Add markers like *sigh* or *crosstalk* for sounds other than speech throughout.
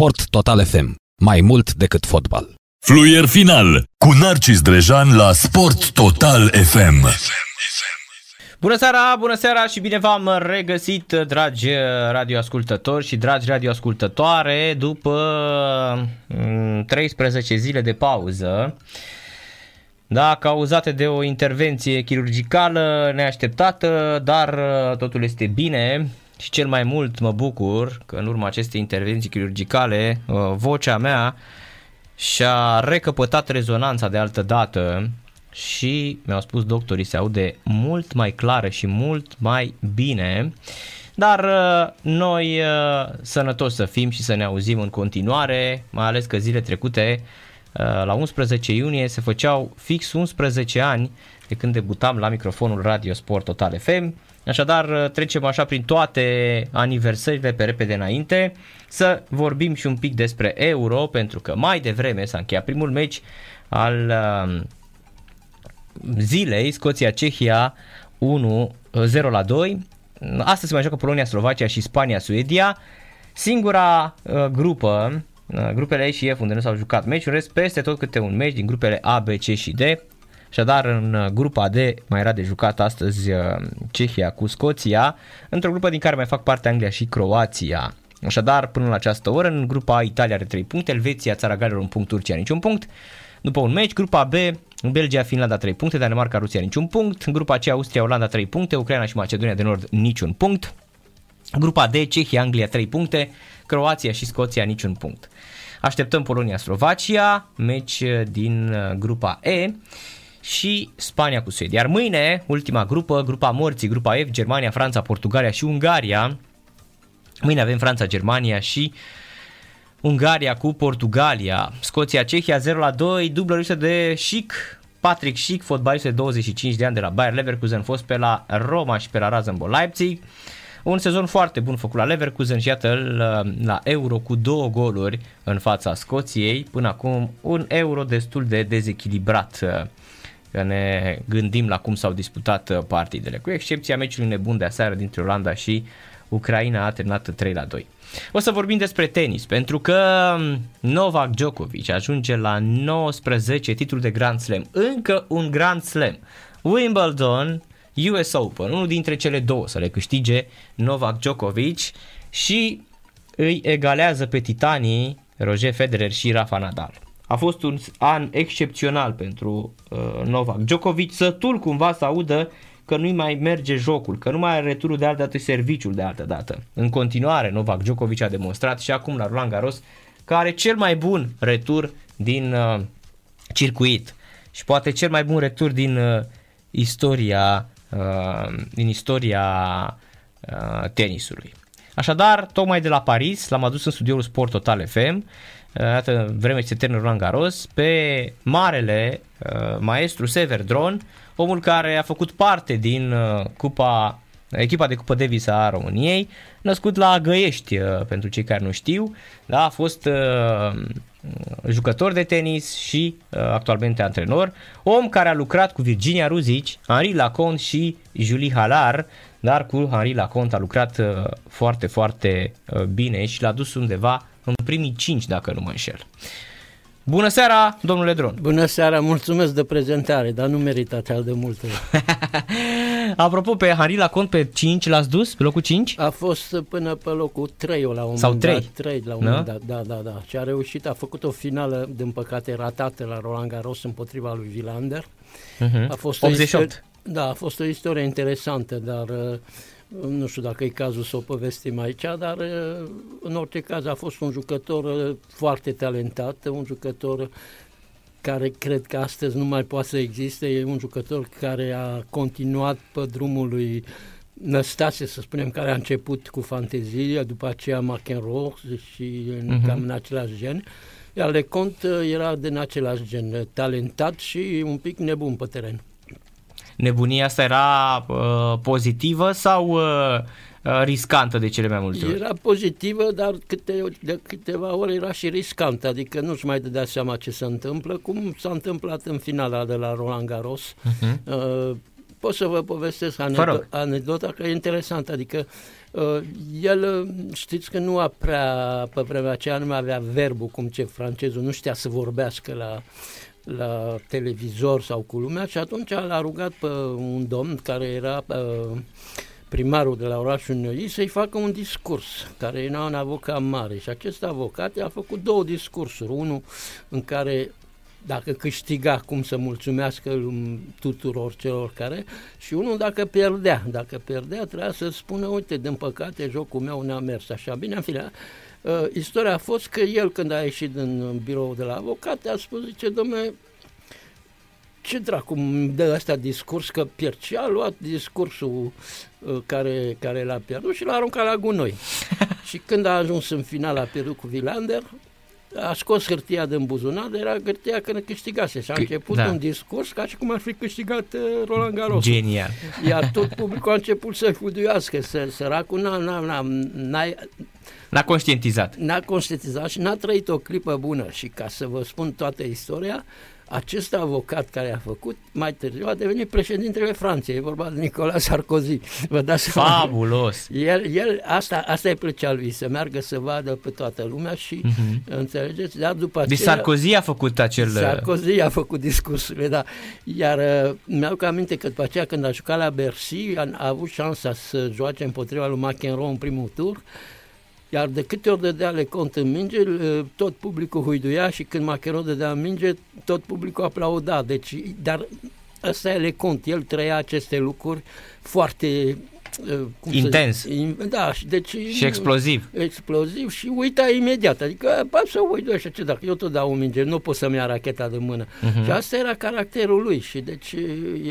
Sport Total FM. Mai mult decât fotbal. Fluier final cu Narcis Drejan la Sport Total FM. Bună seara, bună seara și bine v-am regăsit, dragi radioascultători și dragi radioascultătoare, după 13 mm, zile de pauză. Da, cauzate de o intervenție chirurgicală neașteptată, dar totul este bine și cel mai mult mă bucur că în urma acestei intervenții chirurgicale uh, vocea mea și-a recăpătat rezonanța de altă dată și mi-au spus doctorii se aude mult mai clară și mult mai bine. Dar uh, noi uh, sănătoși să fim și să ne auzim în continuare, mai ales că zile trecute, la 11 iunie, se făceau fix 11 ani de când debutam la microfonul Radio Sport Total FM Așadar, trecem așa prin toate aniversările pe repede înainte, să vorbim și un pic despre Euro, pentru că mai devreme s-a încheiat primul meci al uh, zilei, Scoția-Cehia 1 0 la 2. Astăzi se mai joacă Polonia, Slovacia și Spania, Suedia. Singura uh, grupă, uh, grupele A și F unde nu s-au jucat meciuri, rest peste tot câte un meci din grupele A, B, C și D. Așadar, în uh, grupa D mai era de jucat astăzi uh, Cehia cu Scoția, într-o grupă din care mai fac parte Anglia și Croația. Așadar, până la această oră, în grupa A, Italia are 3 puncte, Elveția, Țara Galilor un punct, Turcia niciun punct. După un meci, grupa B, Belgia, Finlanda 3 puncte, Danemarca, Rusia niciun punct. În grupa C, Austria, Olanda 3 puncte, Ucraina și Macedonia de Nord niciun punct. Grupa D, Cehia, Anglia 3 puncte, Croația și Scoția niciun punct. Așteptăm Polonia-Slovacia, meci din uh, grupa E și Spania cu Suedia. Iar mâine, ultima grupă, grupa morții, grupa F, Germania, Franța, Portugalia și Ungaria. Mâine avem Franța, Germania și Ungaria cu Portugalia. Scoția, Cehia 0 la 2, dublă rusă de Chic, Patrick Schick, fotbalist de 25 de ani de la Bayer Leverkusen, fost pe la Roma și pe la Rasenball Leipzig. Un sezon foarte bun făcut la Leverkusen și iată la, la Euro cu două goluri în fața Scoției. Până acum un Euro destul de dezechilibrat că ne gândim la cum s-au disputat uh, partidele, cu excepția meciului nebun de aseară dintre Olanda și Ucraina a terminat 3 la 2. O să vorbim despre tenis, pentru că um, Novak Djokovic ajunge la 19 titluri de Grand Slam, încă un Grand Slam. Wimbledon, US Open, unul dintre cele două să le câștige Novak Djokovic și îi egalează pe titanii Roger Federer și Rafa Nadal. A fost un an excepțional pentru uh, Novak Djokovic, sătul cumva să audă că nu-i mai merge jocul, că nu mai are returul de altă dată, serviciul de altă dată. În continuare, Novak Djokovic a demonstrat și acum la Roland Garros că are cel mai bun retur din uh, circuit și poate cel mai bun retur din uh, istoria uh, din istoria uh, tenisului. Așadar, tocmai de la Paris l-am adus în studioul Sport Total FM iată, vreme ce termină Roland Garros, pe marele uh, maestru Sever Dron, omul care a făcut parte din uh, cupa echipa de Cupă Davis a României, născut la Găiești, uh, pentru cei care nu știu, da, a fost uh, jucător de tenis și uh, actualmente antrenor, om care a lucrat cu Virginia Ruzici, Henri Lacont și Julie Halar, dar cu Henri Lacont a lucrat uh, foarte, foarte uh, bine și l-a dus undeva în primii 5, dacă nu mă înșel. Bună seara, domnule Dron! Bună seara, mulțumesc de prezentare, dar nu merită atât de multe. *laughs* Apropo, pe Harila Cont pe 5 l-ați dus, pe locul 5? A fost până pe locul 3 la un Sau moment 3? dat. 3 la un da? moment dat, da, da, da. Și a reușit, a făcut o finală, din păcate, ratată la Roland Garros împotriva lui Villander. Uh-huh. A fost 88. O istorie, da, a fost o istorie interesantă, dar uh, nu știu dacă e cazul să o povestim aici, dar uh, în orice caz a fost un jucător uh, foarte talentat, un jucător care cred că astăzi nu mai poate să existe, e un jucător care a continuat pe drumul lui Năstase, să spunem, care a început cu fantezie, după aceea McEnroe și în, uh-huh. cam în același gen. Iar Lecont uh, era din același gen, talentat și un pic nebun pe teren nebunia asta era uh, pozitivă sau uh, uh, riscantă de cele mai multe ori? Era pozitivă, dar câte, de câteva ori era și riscantă, adică nu-și mai dădea seama ce se întâmplă, cum s-a întâmplat în finala de la Roland Garros. Uh-huh. Uh, pot să vă povestesc anedo- anecdota că e interesantă, adică uh, el, uh, știți că nu a prea, pe vremea aceea nu mai avea verbul, cum ce francezul, nu știa să vorbească la, la televizor sau cu lumea și atunci l-a rugat pe un domn care era uh, primarul de la orașul Noi să-i facă un discurs, care era un avocat mare și acest avocat a făcut două discursuri, unul în care dacă câștiga, cum să mulțumească tuturor celor care, și unul dacă pierdea. Dacă pierdea, trebuia să spună, uite, din păcate, jocul meu n-a mers așa bine. În fine, uh, istoria a fost că el, când a ieșit din birou de la avocat, a spus, zice, domnule, ce dracu dă ăsta discurs că pierd și a luat discursul uh, care, care l-a pierdut și l-a aruncat la gunoi. *laughs* și când a ajuns în final a pierdut cu Vilander, a scos hârtia din buzunar, era hârtia când câștigase și a început da. un discurs ca și cum ar fi câștigat uh, Roland Garros. Genial. Iar tot publicul a început să fuduiască, să, săracul n-a, n-a, n-a, n-a, n-a conștientizat. N-a conștientizat și n-a trăit o clipă bună și ca să vă spun toată istoria, acest avocat care a făcut, mai târziu a devenit președintele Franței, e vorba de Nicolas Sarkozy. Vă dați Fabulos! El, el asta, asta e plăcea lui, să meargă să vadă pe toată lumea și, uh-huh. înțelegeți, dar după deci aceea... Sarkozy a făcut acel... Sarkozy a făcut discursurile, da. Iar uh, mi-au aminte că după aceea când a jucat la Bercy, a, a avut șansa să joace împotriva lui McEnroe în primul tur, iar de câte ori dădea le cont în minge, tot publicul huiduia și când Macero dădea în minge, tot publicul aplauda. Deci, dar ăsta e le cont. El trăia aceste lucruri foarte Uh, cum Intens. Să zic, da, și deci... Și exploziv. Exploziv și uita imediat. Adică, bă, să uit așa ce, dacă eu tot dau un minge, nu pot să-mi ia racheta de mână. Uh-huh. Și asta era caracterul lui și deci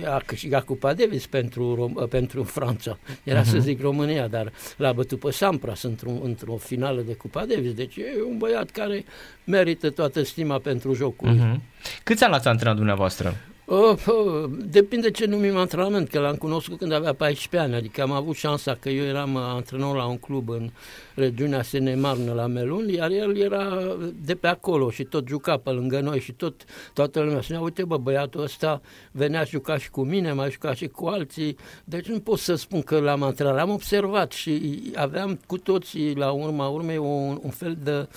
a câștigat Cupa Davis pentru, pentru *laughs* Franța. Era uh-huh. să zic România, dar l-a bătut pe Sampras într-o, într-o finală de Cupa Davis. Deci e un băiat care merită toată stima pentru jocul. Uh-huh. Câți ani l-ați antrenat dumneavoastră? Oh, oh, depinde ce numim antrenament, că l-am cunoscut când avea 14 ani, adică am avut șansa că eu eram antrenor la un club în regiunea Senemarnă la Melun, iar el era de pe acolo și tot juca pe lângă noi și tot, toată lumea spunea, uite bă, băiatul ăsta venea și juca și cu mine, mai juca și cu alții, deci nu pot să spun că l-am antrenat, l-am observat și aveam cu toții la urma urmei un, un fel de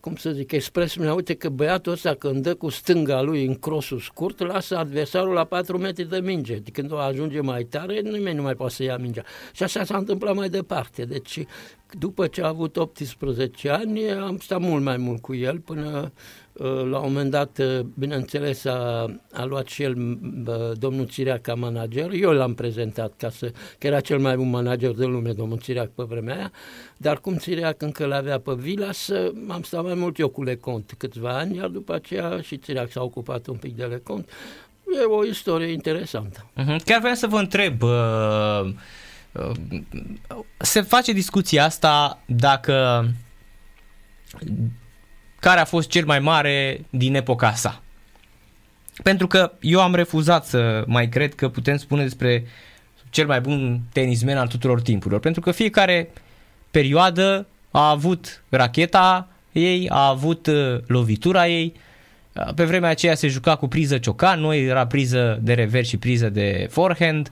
cum să zic, expresia uite că băiatul ăsta când dă cu stânga lui în crosul scurt, lasă adversarul la 4 metri de minge. Când o ajunge mai tare, nimeni nu mai poate să ia mingea. Și așa s-a întâmplat mai departe. Deci, după ce a avut 18 ani, am stat mult mai mult cu el până Uh, la un moment dat, uh, bineînțeles, a, a luat și el uh, domnul Țireac ca manager. Eu l-am prezentat ca să, că era cel mai bun manager de lume, domnul Țireac, pe vremea aia. Dar cum Țireac încă l-avea pe Vilas, am stat mai mult eu cu Lecont câțiva ani, iar după aceea și Țireac s-a ocupat un pic de Lecont. E o istorie interesantă. Uh-huh. Chiar vreau să vă întreb, uh, uh, se face discuția asta dacă care a fost cel mai mare din epoca sa. Pentru că eu am refuzat să mai cred că putem spune despre cel mai bun tenismen al tuturor timpurilor, pentru că fiecare perioadă a avut racheta ei, a avut uh, lovitura ei, pe vremea aceea se juca cu priză ciocan, noi era priză de revers și priză de forehand.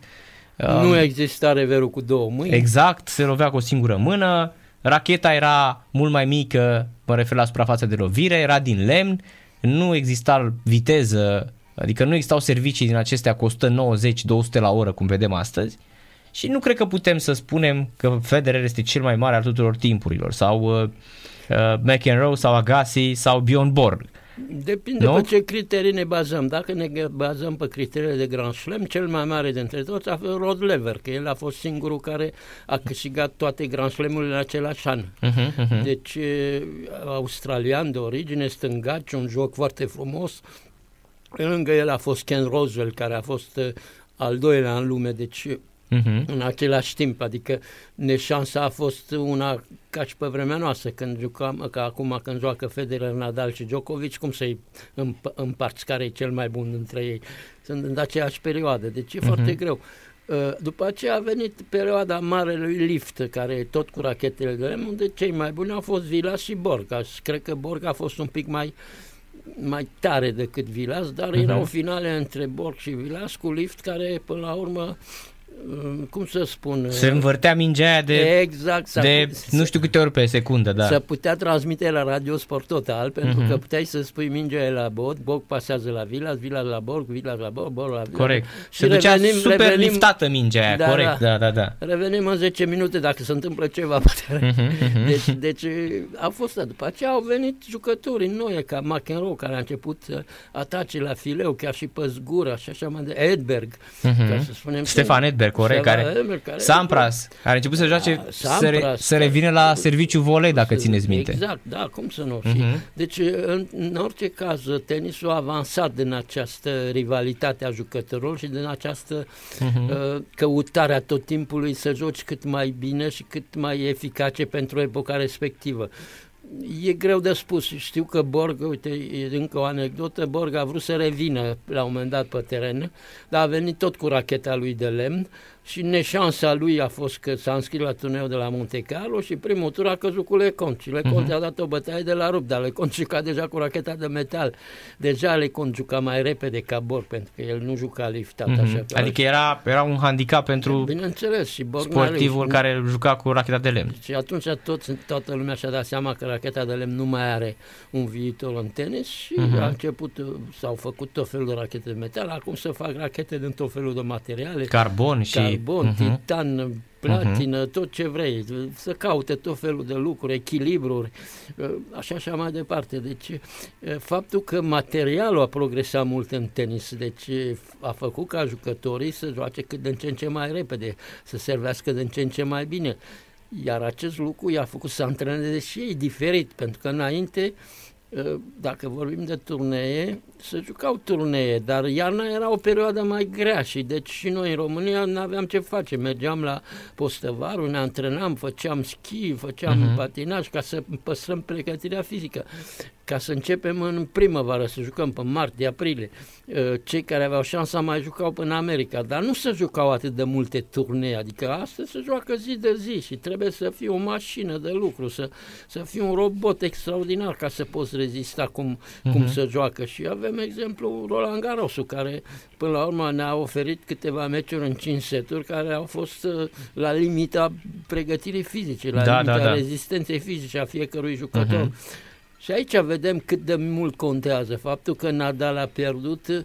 Nu um, exista reverul cu două mâini. Exact, se lovea cu o singură mână. Racheta era mult mai mică, mă refer la suprafața de lovire, era din lemn, nu exista viteză, adică nu existau servicii din acestea cu 190-200 la oră, cum vedem astăzi. Și nu cred că putem să spunem că Federer este cel mai mare al tuturor timpurilor, sau uh, uh, McEnroe, sau Agassi, sau Bjorn Borg. Depinde nu? pe ce criterii ne bazăm. Dacă ne bazăm pe criteriile de Grand Slam, cel mai mare dintre toți a fost Rod Lever, că el a fost singurul care a câștigat toate Grand Slam-urile în același an. Uh-huh, uh-huh. Deci, australian de origine, stângaci, un joc foarte frumos. Lângă el a fost Ken Roswell, care a fost al doilea în lume, deci uh-huh. în același timp, adică neșansa a fost una ca și pe vremea noastră, când jucam, ca acum când joacă Federer, Nadal și Djokovic, cum să-i împarți care e cel mai bun dintre ei. Sunt în aceeași perioadă, deci e uh-huh. foarte greu. Uh, după aceea a venit perioada marelui lift, care tot cu rachetele de lemn, unde cei mai buni au fost Vilas și Borg. Cred că Borg a fost un pic mai mai tare decât Vilas, dar uh-huh. erau finale între Borg și Vilas cu lift care până la urmă Mm, cum să spun... Se învârtea mingea aia de, exact, de nu știu câte ori pe secundă, da. Să putea transmite la Radio Sport Total, pentru uh-huh. că puteai să spui mingea la Borg, Borg pasează la Vila, Vila la Borg, Vila la Borg, Borg la Vila. Corect. Și se ducea revenim, super revenim, liftată mingea aia, da, corect, da. da, da, da. Revenim în 10 minute dacă se întâmplă ceva pe teren. Uh-huh, uh-huh. Deci, deci a fost După aceea au venit jucători noi, ca McEnroe, care a început să atace la fileu, chiar și pe zgură, și așa mai de Edberg, uh-huh. ca să spunem. Stefan Edberg, corect, care Bremer, care... Sampras, care a început să joace, da, Sampras, să, re, să revină la serviciu volei, dacă țineți minte. Exact, da, cum să nu. Uh-huh. Deci, în, în orice caz, tenisul a avansat din această rivalitate a jucătorilor și din această uh-huh. uh, căutare a tot timpului să joci cât mai bine și cât mai eficace pentru epoca respectivă. E greu de spus. Știu că Borg, uite, e încă o anecdotă, Borg a vrut să revină la un moment dat pe teren, dar a venit tot cu racheta lui de lemn și neșansa lui a fost că s-a înscris la turneul de la Monte Carlo și primul tur a căzut cu Lecont și Lecont uh-huh. a dat o bătaie de la rup, dar Lecont juca deja cu racheta de metal. Deja Lecont juca mai repede ca Borg, pentru că el nu juca liftat uh-huh. așa. Adică era, era un handicap pentru Bineînțeles, și Borg sportivul care juca cu racheta de lemn. Și atunci tot, toată lumea și-a dat seama că racheta de lemn nu mai are un viitor în tenis și uh-huh. a început, s-au făcut tot felul de rachete de metal, acum se fac rachete din tot felul de materiale. Carbon și... Carbon, carbon, uh-huh. titan, platină, uh-huh. tot ce vrei, să caute tot felul de lucruri, echilibruri, așa și mai departe. Deci, faptul că materialul a progresat mult în tenis, deci a făcut ca jucătorii să joace cât de în ce în ce mai repede, să servească de în ce în ce mai bine. Iar acest lucru i-a făcut să antreneze și ei diferit, pentru că înainte uh, Ă, dacă vorbim de turnee, se jucau turnee, dar iarna era o perioadă mai grea și deci și noi în România nu aveam ce face. Mergeam la postăvarul, ne antrenam, făceam schi, făceam uh-huh. patinaj ca să păstrăm pregătirea fizică ca să începem în primăvară, să jucăm pe martie-aprilie. Uh, cei care aveau șansa mai jucau până în America, dar nu se jucau atât de multe turnee, adică astăzi se joacă zi de zi și trebuie să fii o mașină de lucru, să, să fii un robot extraordinar ca să poți rezista cum, uh-huh. cum se joacă. Și avem exemplu Roland Garrosu, care până la urmă ne-a oferit câteva meciuri în 5 seturi care au fost uh, la limita pregătirii fizice, la da, limita da, da. rezistenței fizice a fiecărui jucător. Uh-huh. Și aici vedem cât de mult contează faptul că Nadal a pierdut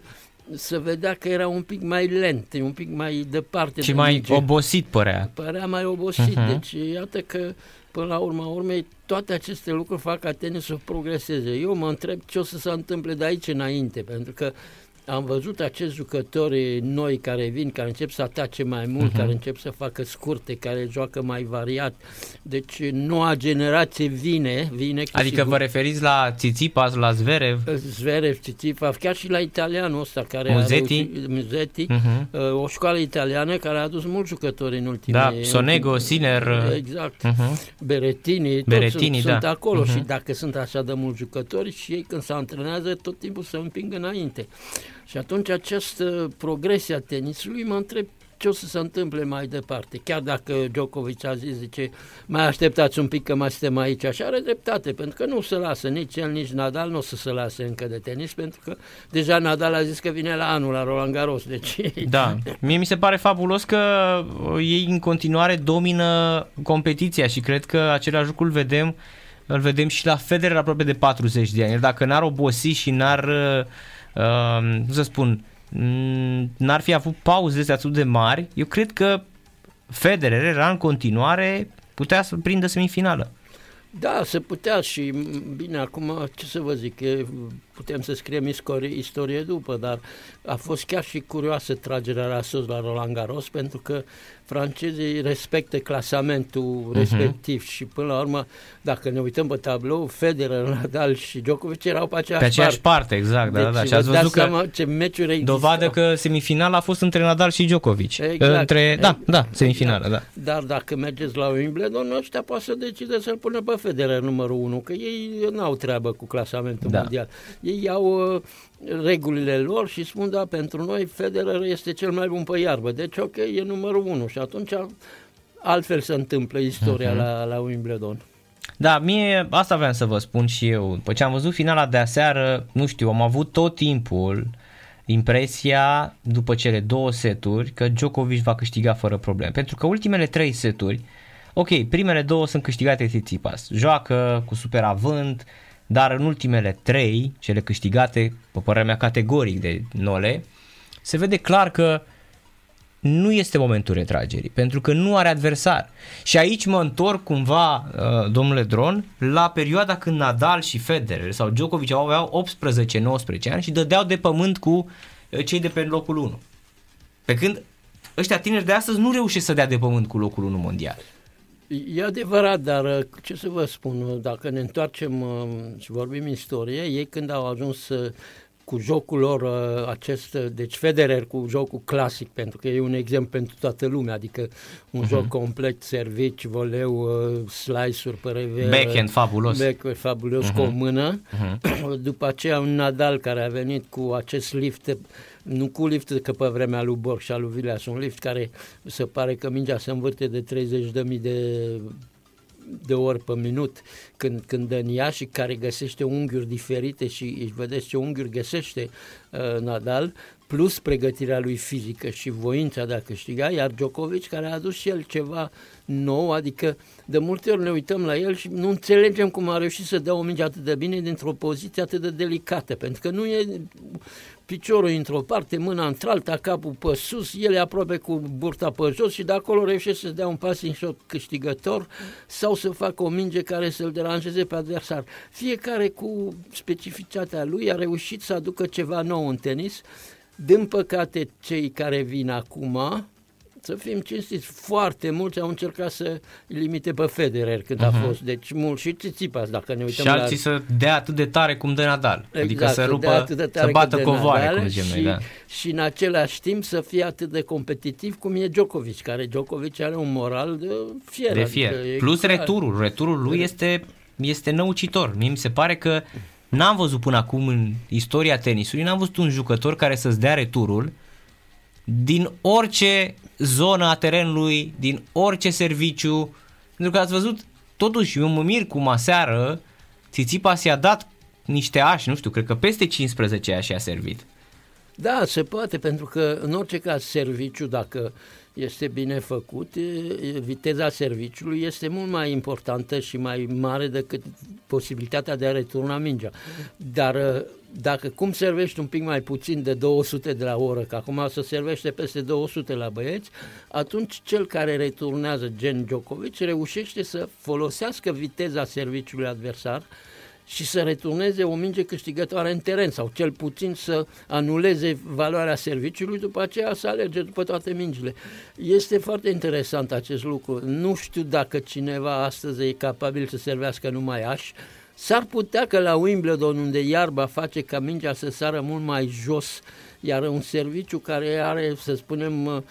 să vedea că era un pic mai lent, un pic mai departe. Și de mai mice. obosit părea. Părea mai obosit, uh-huh. deci iată că până la urma urmei toate aceste lucruri fac ca tenisul să progreseze. Eu mă întreb ce o să se întâmple de aici înainte, pentru că am văzut acești jucători noi care vin, care încep să atace mai mult, uh-huh. care încep să facă scurte, care joacă mai variat. Deci noua generație vine, vine. Adică vă referiți la Tsitsipas, la Zverev? Zverev, Tsitsipas, chiar și la italianul ăsta care Muzetti, a reușit, Muzetti uh-huh. o școală italiană care a adus mulți jucători în ultimii Da, Sonego, Sinner. Exact. Uh-huh. Berettini, Berettini sunt, da. sunt acolo uh-huh. și dacă sunt așa de mulți jucători și ei când se antrenează tot timpul să împingă înainte. Și atunci această progresie a tenisului mă întreb ce o să se întâmple mai departe. Chiar dacă Djokovic a zis, zice, mai așteptați un pic că mai suntem aici, așa are dreptate, pentru că nu se lasă nici el, nici Nadal, nu o să se lase încă de tenis, pentru că deja Nadal a zis că vine la anul la Roland Garros. Deci... Da, mie mi se pare fabulos că ei în continuare domină competiția și cred că același lucru îl vedem, îl vedem și la Federer aproape de 40 de ani. Dacă n-ar obosi și n-ar uh, uh, cum să spun, n-ar fi avut pauze atât de mari, eu cred că Federer era în continuare, putea să prindă semifinală. Da, se putea și bine, acum ce să vă zic, putem să scriem istorie, istorie după, dar a fost chiar și curioasă tragerea la sus la Roland Garros pentru că francezii respectă clasamentul uh-huh. respectiv și până la urmă, dacă ne uităm pe tablou, Federer, Nadal și Djokovic erau pe aceeași, pe aceeași parte. parte. exact, da, deci, da. Și ați văzut că ce meciuri dovadă existau. că semifinala a fost între Nadal și Djokovic. Exact. Între, da, da, semifinala, da. Dar dacă mergeți la Wimbledon, ăștia poate să decide să-l pună pe Federer numărul 1, că ei n-au treabă cu clasamentul da. mondial. Ei au uh, regulile lor și spun, da, pentru noi Federer este cel mai bun pe iarbă, deci ok, e numărul unu și atunci altfel se întâmplă istoria uh-huh. la, la Wimbledon. Da, mie asta vreau să vă spun și eu. După ce am văzut finala de aseară, nu știu, am avut tot timpul impresia, după cele două seturi, că Djokovic va câștiga fără probleme. Pentru că ultimele trei seturi, ok, primele două sunt câștigate Tsitsipas. Joacă cu super avânt, dar în ultimele trei, cele câștigate, pe părerea mea categoric de nole, se vede clar că nu este momentul retragerii, pentru că nu are adversar. Și aici mă întorc cumva, uh, domnule Dron, la perioada când Nadal și Federer sau Djokovic aveau 18-19 ani și dădeau de pământ cu uh, cei de pe locul 1. Pe când ăștia tineri de astăzi nu reușesc să dea de pământ cu locul 1 mondial. E adevărat, dar uh, ce să vă spun, dacă ne întoarcem și vorbim istorie, ei când au ajuns să cu jocul lor uh, acest, uh, deci Federer cu jocul clasic, pentru că e un exemplu pentru toată lumea, adică un uh-huh. joc complet, servici, voleu, uh, slice-uri pe rever. Backhand fabulos. Backhand fabulos uh-huh. cu o mână. Uh-huh. După aceea un Nadal care a venit cu acest lift nu cu lift că pe vremea lui Borg și a lui Vileas, un lift care se pare că mingea se învârte de 30.000 de de ori pe minut când, când dă în ea și care găsește unghiuri diferite și își vedeți ce unghiuri găsește uh, Nadal, plus pregătirea lui fizică și voința de a câștiga, iar Djokovic care a adus și el ceva nou, adică de multe ori ne uităm la el și nu înțelegem cum a reușit să dea o minge atât de bine dintr-o poziție atât de delicată, pentru că nu e piciorul într-o parte, mâna într-alta, capul pe sus, el e aproape cu burta pe jos și de acolo reușește să dea un passing shot câștigător sau să facă o minge care să-l deranjeze pe adversar. Fiecare cu specificitatea lui a reușit să aducă ceva nou în tenis. Din păcate, cei care vin acum, să fim cinstiți, foarte mulți au încercat să limite pe Federer când uh-huh. a mhm. fost, deci mult și Tsitsipas, dacă ne uităm Și alții la... să dea atât de tare cum dă Nadal, exact, adică să rupă, să bată covoare, cum zicem noi, da. Și în același timp să fie atât de competitiv cum e Djokovic, care Djokovic are un moral de fier. De fier. Adică Plus clar. returul, returul lui este, este năucitor. Mie mi se pare că n-am văzut până acum în istoria tenisului, n-am văzut un jucător care să-ți dea returul din orice zonă a terenului, din orice serviciu, pentru că ați văzut, totuși eu mă mir cum aseară Țițipas i-a dat niște ași, nu știu, cred că peste 15 ași a servit. Da, se poate, pentru că în orice caz serviciu, dacă este bine făcut, viteza serviciului este mult mai importantă și mai mare decât posibilitatea de a returna mingea. Dar dacă cum servești un pic mai puțin de 200 de la oră, că acum să servește peste 200 la băieți, atunci cel care returnează gen Djokovic reușește să folosească viteza serviciului adversar și să returneze o minge câștigătoare în teren sau cel puțin să anuleze valoarea serviciului, după aceea să alerge după toate mingile. Este foarte interesant acest lucru. Nu știu dacă cineva astăzi e capabil să servească numai aș, S-ar putea că la Wimbledon, unde iarba face ca mingea să sară mult mai jos, iar un serviciu care are, să spunem,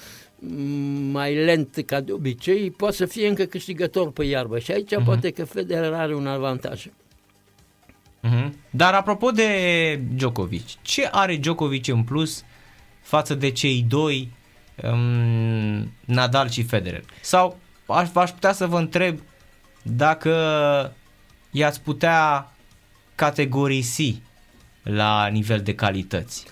mai lent ca de obicei, poate să fie încă câștigător pe iarbă. Și aici uh-huh. poate că Federer are un avantaj. Uh-huh. Dar apropo de Djokovic, ce are Djokovic în plus față de cei doi um, Nadal și Federer? Sau aș, aș putea să vă întreb dacă i-ați putea categorisi la nivel de calități?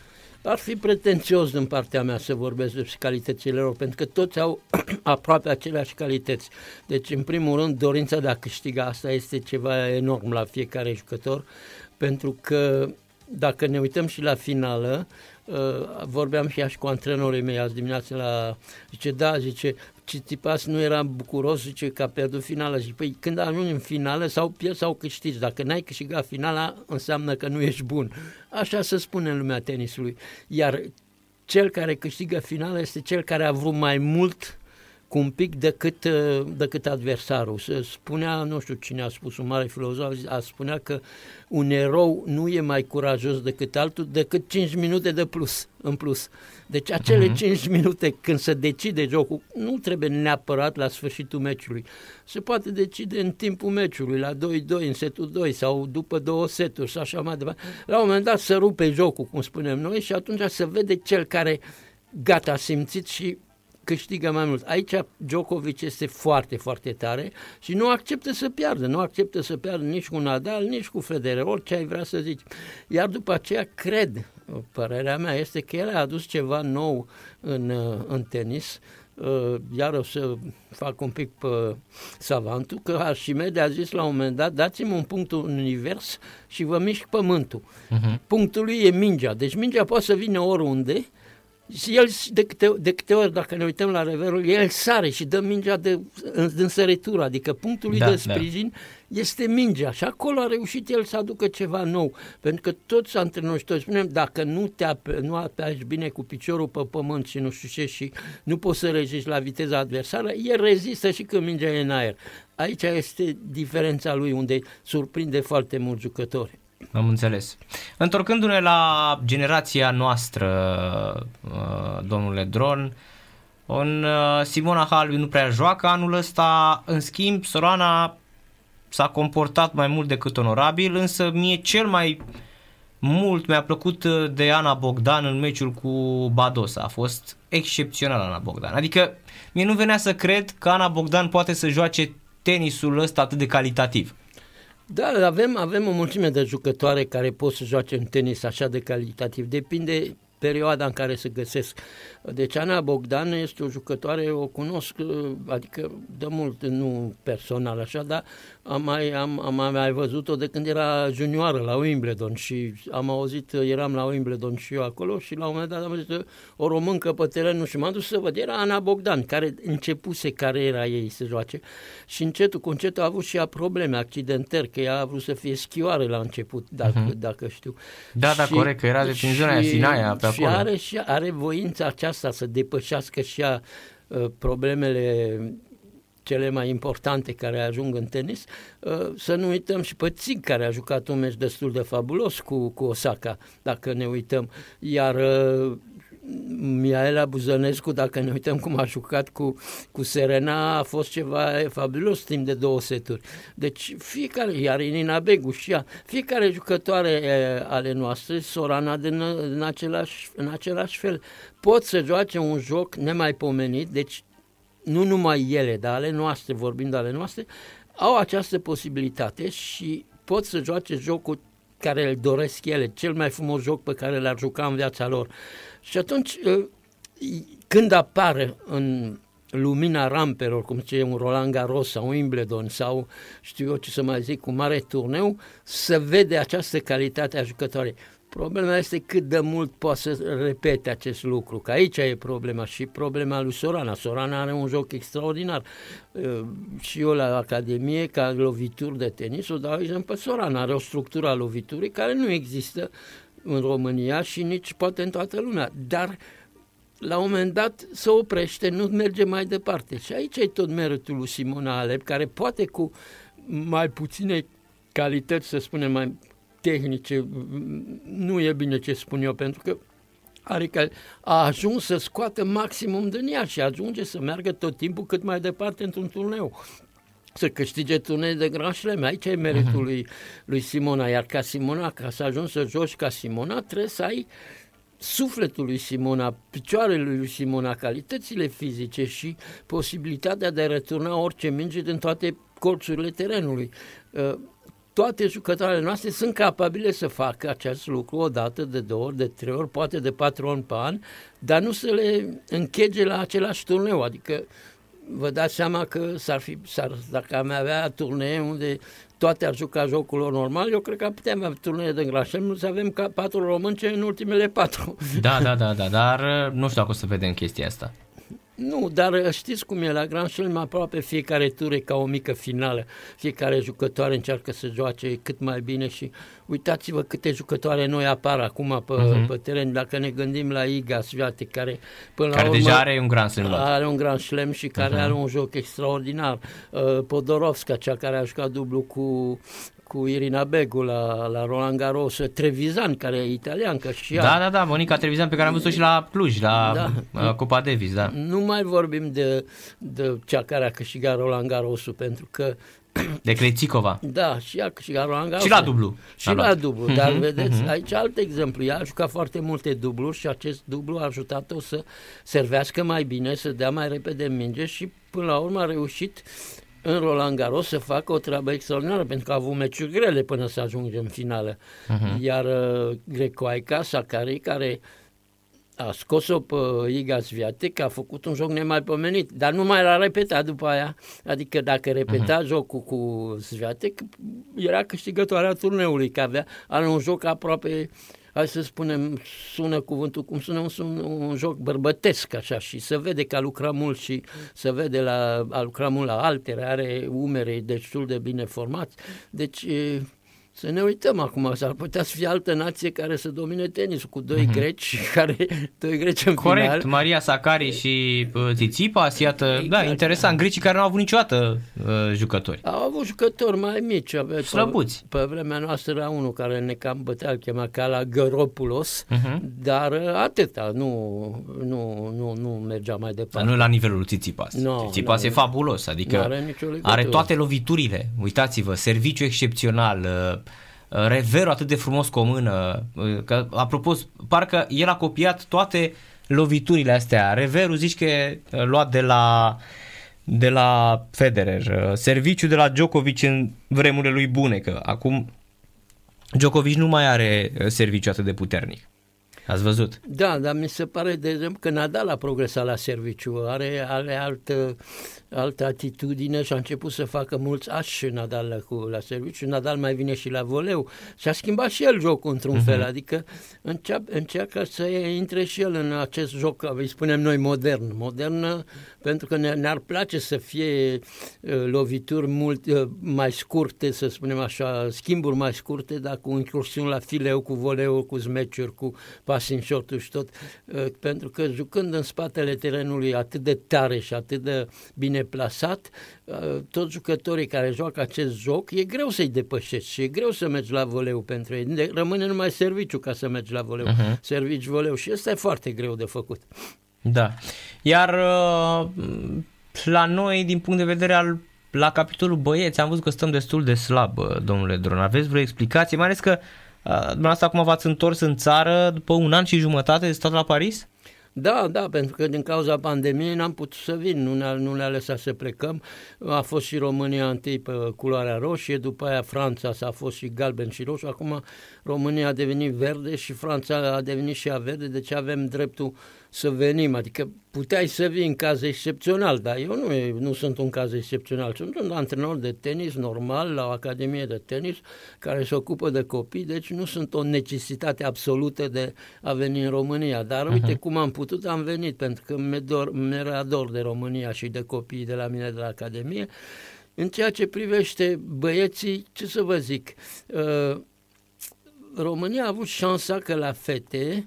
Ar fi pretențios din partea mea să vorbesc despre calitățile lor, pentru că toți au *clears throat* aproape aceleași calități. Deci, în primul rând, dorința de a câștiga, asta este ceva enorm la fiecare jucător, pentru că dacă ne uităm și la finală, uh, vorbeam și și cu antrenorii mei azi dimineață la... Zice, da, zice, Tsitsipas nu era bucuros, zice că a pierdut finala. Și păi când ajungi în finală, sau pierzi sau câștigi. Dacă n-ai câștigat finala, înseamnă că nu ești bun. Așa se spune în lumea tenisului. Iar cel care câștigă finala este cel care a vrut mai mult cu un pic decât, uh, decât adversarul. Se spunea, nu știu cine a spus, un mare filozof, a spunea că un erou nu e mai curajos decât altul, decât 5 minute de plus, în plus. Deci acele uh-huh. 5 minute când se decide jocul, nu trebuie neapărat la sfârșitul meciului. Se poate decide în timpul meciului, la 2-2, în setul 2 sau după două seturi și așa mai departe. La un moment dat se rupe jocul, cum spunem noi, și atunci se vede cel care gata a simțit și câștigă mai mult. Aici Djokovic este foarte, foarte tare și nu acceptă să piardă. Nu acceptă să piardă nici cu Nadal, nici cu Federer, orice ai vrea să zici. Iar după aceea cred, părerea mea este că el a adus ceva nou în, în tenis, Uh, iar o să fac un pic pe savantul, că Arșimede a zis la un moment dat, dați-mi un punct în univers și vă mișc pământul. Uh-huh. Punctul lui e mingea, deci mingea poate să vină oriunde și el, de câte, de câte ori, dacă ne uităm la reverul, el sare și dă mingea de, în, săritură, adică punctul lui da, de da. sprijin da. este mingea și acolo a reușit el să aducă ceva nou, pentru că toți antrenorii, toți spunem, dacă nu te ape, nu apeși bine cu piciorul pe pământ și nu știu ce și nu poți să rezisti la viteza adversară, el rezistă și când mingea e în aer. Aici este diferența lui, unde surprinde foarte mulți jucători. Am înțeles. Întorcându-ne la generația noastră, uh, domnule Dron, în uh, Simona Halbi nu prea joacă anul ăsta, în schimb Sorana s-a comportat mai mult decât onorabil, însă mie cel mai mult mi-a plăcut uh, de Ana Bogdan în meciul cu Badosa. A fost excepțional Ana Bogdan. Adică mie nu venea să cred că Ana Bogdan poate să joace tenisul ăsta atât de calitativ. Da, avem, avem o mulțime de jucătoare care pot să joace în tenis așa de calitativ. Depinde perioada în care se găsesc. Deci Ana Bogdan este o jucătoare, o cunosc, adică de mult, nu personal așa, dar am mai, am, am mai văzut-o de când era junioară la Wimbledon și am auzit, eram la Wimbledon și eu acolo și la un moment dat am văzut o româncă pe terenul și m-am dus să văd, era Ana Bogdan, care începuse cariera ei să joace și încetul cu încetul a avut și ea probleme, accidentări, că ea a vrut să fie schioare la început, dacă, uh-huh. dacă știu. Da, da, și, corect, că era de prin zona Sinaia pe acolo. Și are, și are voința aceasta să depășească și ea uh, problemele cele mai importante care ajung în tenis, uh, să nu uităm și pe Țig, care a jucat un meci destul de fabulos cu, cu Osaka, dacă ne uităm. Iar uh, Miaela Buzănescu, dacă ne uităm cum a jucat cu, cu Serena, a fost ceva fabulos timp de două seturi. Deci fiecare, iar Inina Begu și ea, fiecare jucătoare ale noastre, Sorana din, în, același, în același fel, pot să joace un joc nemaipomenit, deci nu numai ele, dar ale noastre, vorbind de ale noastre, au această posibilitate și pot să joace jocul care îl doresc ele, cel mai frumos joc pe care l-ar juca în viața lor. Și atunci, ă, când apare în lumina rampelor, cum ce un Roland Garros sau un Wimbledon sau știu eu ce să mai zic, cu mare turneu, să vede această calitate a jucătoarei. Problema este cât de mult poate să repete acest lucru, că aici e problema și problema lui Sorana. Sorana are un joc extraordinar. Și eu la Academie, ca lovituri de tenis, o dau exemplu pe Sorana. Are o structură a loviturii care nu există în România și nici poate în toată lumea. Dar la un moment dat se oprește, nu merge mai departe. Și aici e tot meritul lui Simona Alep, care poate cu mai puține calități, să spunem, mai tehnice, nu e bine ce spun eu, pentru că Adică a ajuns să scoată maximum din ea și ajunge să meargă tot timpul cât mai departe într-un turneu să câștige turnee de Grand Slam. Aici e meritul uh-huh. lui, lui Simona. Iar ca Simona, ca să ajungi să joci ca Simona, trebuie să ai sufletul lui Simona, picioarele lui Simona, calitățile fizice și posibilitatea de a returna orice minge din toate colțurile terenului. Uh, toate jucătoarele noastre sunt capabile să facă acest lucru o dată, de două ori, de trei ori, poate de patru ori pe an, dar nu să le închege la același turneu. Adică vă dați seama că s-ar fi, s-ar, dacă am avea turnee unde toate ar juca jocul lor normal, eu cred că putem avea turnee de îngrașăm, nu să avem ca patru români în ultimele patru. Da, da, da, da, dar nu știu dacă o să vedem chestia asta. Nu, dar știți cum e, la Grand Slam aproape fiecare tur e ca o mică finală. Fiecare jucătoare încearcă să joace cât mai bine și uitați-vă câte jucătoare noi apar acum pe, uh-huh. pe teren. Dacă ne gândim la Iga Sviate, care până care la urmă deja are un Grand Slam. Are un Grand Slam și care uh-huh. are un joc extraordinar. Uh, Podorovska, cea care a jucat dublu cu cu Irina Begu la, la Roland Garros, Trevizan, care e italian, că și ea... Da, da, da, Monica Trevizan, pe care am văzut și la Cluj, la da. Uh, Copa Davis, da. Nu mai vorbim de, de cea care a câștigat Roland Garros, pentru că de Crețicova. Da, și ea și Roland Garros. Și la dublu. Și a la luat. dublu, dar Mhm, vedeți, mhm. aici alt exemplu. Ea a jucat foarte multe dubluri și acest dublu a ajutat-o să servească mai bine, să dea mai repede minge și până la urmă a reușit în Roland Garros să facă o treabă extraordinară, pentru că a avut meciuri grele până să ajungem în finală. Mhm. Iar uh, Grecoaica, Sakari, care a scos-o pe Iga Sviatek, a făcut un joc nemaipomenit, dar nu mai l-a repetat după aia. Adică dacă repeta uh-huh. jocul cu Sviatek, era câștigătoarea turneului, că avea are un joc aproape hai să spunem, sună cuvântul cum sună, un, sun, un joc bărbătesc așa și se vede că a lucrat mult și se vede la, a lucrat mult la altere, are umere destul de bine formați. Deci e, să ne uităm acum, s-ar putea să fie altă nație care să domine tenisul cu doi mm-hmm. greci, *laughs* care doi greci în Corect, final. Maria Sakari și uh, Tsitsipas, iată, Exact. da, interesant, grecii care nu au avut niciodată uh, jucători. Au avut jucători mai mici. Avea, Slăbuți. Pe, pe vremea noastră era unul care ne cam bătea, îl chema Cala Găropulos, Mhm. dar uh, atâta, nu, nu, nu, nu mergea mai Dar departe. nu la nivelul lui Tsitsipas. Nu, Tsitsipas nu. e fabulos, adică N-are nicio legătură. are toate loviturile. Uitați-vă, serviciu excepțional, uh, uh, reverul atât de frumos cu o mână, uh, că apropo, parcă el a copiat toate loviturile astea. Reverul zici că e uh, luat de la de la Federer, uh, serviciu de la Djokovic în vremurile lui bune, că acum Djokovic nu mai are uh, serviciu atât de puternic. Ați văzut? Da, dar mi se pare, de exemplu, că Nadal a progresat la serviciu, are, are altă, altă atitudine și a început să facă mulți ași Nadal la, cu, la serviciu. Nadal mai vine și la voleu și a schimbat și el jocul într-un uh-huh. fel, adică înceap, încearcă să intre și el în acest joc, îi spunem noi modern. Modern pentru că ne, ne-ar place să fie uh, lovituri mult uh, mai scurte, să spunem așa, schimburi mai scurte, dar cu incursiuni la fileu, cu voleu, cu smeciuri, cu passing shot și tot, uh, pentru că jucând în spatele terenului atât de tare și atât de bine plasat, uh, toți jucătorii care joacă acest joc, e greu să-i depășești și e greu să mergi la voleu pentru ei. De- Rămâne numai serviciu ca să mergi la voleu. Uh-huh. Servici voleu și ăsta e foarte greu de făcut. Da. Iar uh, la noi, din punct de vedere al la capitolul băieți, am văzut că stăm destul de slab, uh, domnule Dron. Aveți vreo explicație? Mai ales că uh, dumneavoastră acum v-ați întors în țară după un an și jumătate de stat la Paris? Da, da, pentru că din cauza pandemiei n-am putut să vin, nu ne-a, nu ne-a lăsat să plecăm. A fost și România întâi pe culoarea roșie, după aia Franța s-a fost și galben și roșu, acum România a devenit verde și Franța a devenit și ea verde, deci avem dreptul să venim, adică puteai să vii în caz excepțional, dar eu nu, nu sunt un caz excepțional, sunt un antrenor de tenis normal la o academie de tenis care se ocupă de copii, deci nu sunt o necesitate absolută de a veni în România, dar uite uh-huh. cum am putut, am venit, pentru că mi-e dor, mi ador de România și de copiii de la mine de la academie. În ceea ce privește băieții, ce să vă zic, uh, România a avut șansa că la fete uh,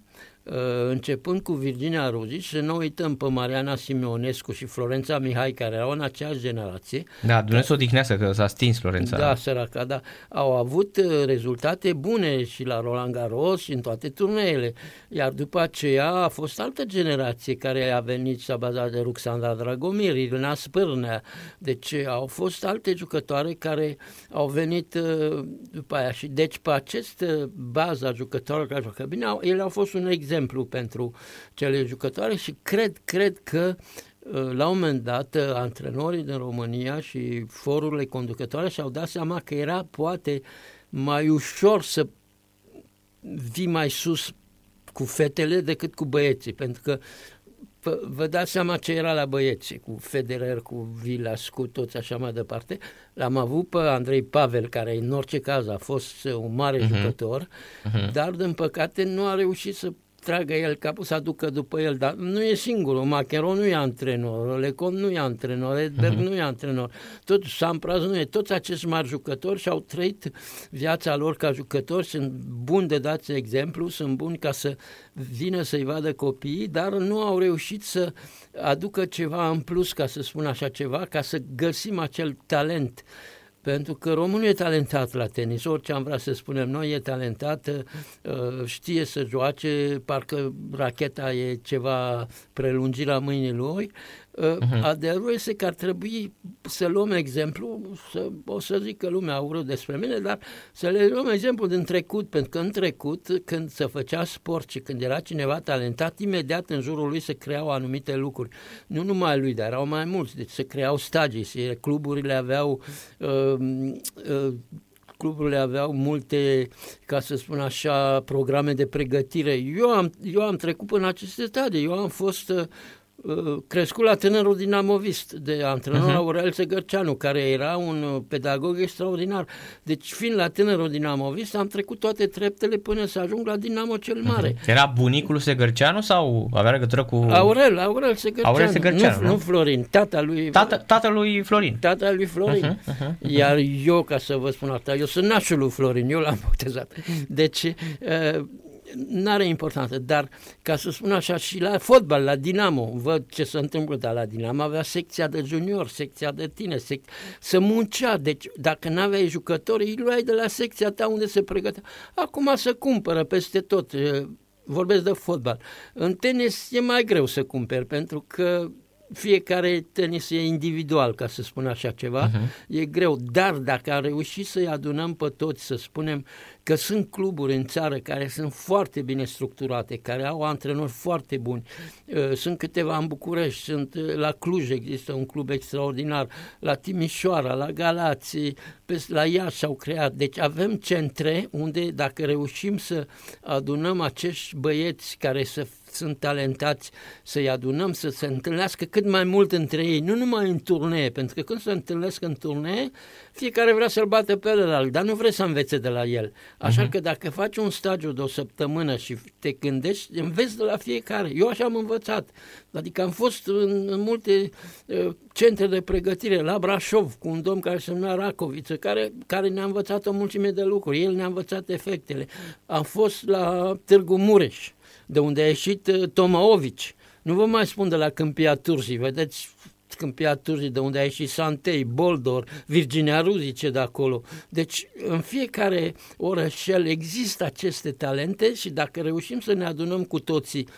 începând cu Virginia Ruzici, să nu uităm pe Mariana Simeonescu și Florența Mihai, care erau în aceeași generație. Da, Dumnezeu da. odihnească că s-a stins Florența. Da, săraca, da. Au avut uh, rezultate bune și la Roland Garros și în toate turneele. Iar după aceea a fost altă generație care a venit și s-a bazat de Ruxandra Dragomir, Irina Spârnea. Deci au fost alte jucătoare care au venit uh, după aia. Și deci pe acest baza jucătorilor care joacă bine, au, ele au fost un exemplu pentru cele jucătoare și cred, cred că la un moment dat antrenorii din România și forurile conducătoare și-au dat seama că era poate mai ușor să vii mai sus cu fetele decât cu băieții, pentru că vă, vă dați seama ce era la băieți, cu Federer, cu Vilas, cu toți așa mai departe. L-am avut pe Andrei Pavel, care în orice caz a fost un mare uh-huh. jucător, uh-huh. dar din păcate nu a reușit să tragă el capul, să aducă după el, dar nu e singurul, Macron nu e antrenor, Lecon nu e antrenor, Edberg uh-huh. nu e antrenor, tot Sampras nu e, toți acești mari jucători și-au trăit viața lor ca jucători, sunt buni de dați exemplu, sunt buni ca să vină să-i vadă copiii, dar nu au reușit să aducă ceva în plus, ca să spun așa ceva, ca să găsim acel talent pentru că românul e talentat la tenis, orice am vrea să spunem noi, e talentat, știe să joace, parcă racheta e ceva prelungit la mâinile lui, Uh-huh. Adevărul este că ar trebui să luăm exemplu, să, o să zic că lumea a urât despre mine, dar să le luăm exemplu din trecut, pentru că în trecut, când se făcea sport și când era cineva talentat, imediat în jurul lui se creau anumite lucruri. Nu numai lui, dar erau mai mulți, deci se creau stagii, cluburile aveau uh, uh, cluburile aveau multe, ca să spun așa, programe de pregătire. Eu am, eu am trecut până aceste stadii. Eu am fost uh, Uh, crescut la tânărul dinamovist de antrenor uh-huh. Aurel Segărceanu, care era un uh, pedagog extraordinar. Deci, fiind la tânărul dinamovist, am trecut toate treptele până să ajung la Dinamo cel Mare. Uh-huh. Era bunicul Segărceanu sau avea legătură cu... Aurel, Aurel Segărceanu. Aurel Segărceanu nu, nu? nu Florin, tata lui... Tata, tata lui Florin. Tata lui Florin. Uh-huh, uh-huh, uh-huh. Iar eu, ca să vă spun asta, eu sunt nașul lui Florin, eu l-am *laughs* botezat. Deci, uh, n-are importanță, dar ca să spun așa, și la fotbal, la Dinamo, văd ce se întâmplă, dar la Dinamo avea secția de junior, secția de tine, sec... să muncea, deci dacă n-aveai jucători, îi luai de la secția ta unde se pregătea. Acum să cumpără peste tot, vorbesc de fotbal. În tenis e mai greu să cumperi, pentru că fiecare tenis e individual, ca să spun așa ceva, uh-huh. e greu, dar dacă am reușit să-i adunăm pe toți, să spunem că sunt cluburi în țară care sunt foarte bine structurate, care au antrenori foarte buni, uh, sunt câteva în București, sunt uh, la Cluj există un club extraordinar, la Timișoara, la Galați, la Iași s-au creat, deci avem centre unde dacă reușim să adunăm acești băieți care să sunt talentați să-i adunăm, să se întâlnească cât mai mult între ei, nu numai în turnee, pentru că când se întâlnesc în turnee, fiecare vrea să-l bată pe ălalt, dar nu vrea să învețe de la el. Așa uh-huh. că dacă faci un stagiu de o săptămână și te gândești, înveți de la fiecare. Eu așa am învățat. Adică am fost în, în multe uh, centre de pregătire, la Brașov, cu un domn care se numea Racoviță, care, care ne-a învățat o mulțime de lucruri. El ne-a învățat efectele. Am fost la Târgu Mureș, de unde a ieșit uh, Tomaovici. Nu vă mai spun de la Câmpia Turzii, vedeți Câmpia Turzii, de unde a ieșit Santei, Boldor, Virginia Ruzice de acolo. Deci în fiecare orășel există aceste talente și dacă reușim să ne adunăm cu toții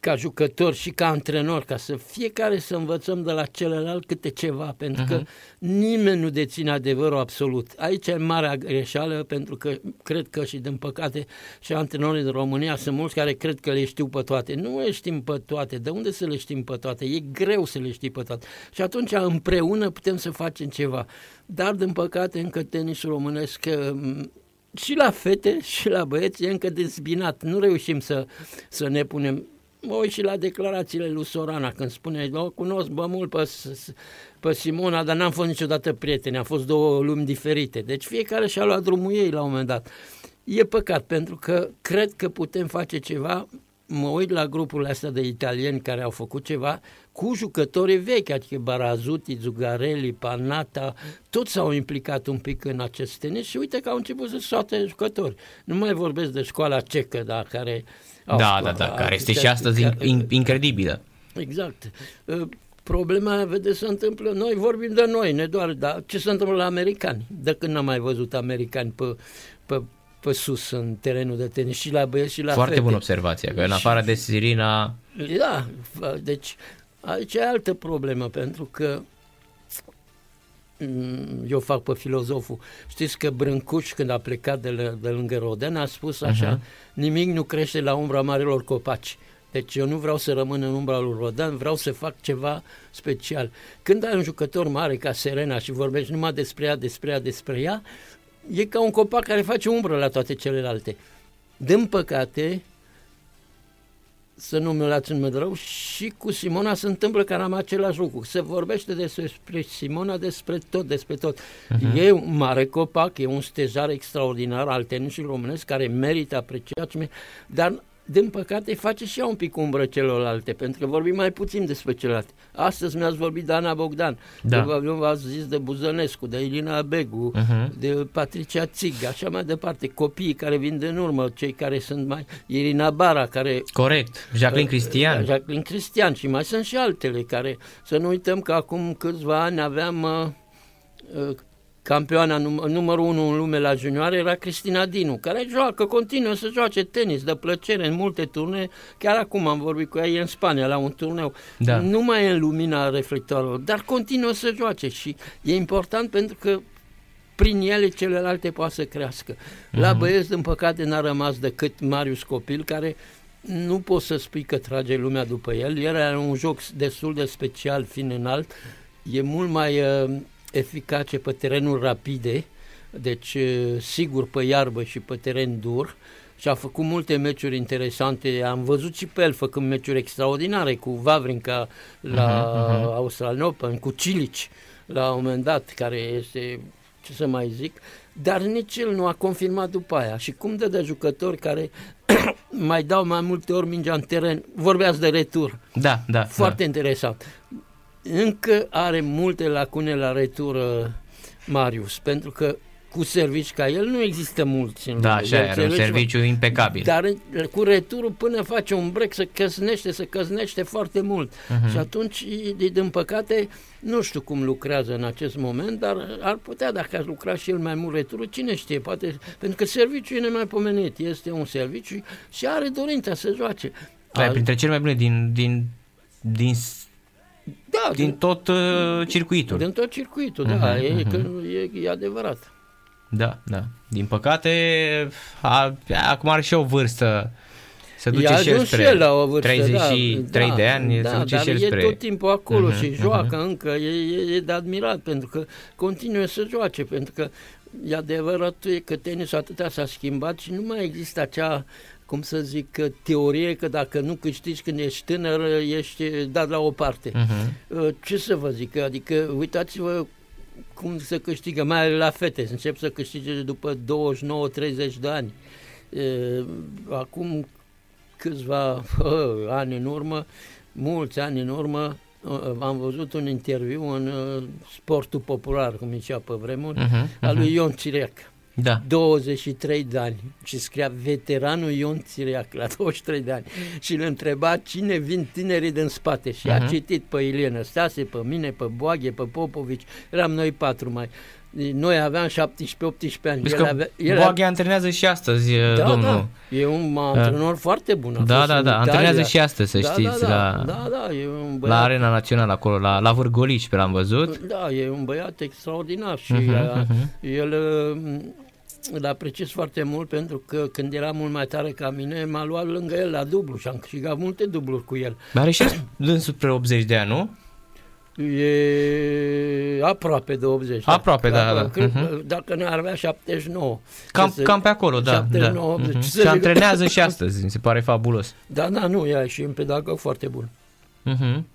ca jucător și ca antrenor, ca să fiecare să învățăm de la celălalt câte ceva, pentru uh-huh. că mhm. nimeni nu deține adevărul absolut. Aici e marea greșeală, pentru că cred că și din păcate și antrenorii din România sunt mulți care cred că le știu pe toate. Nu le știm pe toate. De unde să le știm pe toate? E greu să le știi pe toate. Și atunci împreună putem să facem ceva. Dar din păcate încă tenisul românesc mm, și la fete și la băieți e încă dezbinat. Nu reușim să, să ne punem mă uit și la declarațiile lui Sorana când spune, o cunosc bă mult pe, pe Simona, dar n-am fost niciodată prieteni, am fost două lumi diferite. Deci fiecare și-a luat drumul ei la un moment dat. E păcat, pentru că cred că putem face ceva, mă uit la grupurile astea de italieni care au făcut ceva cu jucători vechi, adică Barazuti, Zugarelli, Panata, toți s-au implicat un pic în acest tenis și uite că au început să soate jucători. Nu mai vorbesc de școala cecă, da, care da, da, da, care este și astăzi incredibilă. Exact. Ă, problema, vedeți, se întâmplă, noi vorbim de noi, ne doar, dar ce se întâmplă la americani? De când n-am mai văzut americani pe, pe, pe sus în terenul de tenis și la băieți și la Foarte fete. bună observație, că în afară de Sirina... Da, deci aici e altă problemă, pentru că Mm, eu fac pe filozoful. Știți că Brâncuș, când a plecat de, l- de lângă Roden, a spus așa, uh-huh. nimic nu crește la umbra marilor copaci. Deci eu nu vreau să rămân în umbra lui Rodan, vreau să fac ceva special. Când ai un jucător mare ca Serena și vorbești numai despre ea, despre ea, despre ea, e ca un copac care face umbră la toate celelalte. Din păcate, să nu mi-o luați în rău, și cu Simona se întâmplă cam același lucru. Se vorbește despre Simona, despre tot, despre tot. Uh-huh. E un mare copac, e un stejar extraordinar al tenisului românesc care merită apreciat, dar din păcate, face și ea un pic umbră celorlalte, pentru că vorbim mai puțin despre celelalte. Astăzi mi-ați vorbit de Ana Bogdan, da. v-ați zis de Buzănescu, de Ilina Begu, uh-huh. de Patricia Țig, așa mai departe, copiii care vin din urmă, cei care sunt mai... Irina Bara, care... Corect, Jacqueline uh, Cristian. Jacqueline Cristian și mai sunt și altele care... Să nu uităm că acum câțiva ani aveam... Uh, uh, campioana num- numărul 1 în lume la junioare era Cristina Dinu, care joacă, continuă să joace tenis de plăcere în multe turne. Chiar acum am vorbit cu ea, e în Spania la un turneu. Da. Nu mai e în lumina reflectoarelor, dar continuă să joace și e important pentru că prin ele celelalte poate să crească. La băieți, din păcate, n-a rămas decât Marius Copil, care nu poți să spui că trage lumea după el. El are un joc destul de special, fiind înalt, e mult mai uh, eficace pe terenuri rapide, deci uh, sigur pe iarbă și pe teren dur și a făcut multe meciuri interesante. Am văzut și pe el făcând meciuri extraordinare cu Vavrinca la uh-huh, uh-huh. Australian Open, cu Cilici la un moment dat, care este, ce să mai zic, dar nici el nu a confirmat după aia. Și cum dă de jucători care *coughs* mai dau mai multe ori mingea în teren, vorbeați de retur, Da, da. foarte da. interesant. Încă are multe lacune la retură Marius, pentru că cu servici ca el nu există mulți în Da, lume. așa, El are un servici- serviciu impecabil. Dar cu returul până face un break să căsnește, să căsnește foarte mult. Mhm. Și atunci, e- din păcate, nu știu cum lucrează în acest moment, dar ar putea, dacă ar lucra și el mai mult returul, cine știe, poate, pentru că serviciul e nemaipomenit, este un serviciu și are dorința să joace. Da, e Al- printre cele mai bune din, din, din, da, din tot uh, circuitul. din tot circuitul, da, Mhm, e, mhm. că e, e adevărat. Da, da. Din păcate, a, acum are și o vârstă. Se duce I-a și el ajuns spre și el la o vârstă, 33 da, de ani, da, se duce dar și el e spre... tot timpul acolo Mhm, și mhm. joacă încă, e, e, e de admirat pentru că continuă să joace, pentru că e adevărat e că tenisul atâta s-a schimbat și nu mai există acea cum să zic, teorie că dacă nu câștigi când ești tânăr, ești dat la o parte. Mhm. Uh, Ce să vă zic, adică uitați-vă cum se câștigă, mai ales la fete, se încep să câștige după 29-30 de ani. Uh, Acum câțiva uh, ani în urmă, mulți ani în urmă, uh, am văzut un interviu în uh, sportul popular, cum zicea pe vremuri, Mhm, al mhm. lui Ion Țireac. Da. 23 de ani și scria veteranul Ion Țireac la 23 de ani și îl întreba cine vin tinerii din spate și a Mhm. citit pe Ilie Stase, pe mine, pe Boaghe, pe Popovici, eram noi patru mai. Noi aveam 17-18 ani. Deci El că avea, el Boaghe antrenează și astăzi, da, domnul. da, e un antrenor foarte bun. A Da, fost da, în da, Italia. antrenează și astăzi, să da, știți, da, da, la, da, da, e un la băiat Arena Națională acolo, la, la Vârgolici, pe l-am văzut. Da, e un băiat extraordinar și Mhm, uh, mhm. el uh, îl apreciez foarte mult pentru că când era mult mai tare ca mine, m-a luat lângă el la dublu și am câștigat multe dubluri cu el. Are și dânsul spre 80 de ani, nu? E aproape de 80. Aproape, da, da. Cred, Mhm. Dacă ne ar avea 79. Cam, Ce să- cam pe acolo, da. 79, da. 80. Mhm. Ce să Și zic? antrenează și astăzi, mi se pare fabulos. Da, da, nu, ea e și un pedagog foarte bun. Mhm.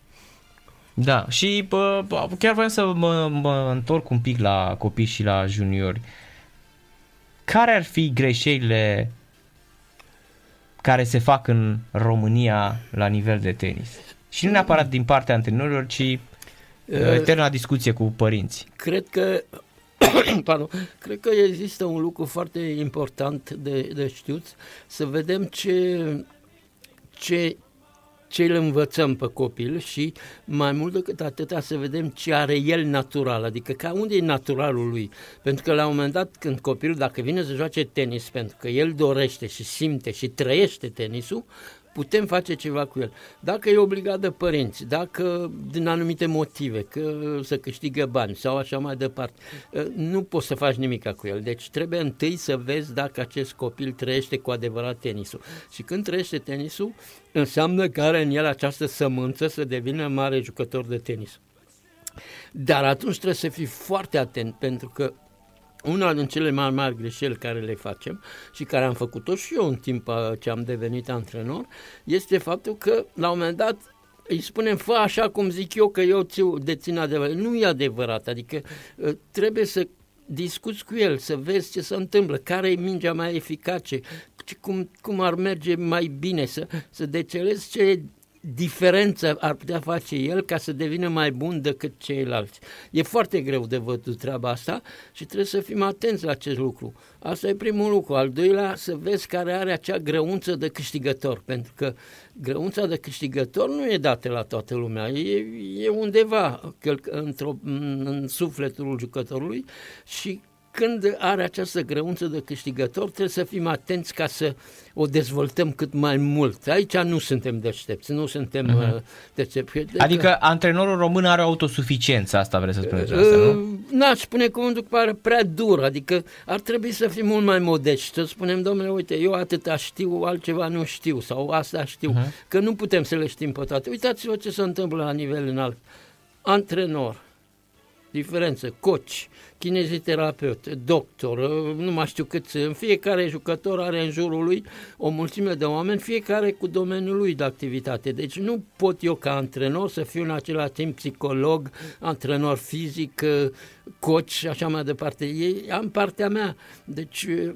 Da, și bă, bă, chiar vreau să mă, mă întorc un pic la copii și la juniori. Care ar fi greșelile care se fac în România la nivel de tenis? Și nu neapărat din partea antrenorilor, ci uh, eterna discuție cu părinți. Cred că *coughs* pardon, cred că există un lucru foarte important de, de știut, să vedem ce, ce, ce îl învățăm pe copil și mai mult decât atâta să vedem ce are el natural, adică ca unde e naturalul lui. Pentru că la un moment dat când copilul, dacă vine să joace tenis, pentru că el dorește și simte și trăiește tenisul, putem face ceva cu el. Dacă e obligat de părinți, dacă din anumite motive, că să câștigă bani sau așa mai departe, nu poți să faci nimic cu el. Deci trebuie întâi să vezi dacă acest copil trăiește cu adevărat tenisul. Și când trăiește tenisul, înseamnă că are în el această sămânță să devină mare jucător de tenis. Dar atunci trebuie să fii foarte atent, pentru că una din cele mai mari greșeli care le facem și care am făcut-o și eu în timp ce am devenit antrenor, este faptul că la un moment dat îi spunem, fă așa cum zic eu că eu ți dețin adevărat. Nu e adevărat, adică trebuie să discuți cu el, să vezi ce se întâmplă, care e mingea mai eficace, cum, cum ar merge mai bine, să, să decelezi ce diferență ar putea face el ca să devină mai bun decât ceilalți. E foarte greu de văzut treaba asta și trebuie să fim atenți la acest lucru. Asta e primul lucru. Al doilea, să vezi care are acea grăunță de câștigător, pentru că grăunța de câștigător nu e dată la toată lumea, e, e undeva într-o, în sufletul jucătorului și când are această grăunță de câștigător, trebuie să fim atenți ca să o dezvoltăm cât mai mult. Aici nu suntem deștepți, nu suntem uh-huh. deștepți. Deci, adică antrenorul român are autosuficiență, asta vreți să spuneți asta, nu? Uh, n-aș spune cuvântul că pare prea dur, adică ar trebui să fim mult mai modești, să spunem, domnule, uite, eu atâta știu, altceva nu știu, sau asta știu, uh-huh. că nu putem să le știm pe toate. Uitați-vă ce se întâmplă la nivel înalt. Antrenor, diferență, coci, kineziterapeut, doctor, nu mai știu cât, în fiecare jucător are în jurul lui o mulțime de oameni, fiecare cu domeniul lui de activitate. Deci nu pot eu ca antrenor să fiu în același timp psiholog, antrenor fizic, coach și așa mai departe. Ei am partea mea. Deci Ă,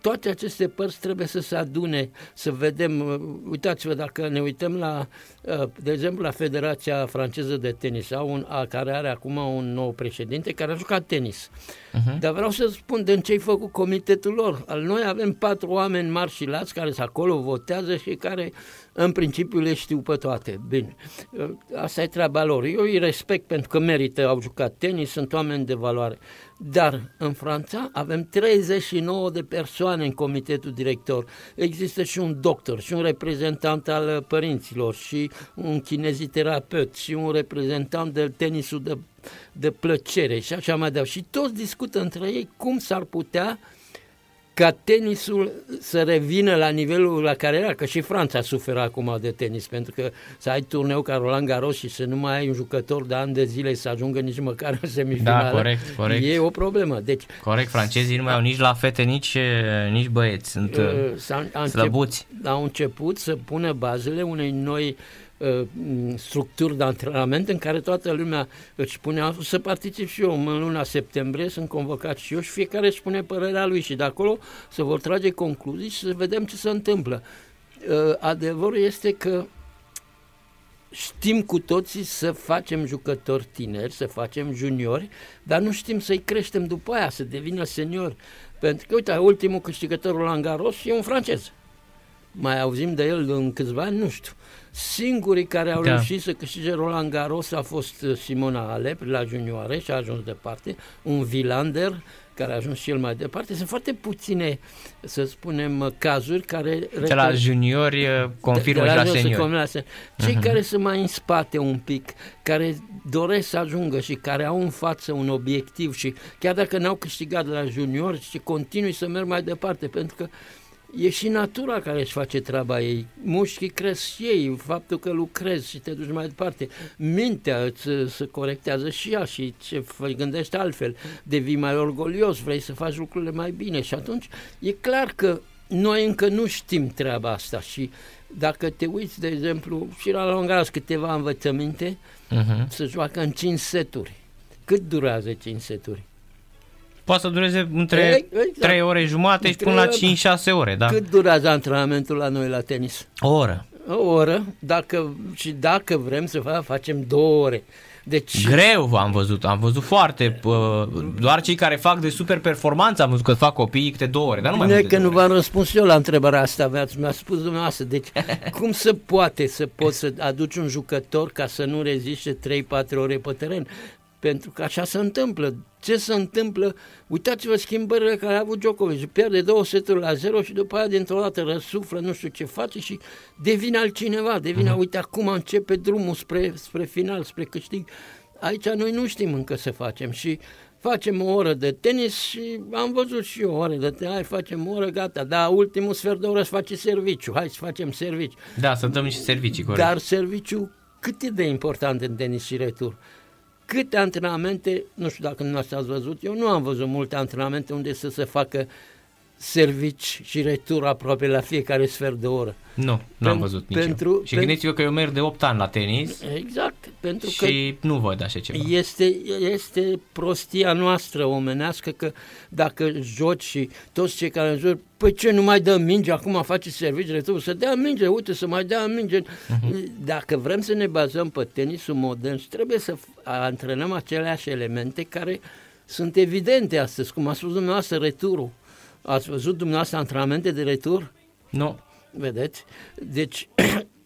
toate aceste părți trebuie să se adune, să vedem, ă, uitați-vă dacă ne uităm la, ă, de exemplu, la Federația Franceză de Tenis, au un, a, care are acum un nou președinte care a jucat tenis. Uh-huh. Dar vreau să spun de ce ai făcut comitetul lor. Al noi avem patru oameni mari și lați care sunt acolo, votează și care în principiu le știu pe toate. Bine, asta e treaba lor. Eu îi respect pentru că merită, au jucat tenis, sunt oameni de valoare. Dar în Franța avem 39 de persoane în comitetul director. Există și un doctor, și un reprezentant al părinților, și un kineziterapeut, și un reprezentant de tenisul de, de plăcere și așa mai departe. Și toți discută între ei cum s-ar putea uh, ca tenisul să revină la nivelul la care era, că și Franța suferă acum de tenis, pentru că să ai turneu ca Roland Garros și să nu mai ai un jucător de ani de zile să ajungă nici măcar în semifinală, da, corect, corect. e o problemă. Deci, corect, francezii nu mai au nici la fete, nici, nici băieți, sunt uh, slăbuți. Au început să pună bazele unei noi uh, Uh, structuri de antrenament în care toată lumea își spune să particip și eu în luna septembrie, sunt convocat și eu și fiecare își spune părerea lui și de acolo să vor trage concluzii și să vedem ce se întâmplă. Uh, adevărul este că știm cu toții să facem jucători tineri, să facem juniori, dar nu știm să-i creștem după aia, să devină seniori. Pentru că, uite, ultimul câștigător Roland Garros e un francez. Mai auzim de el în câțiva ani, nu știu. Singurii care au da. reușit să câștige Roland Garros a fost uh, Simona Alep la junioare și a ajuns departe, un Vilander care a ajuns și el mai departe. Sunt foarte puține, să spunem, uh, cazuri care... De la juniori uh, confirmă de, de la și la seniori. La Cei uh-huh. care sunt mai în spate un pic, care doresc să ajungă și care au în față un obiectiv și chiar dacă n-au câștigat de la juniori, și continui să merg mai departe, pentru că e și natura care își face treaba ei. Mușchii cresc și ei, faptul că lucrezi și te duci mai departe. Mintea îți se corectează și ea și ce gândești altfel. Devii mai orgolios, vrei să faci lucrurile mai bine și atunci e clar că noi încă nu știm treaba asta și dacă te uiți, de exemplu, și la Longaras câteva învățăminte, uh-huh. se joacă în 5 seturi. Cât durează 5 seturi? Poate să dureze între exact. 3 ore jumate și până la 5-6 ore. Da. Cât durează antrenamentul la noi la tenis? O oră. O oră, dacă, și dacă vrem să fac, facem două ore. Deci... Greu am văzut, am văzut foarte, doar cei care fac de super performanță am văzut că fac copiii câte două ore, dar nu mai Bine că nu v-am răspuns eu la întrebarea asta, mi-a spus dumneavoastră, deci *laughs* cum se poate să poți să aduci un jucător ca să nu reziste 3-4 ore pe teren? Pentru că așa se întâmplă. Ce se întâmplă? Uitați-vă schimbările care a avut Djokovic. Pierde două seturi la zero și după aia dintr-o dată răsuflă, nu știu ce face și devine altcineva. Devine, uh-huh. uite, acum începe drumul spre, spre final, spre câștig. Aici noi nu știm încă să facem și facem o oră de tenis și am văzut și eu o oră de tenis, hai facem o oră, gata, dar ultimul sfert de oră să face serviciu, hai să facem serviciu. Da, să dăm și servicii, corect. Dar serviciu cât e de important în tenis și retur? Câte antrenamente, nu știu dacă nu ați văzut, eu nu am văzut multe antrenamente unde să se facă servici și retur aproape la fiecare sfert de oră. Nu, nu am Pen- văzut nici pentru- eu. Și pen- gândiți-vă că eu merg de 8 ani la tenis Exact, pentru că și nu văd așa ceva. Este, este prostia noastră omenească că dacă joci și toți cei care joc, păi ce, nu mai dă minge, acum face servici retur, să dea minge, uite, să mai dea minge. Dacă vrem să ne bazăm pe tenisul modern, trebuie să f- antrenăm aceleași elemente care sunt evidente astăzi, cum a spus dumneavoastră, returul. Ați văzut dumneavoastră antrenamente de retur? Nu. Vedeți? Deci,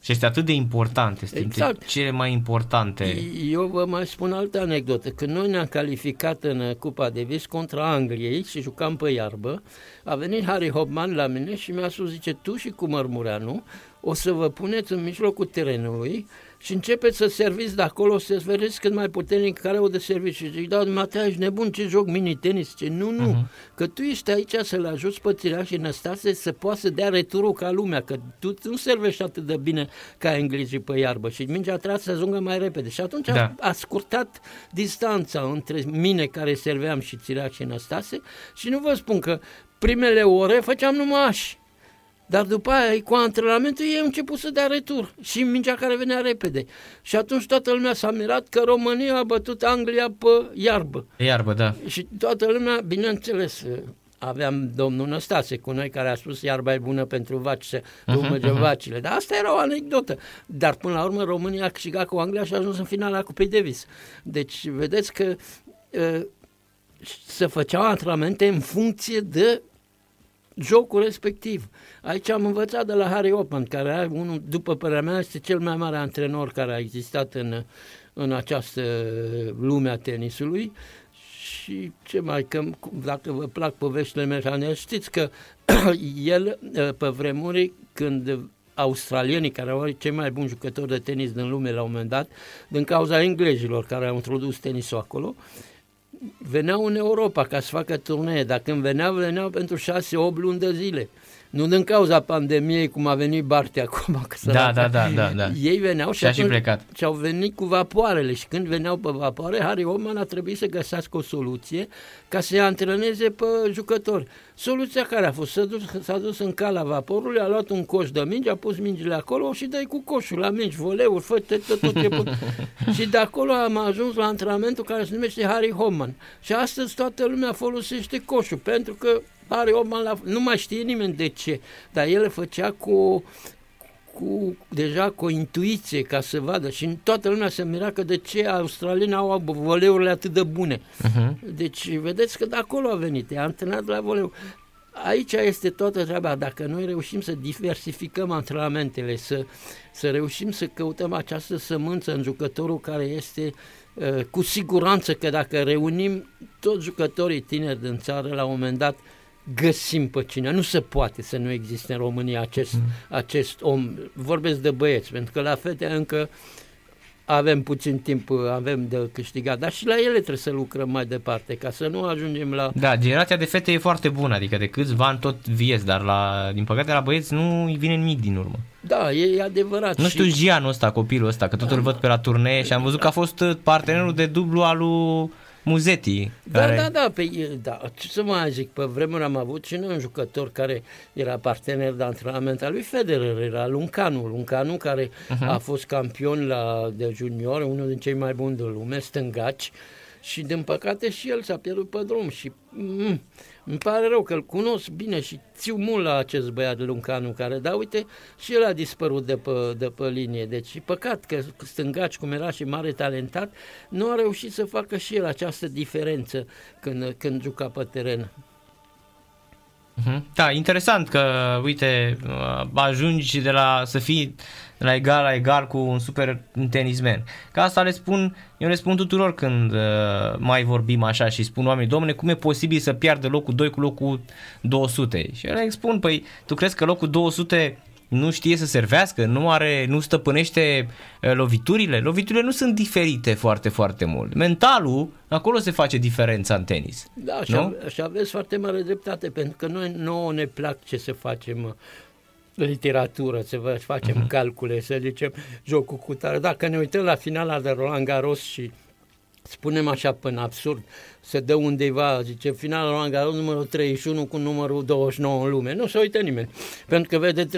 Și este atât de important, este Exact. dintre cele mai importante. Eu vă mai spun altă anecdotă. Când noi ne-am calificat în uh, Cupa Davis contra Angliei și jucam pe iarbă, a venit Harry Hopman la mine și mi-a spus, zice, tu și cu Mărmureanu o să vă puneți în mijlocul terenului și începeți să serviți de acolo, să vedeți cât mai puternic care o de servici. Și zic, da, Matei, ești nebun, ce joc mini-tenis? Ce nu, nu, uh-huh. că tu ești aici să-l ajuți pe Țirea și Năstase să poată să dea returul ca lumea, că tu nu servești atât de bine ca englezii pe iarbă și mingea trebuie să ajungă mai repede. Și atunci Da. da. a scurtat distanța între mine care serveam și Țirea și Năstase și nu vă spun că primele ore făceam numai așa. Dar după aia, cu antrenamentul, ei au început să dea retur și mingea care venea repede. Și atunci toată lumea s-a mirat că România a bătut Anglia pe iarbă. Iarbă, da. Și toată lumea, bineînțeles, aveam domnul Năstase cu noi care a spus iarba e bună pentru vaci, să nu mergem vacile. Dar asta era o anecdotă. Dar până la urmă România a câștigat cu Anglia și a ajuns în finala Cupei Davis. Deci vedeți că uh, se făceau antrenamente în funcție de jocul respectiv. Aici am învățat de la Harry Open, care are unul, după părerea mea, este cel mai mare antrenor care a existat în, în această lume a tenisului. Și ce mai, că, dacă vă plac poveștile mele, știți că *clears throat* el, pe vremuri, când australienii, care au cei mai buni jucători de tenis din lume la un moment dat, din cauza englezilor care au introdus tenisul acolo, veneau în Europa ca să facă turnee. Dacă când veneau, veneau pentru 6-8 luni de zile. Nu din cauza pandemiei, cum a venit Barte acum. Că Da, săraca. da, da, da, da. Ei veneau și, Și-a și atunci- plecat. și au venit cu vapoarele și când veneau pe vapoare, Harry Oman a trebuit să găsească o soluție ca să-i antreneze pe jucători. Soluția care a fost? S-a dus, s-a dus în cala vaporului, a luat un coș de mingi, a pus mingile acolo și dai cu coșul la mingi, voleuri, fă tot, tot, tot ce pot. *laughs* Și de acolo am ajuns la antrenamentul care se numește Harry Homan. Și astăzi toată lumea folosește coșul, pentru că Harry Homan la, nu mai știe nimeni de ce, dar el le făcea cu cu, deja cu o intuiție ca să vadă și toată lumea se mira că de ce australienii au voleurile atât de bune. Uh-huh. Deci vedeți că de acolo a venit, e antrenat la voleu. Aici este toată treaba, dacă noi reușim să diversificăm antrenamentele, să, să reușim să căutăm această sămânță în jucătorul care este uh, cu siguranță că dacă reunim toți jucătorii tineri din țară la un moment dat găsim pe cine. Nu se poate să nu existe în România acest, mm. acest om. Vorbesc de băieți, pentru că la fete încă avem puțin timp, avem de câștigat, dar și la ele trebuie să lucrăm mai departe, ca să nu ajungem la... Da, generația de fete e foarte bună, adică de câțiva ani tot viez, dar la, din păcate la băieți nu îi vine nimic din urmă. Da, e, e adevărat. Nu și- știu Gianul ăsta, copilul ăsta, că tot îl văd pe la turnee și am văzut că a fost partenerul de dublu al lui Muzetti. Da, care... da, da, pe, da, ce să mai zic, pe vremuri am avut și noi un jucător care era partener de antrenament al lui Federer, era Luncanu, Luncanu care uh-huh. a fost campion la, de junior, unul din cei mai buni de lume, stângaci, și din păcate și el s-a pierdut pe drum și mm, îmi pare rău că îl cunosc bine și țiu mult la acest băiat Luncanu care, da, uite, și el a dispărut de pe, de pe linie, deci păcat că stângaci, cum era și mare talentat, nu a reușit să facă și el această diferență când, când juca pe teren. Mhm. Da, interesant că, uite, ajungi de la să fii de la egal la egal cu un super tenismen. Ca asta le spun, eu le spun tuturor când uh, mai vorbim așa și spun oamenii, domne, cum e posibil să piardă locul 2 cu locul 200? Și eu le spun, păi, tu crezi că locul 200 nu știe să servească, nu are, nu stăpânește uh, loviturile. Loviturile nu sunt diferite foarte, foarte mult. Mentalul, acolo se face diferența în tenis. Da, și, Nu? ave- și aveți foarte mare dreptate, pentru că noi nouă ne plac ce să facem uh, literatură, să vă facem uh-huh. calcule, să zicem jocul cu tare. Dacă ne uităm la finala de Roland Garros și spunem așa până absurd, se dă undeva, zice, finalul Roland Garros numărul 31 cu numărul 29 în lume. Nu se uită nimeni, pentru că vede 31-29.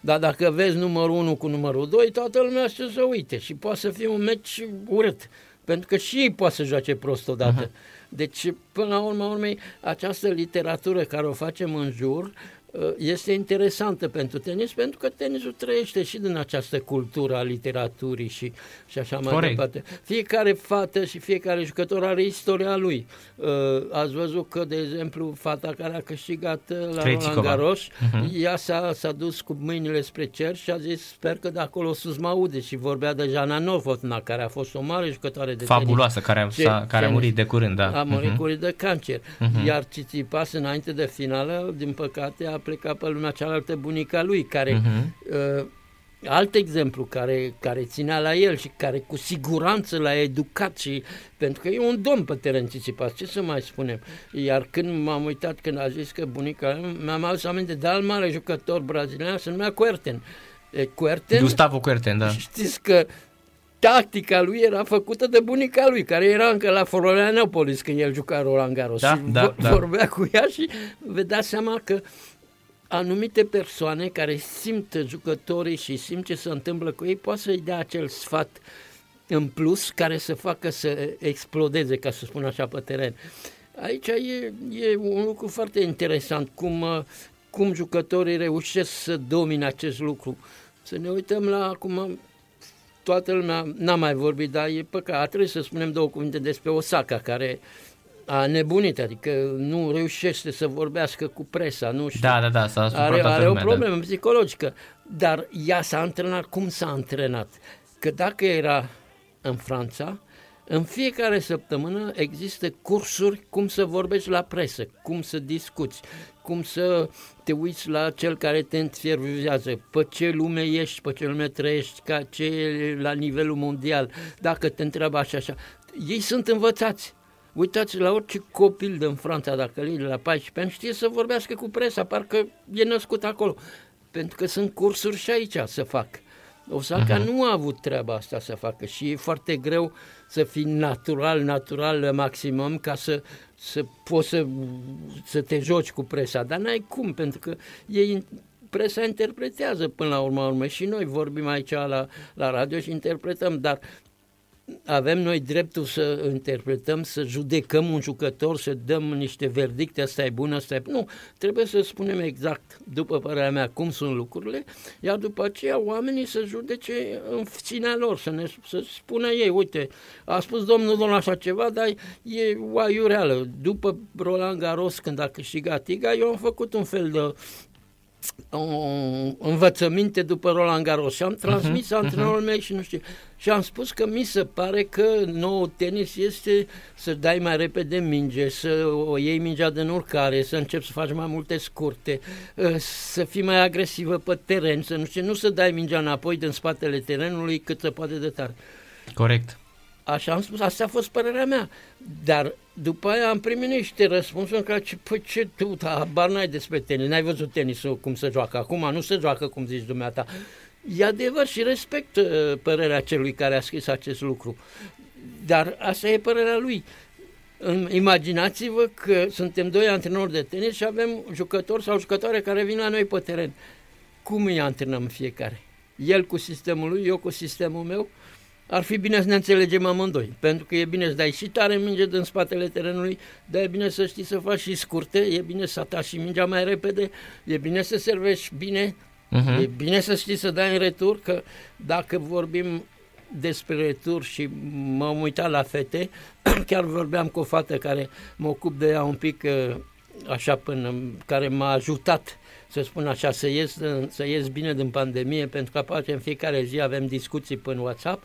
Dar dacă vezi numărul 1 cu numărul 2, toată lumea să se uite și poate să fie un meci urât, pentru că și ei poate să joace prost odată. Uh-huh. Deci, până la urmă, urmei, această literatură care o facem în jur Uh, este interesantă pentru tenis, pentru că tenisul trăiește și din această cultură a literaturii și, și așa mai Corect. departe. Fiecare fată și fiecare jucător are istoria lui. Uh, ați văzut că, de exemplu, fata care a câștigat uh, la Roland Garros, uh-huh. ea s-a, s-a dus cu mâinile spre cer și a zis, sper că de acolo sus mă aude și vorbea de Jana Novotna, care a fost o mare jucătoare de Fabuloasă, tenis. care a, care a murit de curând, da. A murit uh-huh. curând de cancer. Uh-huh. Iar Tsitsipas, înainte de finală, din păcate, a plecat pe lumea cealaltă bunica lui, care... Uh-huh. Uh, alt exemplu care, care ținea la el și care cu siguranță l-a educat și pentru că e un domn pe teren Tsitsipas, ce să mai spunem. Iar când m-am uitat când a zis că bunica mi-am adus aminte de alt mare jucător brazilian, se numea Querten. Querten Gustavo Querten, da. Știți că tactica lui era făcută de bunica lui, care era încă la Florianopolis când el juca Roland Garros. Da, și da, da. vorbea cu ea și vă dați seama că anumite persoane care simt jucătorii și simt ce se întâmplă cu ei, poate să-i dea acel sfat în plus care să facă să explodeze, ca să spun așa, pe teren. Aici e, e un lucru foarte interesant, cum, cum jucătorii reușesc să domine acest lucru. Să ne uităm la acum, toată lumea n-a mai vorbit, dar e păcat, trebuie să spunem două cuvinte despre Osaka, care uh, a nebunit, adică nu reușește să vorbească cu presa, nu știu. Da, da, da, s-a are, are lumea, o problemă da. psihologică, dar ea s-a antrenat, cum s-a antrenat? Că dacă era în Franța, în fiecare săptămână există cursuri cum să vorbești la presă, cum să discuți, cum să te uiți la cel care te intervievează, pe ce lume ești, pe ce lume trăiești, ca ce e la nivelul mondial, dacă te întreabă așa, așa. Ei sunt învățați Uitați la orice copil din Franța, dacă îl de la 14 ani, știe să vorbească cu presa, parcă e născut acolo. Pentru că sunt cursuri și aici să fac. Osaka uh-huh. nu a avut treaba asta să facă și e foarte greu să fii natural, natural maximum ca să, să poți să, să te joci cu presa, dar n-ai cum, pentru că ei presa interpretează până la urmă, urmă și noi vorbim aici la, la radio și interpretăm, dar avem noi dreptul să interpretăm, să judecăm un jucător, să dăm niște verdicte, asta e bun, asta e... Nu, trebuie să spunem exact, după părerea mea, cum sunt lucrurile, iar după aceea oamenii să judece în ținea lor, să, ne, să spună ei, uite, a spus domnul domnul așa ceva, dar e o aiureală. După Roland Garros, când a câștigat Iga, eu am făcut un fel de învățăminte după Roland Garros și am transmis uh-huh, antrenorul uh-huh. meu și nu știu. Și am spus că mi se pare că nou tenis este să dai mai repede minge, să o iei mingea de urcare, să începi să faci mai multe scurte, ă, să fii mai agresivă pe teren, să nu știu, nu să dai mingea înapoi din spatele terenului cât se poate de tare. Corect. Așa am spus, asta a fost părerea mea. Dar după aia am primit niște răspunsuri care ce, păi ce tu, habar n-ai despre tenis, n-ai văzut tenisul cum se joacă acum, nu se joacă cum zici dumneata. E adevăr și respect uh, părerea celui care a scris acest lucru. Dar asta e părerea lui. Imaginați-vă că suntem doi antrenori de tenis și avem jucători sau jucătoare care vin la noi pe teren. Cum îi antrenăm fiecare? El cu sistemul lui, eu cu sistemul meu? Ar fi bine să ne înțelegem amândoi, pentru că e bine să dai și tare minge din spatele terenului, dar e bine să știi să faci și scurte, e bine să ataci și mingea mai repede, e bine să servești bine, uh-huh. e bine să știi să dai în retur, că dacă vorbim despre retur și m-am uitat la fete, *clears throat* chiar vorbeam cu o fată care mă ocup de ea un pic uh, așa până, care m-a ajutat să spun așa, să ies, să ies bine din pandemie, pentru că apare în fiecare zi avem discuții pe WhatsApp.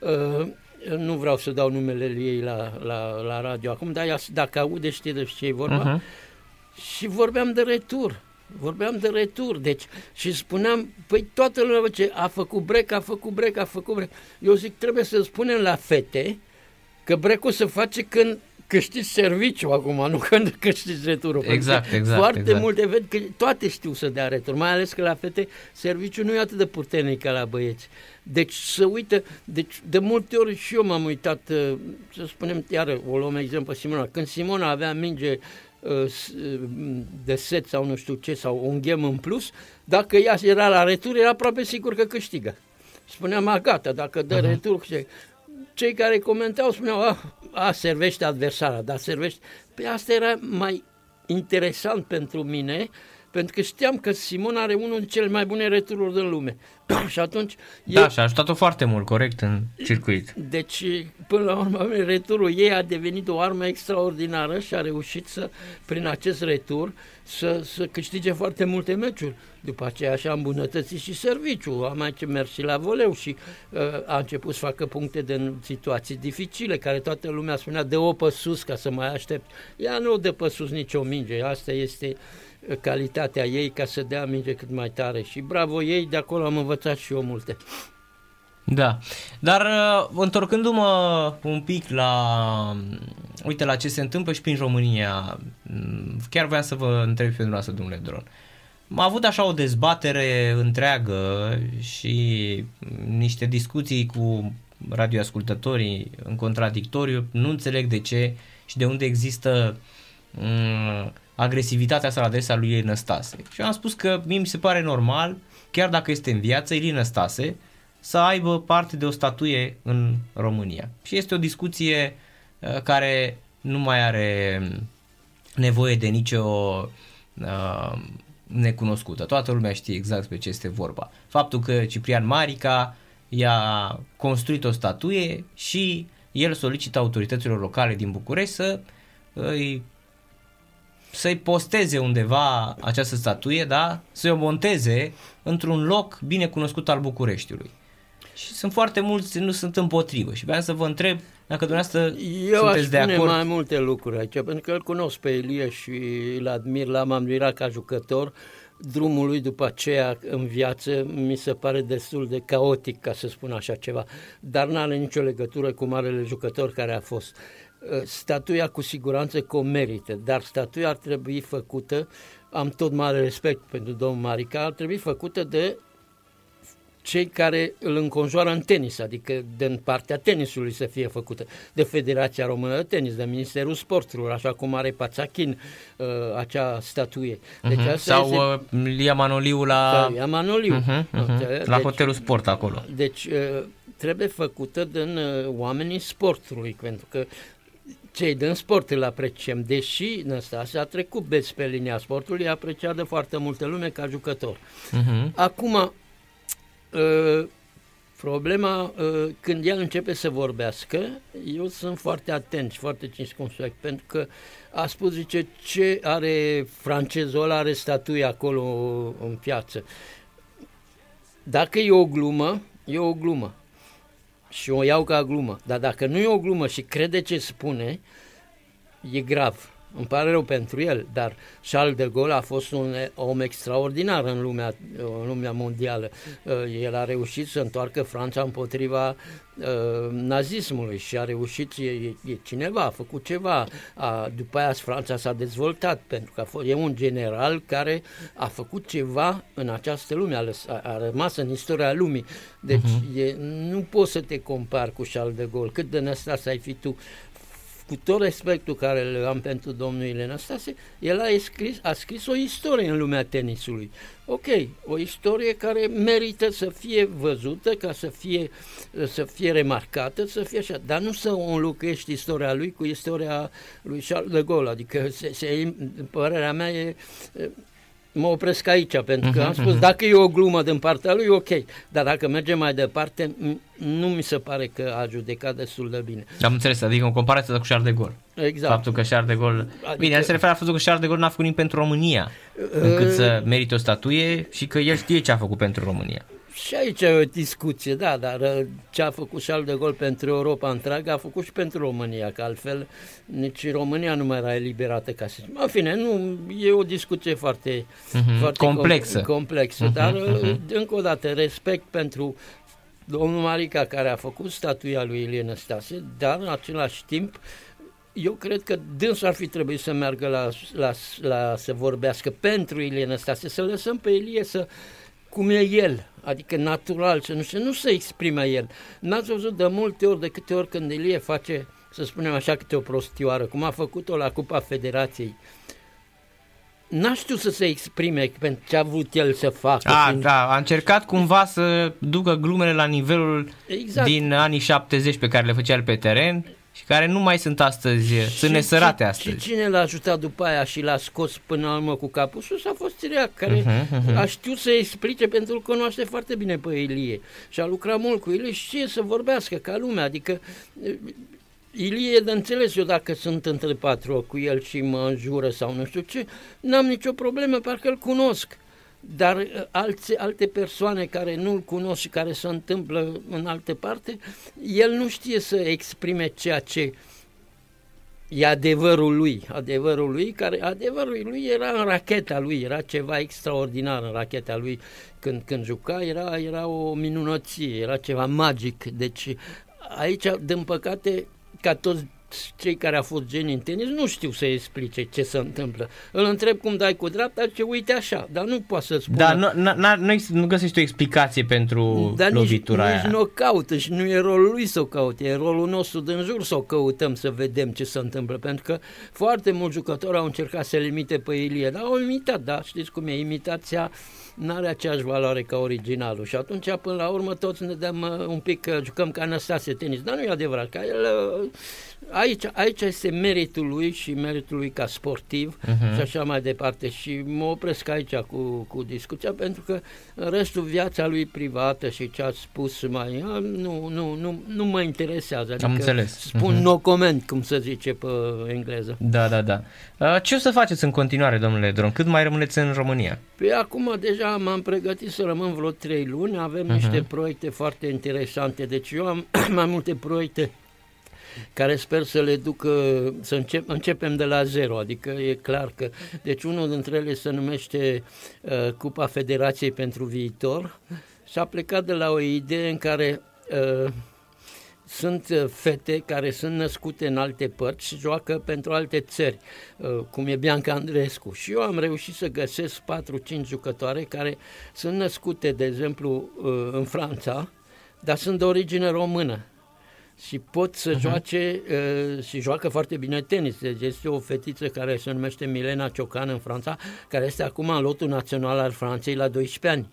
Uh, nu vreau să dau numele ei la, la, la radio acum, dar ea, dacă aude știe de ce e vorba. Uh-huh. Și vorbeam de retur. Vorbeam de retur, deci, și spuneam, păi toată lumea ce a făcut break, a făcut break, a făcut break. Eu zic, trebuie să spunem la fete că brecul se face când câștigi serviciu acum, nu când câștigi returul. Exact, exact. Foarte exact. multe ved că toate știu să dea retur, mai ales că la fete serviciul nu e atât de puternic ca la băieți. Deci să uită, deci de multe ori și eu m-am uitat, uh, să spunem, iară, o luăm exemplu pe Simona, când Simona avea minge uh, s- uh, de set sau nu știu ce, sau un ghem în plus, dacă ea era la retur, era aproape sigur că câștigă. Spuneam, a, gata, dacă dă uh-huh. retur, ce- cei care comentau spuneau, a, a servește adversara, dar servește... Pe asta era mai interesant pentru mine, pentru că știam că Simon are unul dintre cele mai bune retururi din lume. *clears throat* și atunci... Da, și a ajutat-o foarte mult, corect, în circuit. Deci, până la urmă, returul ei a devenit o armă extraordinară și a reușit să, prin acest retur, să, să câștige foarte multe meciuri. După aceea și-a îmbunătățit și serviciul, a mai mers și la voleu și uh, a început să facă puncte de situații dificile, care toată lumea spunea de o pe sus ca să mai aștept. Ea nu dă pe sus nicio minge, asta este uh, calitatea ei ca să dea minge cât mai tare și bravo ei, de acolo am învățat și eu multe. Da, dar uh, întorcându-mă un pic la, uite, la ce se întâmplă și prin România, m, chiar voiam să vă întreb pe dumneavoastră, domnule Dron. Am avut așa o dezbatere întreagă și niște discuții cu radioascultătorii în contradictoriu, nu înțeleg de ce și de unde există m, agresivitatea asta la adresa lui Ilie Năstase. Și eu am spus că mie mi se pare normal, chiar dacă este în viață, Ilie Năstase, să aibă parte de o statuie în România. Și este o discuție uh, care nu mai are nevoie de nicio uh, necunoscută. Toată lumea știe exact pe ce este vorba. Faptul că Ciprian Marica i-a construit o statuie și el solicită autorităților locale din București să îi să-i posteze undeva această statuie, da? să-i o monteze într-un loc bine cunoscut al Bucureștiului. Și sunt foarte mulți, nu sunt împotrivă. Și vreau să vă întreb dacă dumneavoastră Eu aș sunteți de spune acord. mai multe lucruri aici, pentru că îl cunosc pe Elie și îl admir, l-am admirat ca jucător. Drumul lui după aceea în viață mi se pare destul de caotic, ca să spun așa ceva, dar nu are nicio legătură cu marele jucător care a fost. Uh, Statuia cu siguranță că o merită, dar statuia ar trebui făcută, am tot mare respect pentru domnul Marica, ar trebui făcută de cei care îl înconjoară în tenis, adică din partea tenisului să fie făcută, de Federația Română de Tenis, de Ministerul Sporturilor, așa cum are Pațachin uh, acea statuie. Deci Mhm. asta Sau este- uh, Lia Manoliu la, Ia Manoliu. Mhm, mhm. Deci- la Hotelul Sport acolo. Deci uh, trebuie făcută din uh, oamenii sportului, pentru că cei din sport îl apreciem, deși Năstase a trecut beț pe linia sportului, e apreciat de foarte multă lume ca jucător. Mhm. Acum, uh, problema, uh, când el începe să vorbească, eu sunt foarte atent și foarte circumspect, pentru că a spus, zice, ce are francezul ăla, are statuie acolo în piață. Dacă e o glumă, e o glumă. Și o iau ca glumă. Dar dacă nu e o glumă și crede ce spune, e grav. Îmi pare rău pentru el, dar Charles de Gaulle a fost un om extraordinar în lumea, în lumea mondială. Uh, El a reușit să întoarcă Franța împotriva uh, nazismului și a reușit, e, e, e cineva, a făcut ceva. A, după aia Franța s-a dezvoltat pentru că a fost, e un general care a făcut ceva în această lume, a, lăs, a, a rămas în istoria lumii. Deci uh-huh. e, nu poți să te compari cu Charles de Gaulle, cât de năstas ai fi tu cu tot respectul care îl am pentru domnul Ilen Stase, el a scris, a scris o istorie în lumea tenisului. Ok, o istorie care merită să fie văzută, ca să fie, să fie remarcată, să fie așa, dar nu să înlocuiești istoria lui cu istoria lui Charles de Gaulle, adică se, se, părerea mea e mă opresc aici, pentru că am spus, dacă e o glumă din partea lui, ok, dar dacă mergem mai departe, nu mi se pare că a judecat destul de bine. Am înțeles, adică în comparație cu Charles de Gaulle. Exact. Faptul că Charles de Gaulle... Adică- Bine, el se referă la faptul că Charles de Gaulle n-a făcut nimic pentru România, încât să merite o statuie și că el știe ce a făcut pentru România. Și aici e o discuție, da, dar uh, ce a făcut Charles de Gaulle pentru Europa întreagă a făcut și pentru România, că altfel nici România nu mai era eliberată ca să În fine, nu, e o discuție foarte, Mhm, foarte complexă. Com- complexă, Mhm, dar uh, mhm. încă o dată respect pentru domnul Marica care a făcut statuia lui Ilie Năstase, dar în același timp eu cred că dânsul ar fi trebuit să meargă la, la, la să vorbească pentru Ilie Năstase, să lăsăm pe Ilie să cum e el, adică natural, să nu, să nu se exprime el. N-ați văzut de multe ori, de câte ori când Ilie face, să spunem așa, câte o prostioară, cum a făcut-o la Cupa Federației, n-a știut să se exprime pentru ce a vrut el să facă. A, prin... da, a încercat cumva să ducă glumele la nivelul Exact. din anii 70 pe care le făcea el pe teren și care nu mai sunt astăzi, sunt Și- nesărate și, astăzi. Și cine l-a ajutat după aia și l-a scos până la urmă cu capul sus a fost Țiriac, care Mhm, a știut să explice pentru că îl cunoaște foarte bine pe Ilie și a lucrat mult cu Ilie și știe să vorbească ca lumea, adică eh, Ilie e de înțeles eu dacă sunt între patru ochi cu el și mă înjură sau nu știu ce, n-am nicio problemă, parcă îl cunosc. Dar eh, alți, alte persoane care nu-l cunosc și care se întâmplă în alte parte, el nu știe să exprime ceea ce e adevărul lui, adevărul lui, care adevărul lui era în racheta lui, era ceva extraordinar în racheta lui când, când juca, era, era o minunăție, era ceva magic, deci aici, din păcate, ca toți cei care au fost geni în tenis nu știu să explice ce se întâmplă. Îl întreb cum dai cu dreapta, ce uite așa, dar nu poate să spună. Da, nu, n- n- nu, ex- nu găsești o explicație pentru Dar nici, lovitura nici aia. nu o caută și nu e rolul lui să o caute, e rolul nostru din jur să o căutăm, să vedem ce se întâmplă, pentru că foarte mulți jucători au încercat să-l imite pe Ilie, dar au imitat, da, știți cum e, imitația nu are aceeași valoare ca originalul și atunci până la urmă toți ne dăm uh, un pic, uh, jucăm ca Năstase tenis, dar nu e adevărat, ca el, uh, aici, aici este meritul lui și meritul lui ca sportiv Mhm. și așa mai departe și mă opresc aici cu, cu discuția pentru că în restul viața lui privată și ce ați spus mai, a, nu, nu, nu, nu mă interesează, adică Am înțeles. spun Mhm. no comment, cum se zice pe engleză. Da, da, da. Uh, Ce o să faceți în continuare, domnule Dron? Cât mai rămâneți în România? Pe acum deja m-am pregătit să rămân vreo trei luni, avem uh-huh. niște proiecte foarte interesante, deci eu am *clears throat* mai multe proiecte care sper să le duc, uh, să încep, începem de la zero, adică e clar că, deci unul dintre ele se numește uh, Cupa Federației pentru Viitor. Și a plecat de la o idee în care uh, sunt uh, fete care sunt născute în alte părți și joacă pentru alte țări, uh, cum e Bianca Andreescu. Și eu am reușit să găsesc 4-5 jucătoare care sunt născute, de exemplu, uh, în Franța, dar sunt de origine română și pot să uh-huh. joace uh, și joacă foarte bine tenis. Deci este o fetiță care se numește Milena Ciocan în Franța, care este acum în lotul național al Franței la 12 ani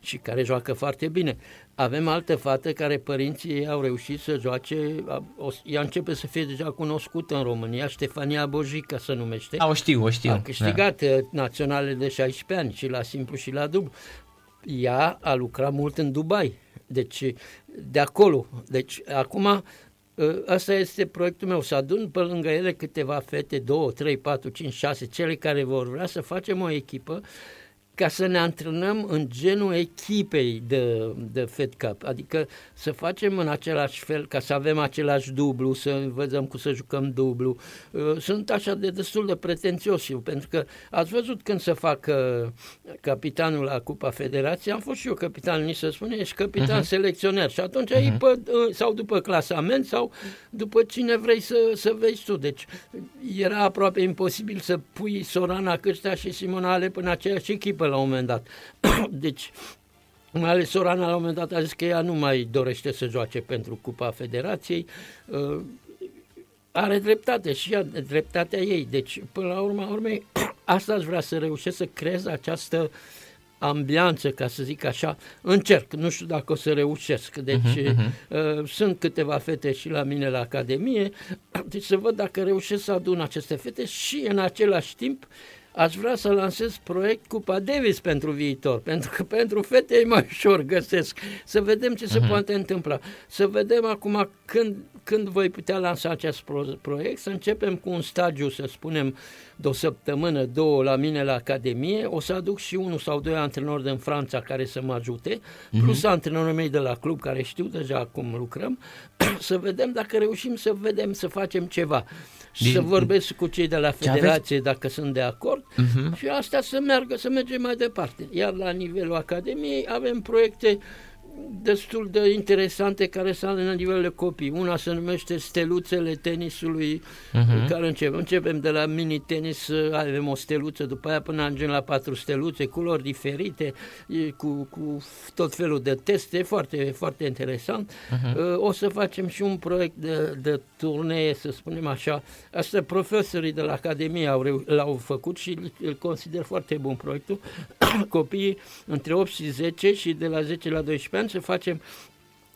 și care joacă foarte bine. Avem altă fată care părinții ei au reușit să joace, a- o, ea începe să fie deja cunoscută în România, Ștefania Bojica se numește. A, o știu, o știu. A câștigat da. naționale de 16 ani și la simplu și la dublu. Ea a lucrat mult în Dubai, deci de acolo. Deci acum ă, Asta este proiectul meu, să adun pe lângă ele câteva fete, 2, 3, 4, 5, 6, cele care vor vrea să facem o echipă ca să ne antrenăm în genul echipei de, de Fed Cup, adică să facem în același fel, ca să avem același dublu, să învățăm cum să jucăm dublu. Uh, Sunt așa de destul de pretențios eu, pentru că ați văzut când se fac uh, capitanul la Cupa Federației, am fost și eu capitan, ni se spune, ești capitan uh-huh. selecționer și atunci uh-huh. pe, uh, sau după clasament sau după cine vrei să, să vezi tu. Deci era aproape imposibil să pui Sorana Cârștea și Simona Alep în aceeași echipă la un moment dat. *coughs* deci, mai ales Sorana la un moment dat a zis că ea nu mai dorește să joace pentru Cupa Federației. Uh, are dreptate și ea, dreptatea ei. Deci, până la urma urmei, *coughs* asta aș vrea să reușesc să creez această ambianță, ca să zic așa, încerc, nu știu dacă o să reușesc. Deci uh-huh, uh-huh. Uh, sunt câteva fete și la mine la Academie, *coughs* deci să văd dacă reușesc să adun aceste fete și în același timp aș vrea să lansez proiect Cupa Davis pentru viitor, pentru că pentru fete e mai ușor găsesc. Să vedem ce se uh-huh. poate întâmpla. Să vedem acum când, când voi putea lansa acest pro- proiect, să începem cu un stagiu, să spunem, de o săptămână, două la mine la Academie, o să aduc și unul sau doi antrenori din Franța care să mă ajute, uh-huh. plus antrenorii mei de la club care știu deja cum lucrăm, *clears throat* să vedem dacă reușim să vedem, să facem ceva. Din, să vorbesc cu cei de la federație aveți... dacă sunt de acord uh-huh. și asta să meargă, să mergem mai departe. Iar la nivelul Academiei avem proiecte destul de interesante care sunt la nivel de copii. Una se numește Steluțele tenisului, uh-huh. care începem. Începem de la mini-tenis, avem o steluță, după aia până ajungem la patru steluțe, culori diferite, cu, cu tot felul de teste, foarte, foarte interesant. Uh-huh. O să facem și un proiect de, de turnee, să spunem așa. Asta profesorii de la Academie au, l-au făcut și îl consider foarte bun proiectul. *coughs* Copiii între 8 și 10 și de la 10 la 12 ani să facem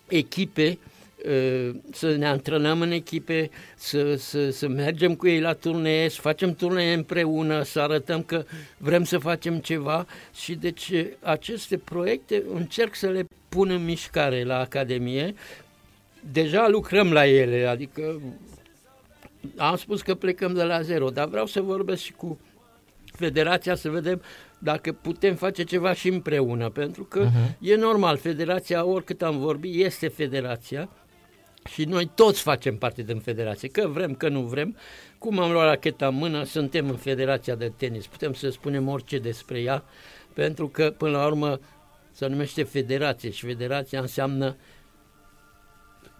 echipe uh, să ne antrenăm în echipe, să, să, să mergem cu ei la turnee, să facem turnee împreună, să arătăm că vrem să facem ceva și deci aceste proiecte încerc să le pun în mișcare la Academie. Deja lucrăm la ele, adică am spus că plecăm de la zero, dar vreau să vorbesc și cu federația să vedem dacă putem face ceva și împreună, pentru că uh-huh. e normal, federația, oricât am vorbit, este federația și noi toți facem parte din federație, că vrem, că nu vrem. Cum am luat racheta în mână, suntem în federația de tenis, putem să spunem orice despre ea, pentru că, până la urmă, se numește federație și federația înseamnă uh,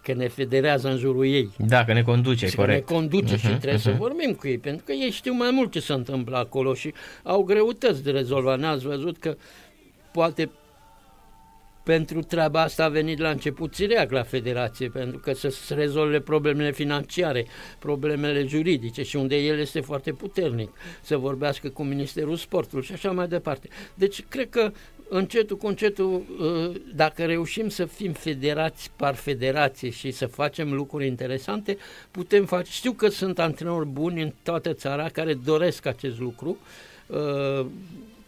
că ne federează în jurul ei. Da, că ne conduce, și corect. ne conduce uh-huh, și trebuie uh-huh. să vorbim cu ei, pentru că ei știu mai mult ce se întâmplă acolo și au greutăți de rezolvat. N-ați văzut că poate pentru treaba asta a venit la început Țireac la federație, pentru că să se rezolve problemele financiare, problemele juridice și unde el este foarte puternic, să vorbească cu Ministerul Sportului și așa mai departe. Deci cred că încetul cu încetul, uh, dacă reușim să fim federați par federație și să facem lucruri interesante, putem face. Știu că sunt antrenori buni în toată țara care doresc acest lucru, uh,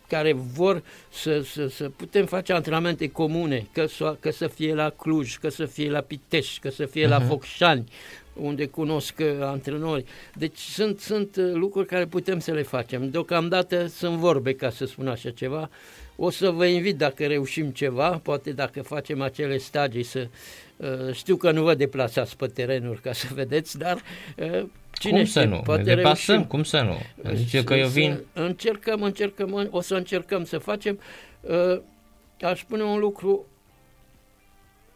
care vor să, să, să putem face antrenamente comune, că să, că să fie la Cluj, că să fie la Pitești, că să fie uh-huh. la mhm. Focșani, unde cunosc uh, antrenori. Deci sunt, sunt lucruri care putem să le facem. Deocamdată sunt vorbe, ca să spun așa ceva, o să vă invit dacă reușim ceva, poate dacă facem acele stagii să... Uh, știu că nu vă deplasați pe terenuri ca să vedeți, dar uh, cine cum știe, să nu? poate ne deplasăm, reușim. cum să nu? Zice că eu vin... Încercăm, încercăm, o să încercăm să facem. Uh, aș spune un lucru,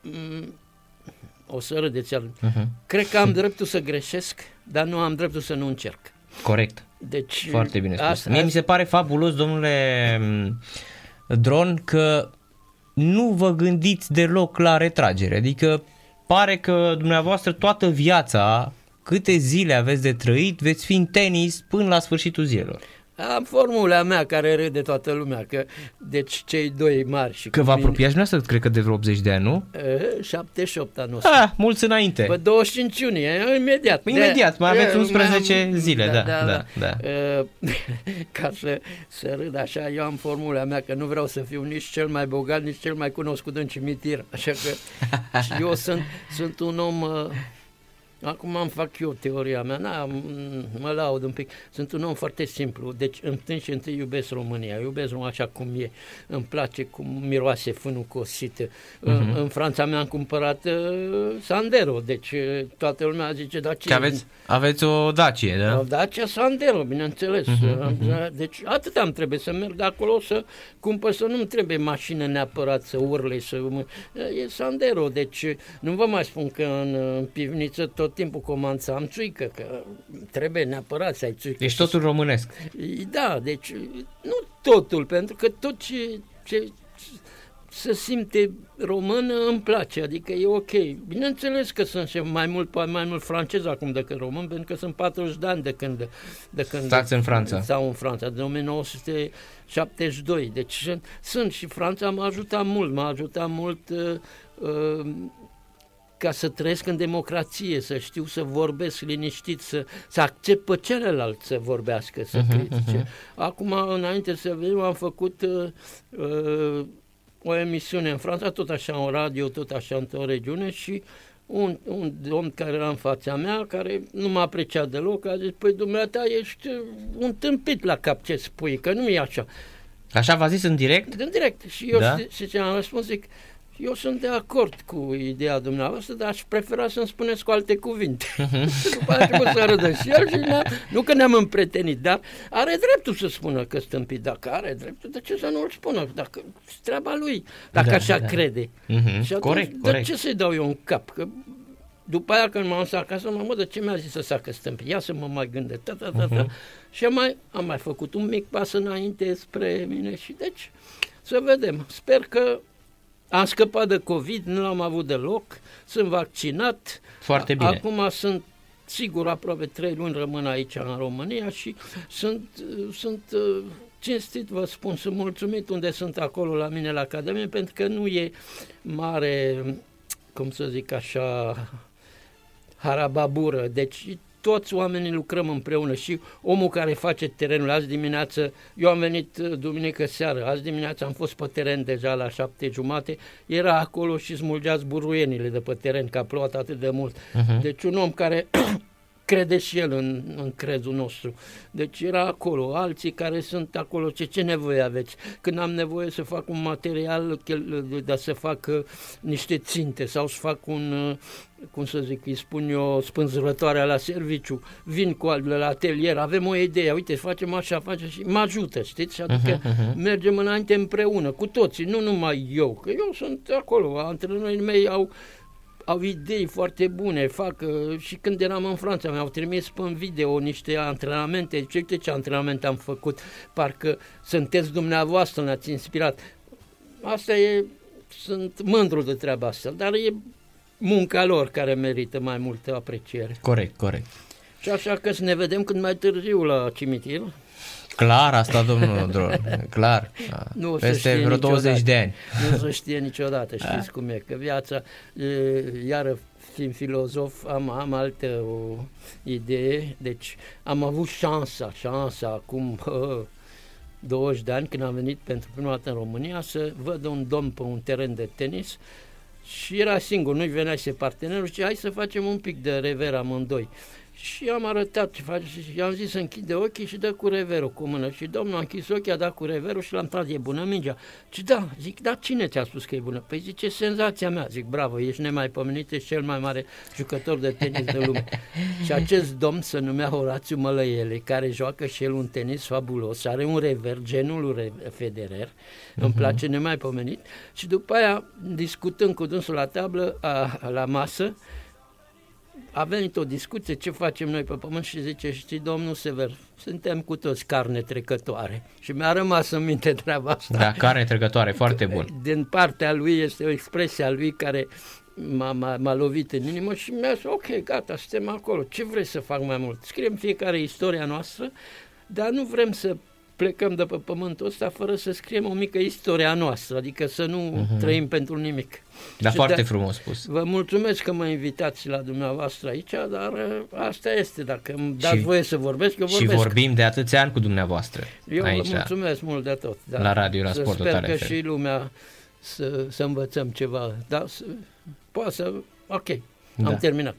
mm, o să râdeți, uh-huh. cred că am dreptul să greșesc, dar nu am dreptul să nu încerc. Corect. Deci, Foarte bine spus. Asta, Mie mi se pare fabulos, domnule Dron, că nu vă gândiți deloc la retragere. Adică pare că dumneavoastră toată viața, câte zile aveți de trăit, veți fi în tenis până la sfârșitul zilelor. Am formula mea care râde toată lumea, că deci cei doi mari și Că vă apropiați dumneavoastră, cred că de vreo 80 de ani, nu? Uh, 78 anul ăsta. Ah, mulți înainte. Pe 25 iunie, imediat. Imediat, mai aveți 11 am, zile, da, da, da. da, da. Uh, *laughs* ca să, să râd așa, eu am formula mea că nu vreau să fiu nici cel mai bogat, nici cel mai cunoscut în cimitir, așa că *laughs* eu sunt, sunt un om... Uh, Acum am fac eu teoria mea, na, mă laud un pic. Sunt un om foarte simplu, deci întâi și întâi iubesc România, iubesc România așa cum e, îmi place cum miroase fânul cosit. Uh-huh. În, în Franța mi-am cumpărat uh, Sandero, deci uh, toată lumea zice, da ce... Aveți, aveți o Dacie, da? O Dacia Sandero, bineînțeles. Uh-huh, uh-huh. Deci atât am trebuie să merg de acolo să cumpăr, să nu-mi trebuie mașină neapărat să urle, să... E Sandero, deci nu vă mai spun că în, în pivniță tot tot timpul comanța am țuică, că trebuie neapărat să ai țuică. Deci totul românesc. Da, deci nu totul, pentru că tot ce, ce se simte român îmi place, adică e ok. Bineînțeles că sunt și mai mult, mai mult francez acum decât român, pentru că sunt 40 de ani de când... De când Stați în Franța. Stau în Franța, de 1972. Deci sunt și Franța m-a ajutat mult, m-a ajutat mult uh, uh, ca să trăiesc în democrație, să știu să vorbesc liniștit, să, să accept pe celălalt să vorbească, să uh-huh, critique. Uh-huh. Acum, înainte să venim, am făcut uh, uh, o emisiune în Franța, tot așa în radio, tot așa într-o regiune și un, un domn care era în fața mea, care nu m-a apreciat deloc, a zis, păi dumneata ești un tâmpit la cap ce spui, că nu e așa. Așa v-a zis în direct? În direct. Și eu da? și, și am răspuns, zic, Eu sunt de acord cu ideea dumneavoastră, dar aș prefera să-mi spuneți cu alte cuvinte. Uh-huh. După aceea trebuie să râdă și el și ne nu că ne-am împretenit, dar are dreptul să spună că stâmpit. Dacă are dreptul, de ce să nu-l spună? Dacă treaba lui, dacă da, așa da. crede. Uh-huh. Și atunci, corect, de corect. ce să-i dau eu în cap? Că după aia când m-am dus acasă, mă de ce mi-a zis să sacă stâmpi? Ia să mă mai gândesc. Ta, ta, ta, ta. Uh-huh. Și am mai, am mai făcut un mic pas înainte spre mine și deci să vedem. Sper că am scăpat de COVID, nu l-am avut deloc, sunt vaccinat. Foarte bine. Acum sunt sigur aproape trei luni rămân aici în România și sunt, sunt cinstit vă spun, sunt mulțumit unde sunt acolo la mine la Academie pentru că nu e mare, cum să zic așa, harababură. Deci toți oamenii lucrăm împreună și omul care face terenul azi dimineață, eu am venit uh, duminică seară, azi dimineață am fost pe teren deja la șapte jumate, era acolo și smulgea zburuienile de pe teren, că a plouat atât de mult. Uh-huh. Deci un om care crede și el în, în crezul nostru. Deci era acolo, alții care sunt acolo, ce, ce nevoie aveți? Când am nevoie să fac un material, dar să fac uh, niște ținte sau să fac un, uh, cum să zic, îi spun eu, spânzurătoarea la serviciu, vin cu al la atelier, avem o idee, uite, facem așa, facem și mă ajută, știți? Adică uh-huh, uh-huh. mergem înainte împreună, cu toții, nu numai eu, că eu sunt acolo, antrenorii mei au au idei foarte bune, fac uh, și când eram în Franța mi-au trimis pe video niște antrenamente, ce uite ce antrenament am făcut, parcă sunteți dumneavoastră, ne-ați inspirat. Asta e, sunt mândru de treaba asta, dar e munca lor care merită mai multă apreciere. Corect, corect. Și așa că să ne vedem când mai târziu la cimitir. Clar asta, domnul Dron, clar. Nu Peste vreo 20 de ani. Nu se știe niciodată, *laughs* știți cum e, că viața, iară fiind filozof, am, am altă o idee, deci am avut șansa, șansa acum hă, 20 de ani când am venit pentru prima dată în România să văd un domn pe un teren de tenis și era singur, nu-i venea și partenerul și hai să facem un pic de rever amândoi. Și am arătat ce face și i-am zis să închide ochii și dă cu reverul cu mână. Și domnul a închis ochii, a dat cu reverul și l-am tras, e bună mingea. Și da, zic, da, cine ți-a spus că e bună? Păi zice, senzația mea. Zic, bravo, ești nemaipomenit, ești cel mai mare jucător de tenis de lume. *laughs* și acest domn se numea Horațiu Mălăiele, care joacă și el un tenis fabulos, are un rever, genul lui Federer, uh-huh. îmi mhm. place nemaipomenit. Și după aia, discutând cu dânsul la tablă, a, la masă, a venit o discuție ce facem noi pe pământ și zice, știi, domnul Sever, suntem cu toți carne trecătoare. Și mi-a rămas în minte treaba asta. Da, carne trecătoare, foarte bun. Din partea lui este o expresie a lui care m-a, m-a, m-a lovit în inimă și mi-a zis, ok, gata, suntem acolo, ce vreți să fac mai mult? Scriem fiecare istoria noastră, dar nu vrem să plecăm de pe pământul ăsta fără să scriem o mică istoria noastră, adică să nu uh-huh. trăim pentru nimic. Da, foarte de, frumos spus. Vă mulțumesc că mă invitați la dumneavoastră aici, dar uh, asta este, dacă îmi dați și, voie să vorbesc, eu vorbesc. Și vorbim de atâția ani cu dumneavoastră Eu aici, vă mulțumesc mult de tot. Da. La radio, la Sport Sper că FM. și lumea să, să învățăm ceva. Da, să, poate să... Ok, da. am terminat.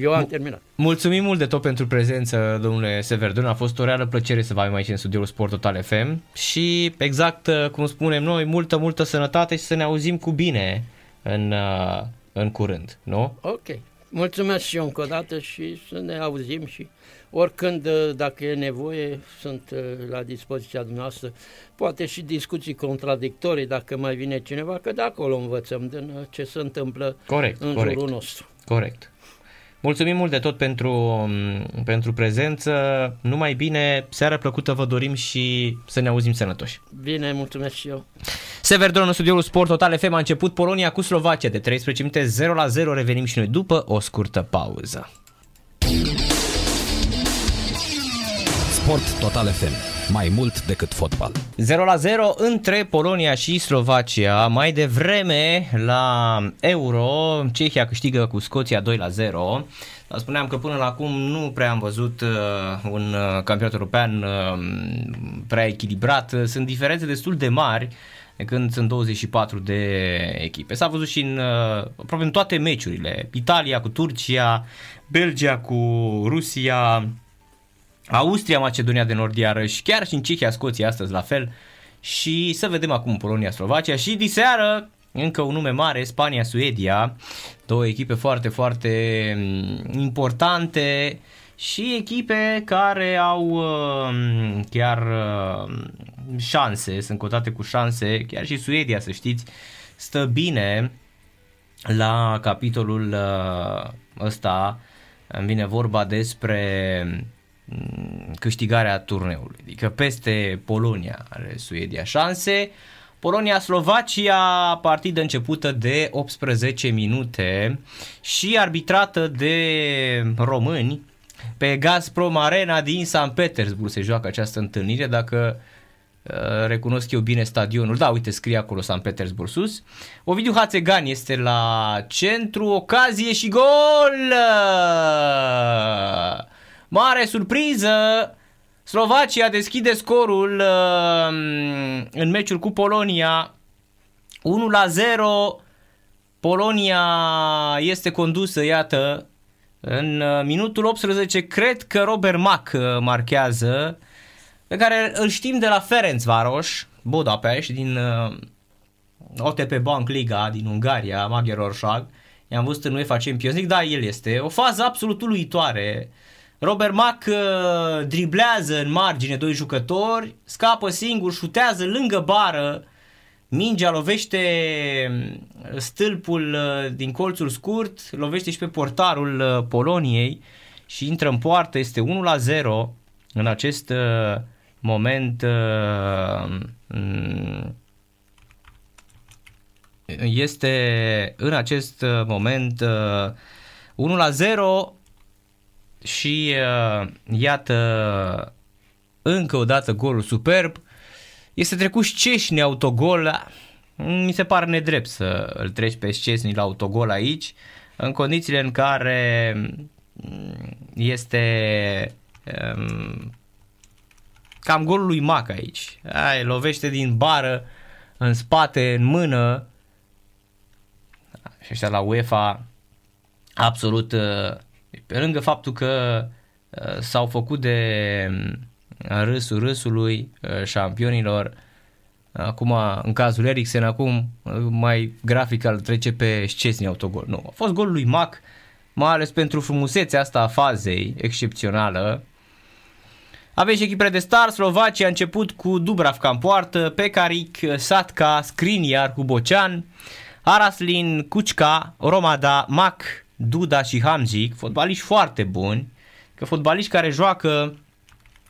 Eu am terminat. Mulțumim mult de tot pentru prezență, domnule Severdun. A fost o reală plăcere să vă avem aici în studioul Sport Total FM și exact uh, cum spunem noi, multă, multă sănătate și să ne auzim cu bine în, uh, în curând, nu? Ok. Mulțumesc și eu încă o dată și să ne auzim și oricând, uh, dacă e nevoie, sunt la dispoziția dumneavoastră. Poate și discuții contradictorii dacă mai vine cineva, că de acolo învățăm din ce se întâmplă corect, în corect, jurul nostru. Corect. Mulțumim mult de tot pentru, pentru prezență. Numai bine, seara plăcută vă dorim și să ne auzim sănătoși. Bine, mulțumesc și eu. Severdron în studioul Sport Total FM a început Polonia cu Slovacia de 13 minute 0 la 0. Revenim și noi după o scurtă pauză. Sport Total FM mai mult decât fotbal. 0 la 0 între Polonia și Slovacia. Mai devreme la Euro, Cehia câștigă cu Scoția 2 la 0. Dar spuneam că până la acum nu prea am văzut uh, un uh, campionat european uh, prea echilibrat. Sunt diferențe destul de mari când sunt 24 de echipe. S-a văzut și în uh, aproape în toate meciurile. Italia cu Turcia, Belgia cu Rusia, Austria, Macedonia de Nord iarăși, chiar și în Cehia, Scoția astăzi la fel. Și să vedem acum Polonia, Slovacia și diseară încă un nume mare, Spania-Suedia, două echipe foarte, foarte mm, importante și echipe care au uh, chiar uh, șanse, sunt cotate cu șanse, chiar și Suedia, să știți, stă bine la capitolul uh, ăsta, îmi vine vorba despre mm, câștigarea turneului, adică peste Polonia are Suedia șanse, Polonia-Slovacia, partidă începută de 18 minute și arbitrată de români pe Gazprom Arena din San Petersburg se joacă această întâlnire, dacă uh, recunosc eu bine stadionul. Da, uite, scrie acolo San Petersburg sus. Ovidiu Hațegan este la centru, ocazie și gol! Mare surpriză! Slovacia deschide scorul uh, în meciul cu Polonia 1 la 0. Polonia este condusă, iată, în uh, minutul 18 cred că Robert Mack uh, marchează, pe care îl știm de la Ferencvaros, Budapest, din uh, OTP Bank Liga din Ungaria, Magyar Ország. I-am văzut în UEFA Champions League, da, el este. O fază absolut uluitoare. Robert Mack driblează în margine doi jucători, scapă singur, șutează lângă bară, Mingea lovește mm, stâlpul uh, din colțul scurt, lovește și pe portarul uh, Poloniei și intră în poartă, este 1 la 0 în acest uh, moment mm, este în acest moment 1 la 0 și iată încă o dată golul superb este trecut Szczesny autogol, mi se pare nedrept să îl treci pe Szczesny la autogol aici, în condițiile în care mm, este um, cam golul lui Mac aici. Ai, lovește din bară, în spate, în mână. Și ăștia la UEFA absolut, uh, pe lângă faptul că uh, s-au făcut de râsul râsului uh, șampionilor. Acum, în cazul Eriksen, acum uh, mai grafic al trece pe Szczesny autogol. Nu, a fost golul lui Mac, mai ales pentru frumusețea asta a fazei excepțională. Avem și echipele de star, Slovacia a început cu Dubravka în poartă, Pekaric, Satka, Skriniar cu Bocean, Araslin, Kuchka, Romada, Mac, Duda și Hamzik, fotbaliști foarte buni, că fotbaliști care joacă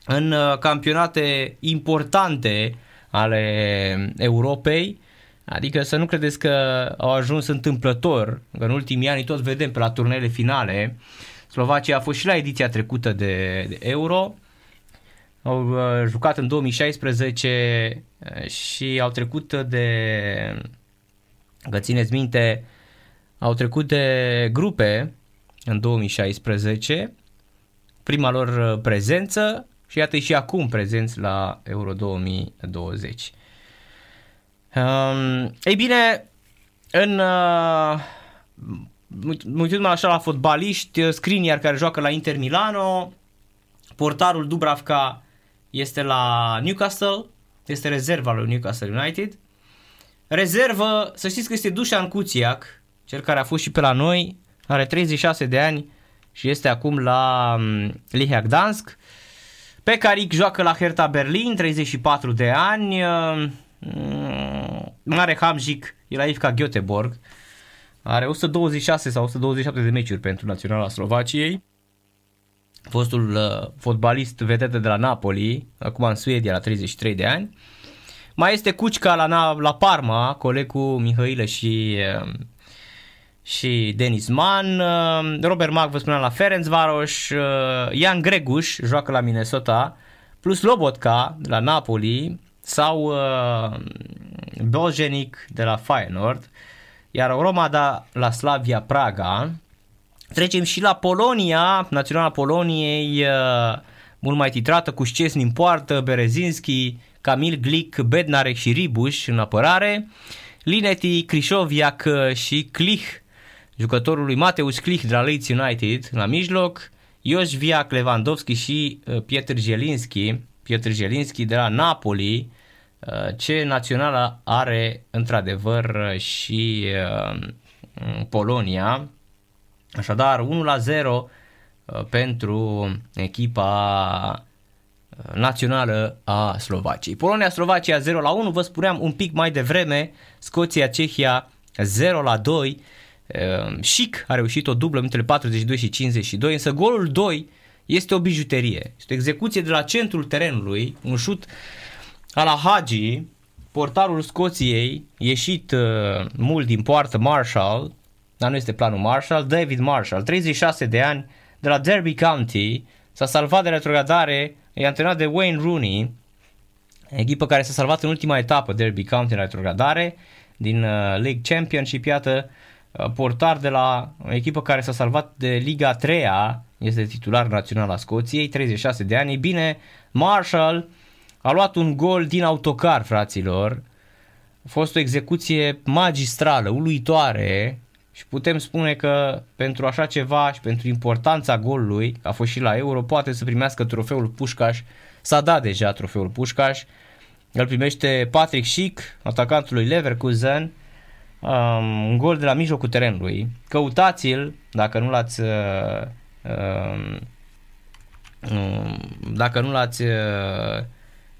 în uh, campionate importante ale Europei, adică să nu credeți că au ajuns întâmplător, că în ultimii ani tot vedem pe la turnele finale, Slovacia a fost și la ediția trecută de, de Euro, au uh, jucat în 2016 uh, și au trecut de, că țineți minte, au trecut de grupe în 2016, prima lor prezență și iată și acum prezenți la Euro 2020. Um, ei bine, în uh, uitându-mă așa la fotbaliști, Skriniar care joacă la Inter Milano, portarul Dubravka este la Newcastle, este rezerva lui Newcastle United. Rezervă, să știți că este Dușan Cuțiac, cel care a fost și pe la noi, are 36 de ani și este acum la um, Lihia Gdansk. Pecaric joacă la Hertha Berlin, 34 de ani. Mm, Mare Hamzic e la IFK Göteborg. Are 126 sau 127 de meciuri pentru Naționala Slovaciei. Fostul uh, fotbalist vedetă de la Napoli, acum în Suedia la 33 de ani. Mai este Cucica la, la Parma, coleg cu Mihailă și uh, și Denis Mann, uh, Robert Mac vă spuneam la Ferencvaros, uh, Ian Greguș joacă la Minnesota, plus Lobotka de la Napoli sau uh, Bozenic de la Feyenoord, iar Romada la Slavia Praga. Trecem și la Polonia, naționala Poloniei, mult mai titrată, cu Szczesny în poartă, Berezinski, Kamil Glick, Bednarek și Ribuș în apărare, Lineti, Krișoviak și Klich jucătorul lui Mateus Klich de la Leeds United la mijloc, Viac, Lewandowski și uh, Pietr Jelinski, Pietr Jelinski de la Napoli uh, ce națională are într-adevăr și uh, Polonia. Așadar, 1 la 0 pentru echipa națională a Slovaciei. Polonia-Slovacia 0 la 1, vă spuneam un pic mai devreme, Scoția-Cehia 0 la 2, Chic a reușit o dublă între 42 și 52, însă golul 2 este o bijuterie. Este o execuție de la centrul terenului, un șut a la Hagi, portarul Scoției, ieșit uh, mult din poartă Marshall, dar nu este planul Marshall, David Marshall, 36 de ani, de la Derby County, s-a salvat de retrogradare, e antrenat de Wayne Rooney, echipă care s-a salvat în ultima etapă Derby County în retrogradare din uh, League Championship, iată, uh, portar de la o echipă care s-a salvat de Liga 3 este titular național a Scoției, 36 de ani. bine, Marshall a luat un gol din autocar, fraților. A fost o execuție magistrală, uluitoare și putem spune că pentru așa ceva și pentru importanța golului, a fost și la Euro, poate să primească trofeul Pușcaș. S-a dat deja trofeul Pușcaș. Îl primește Patrick Schick, atacantul lui Leverkusen. Um, un gol de la mijlocul terenului. Căutați-l dacă nu l-ați uh, uh, dacă nu l-ați uh,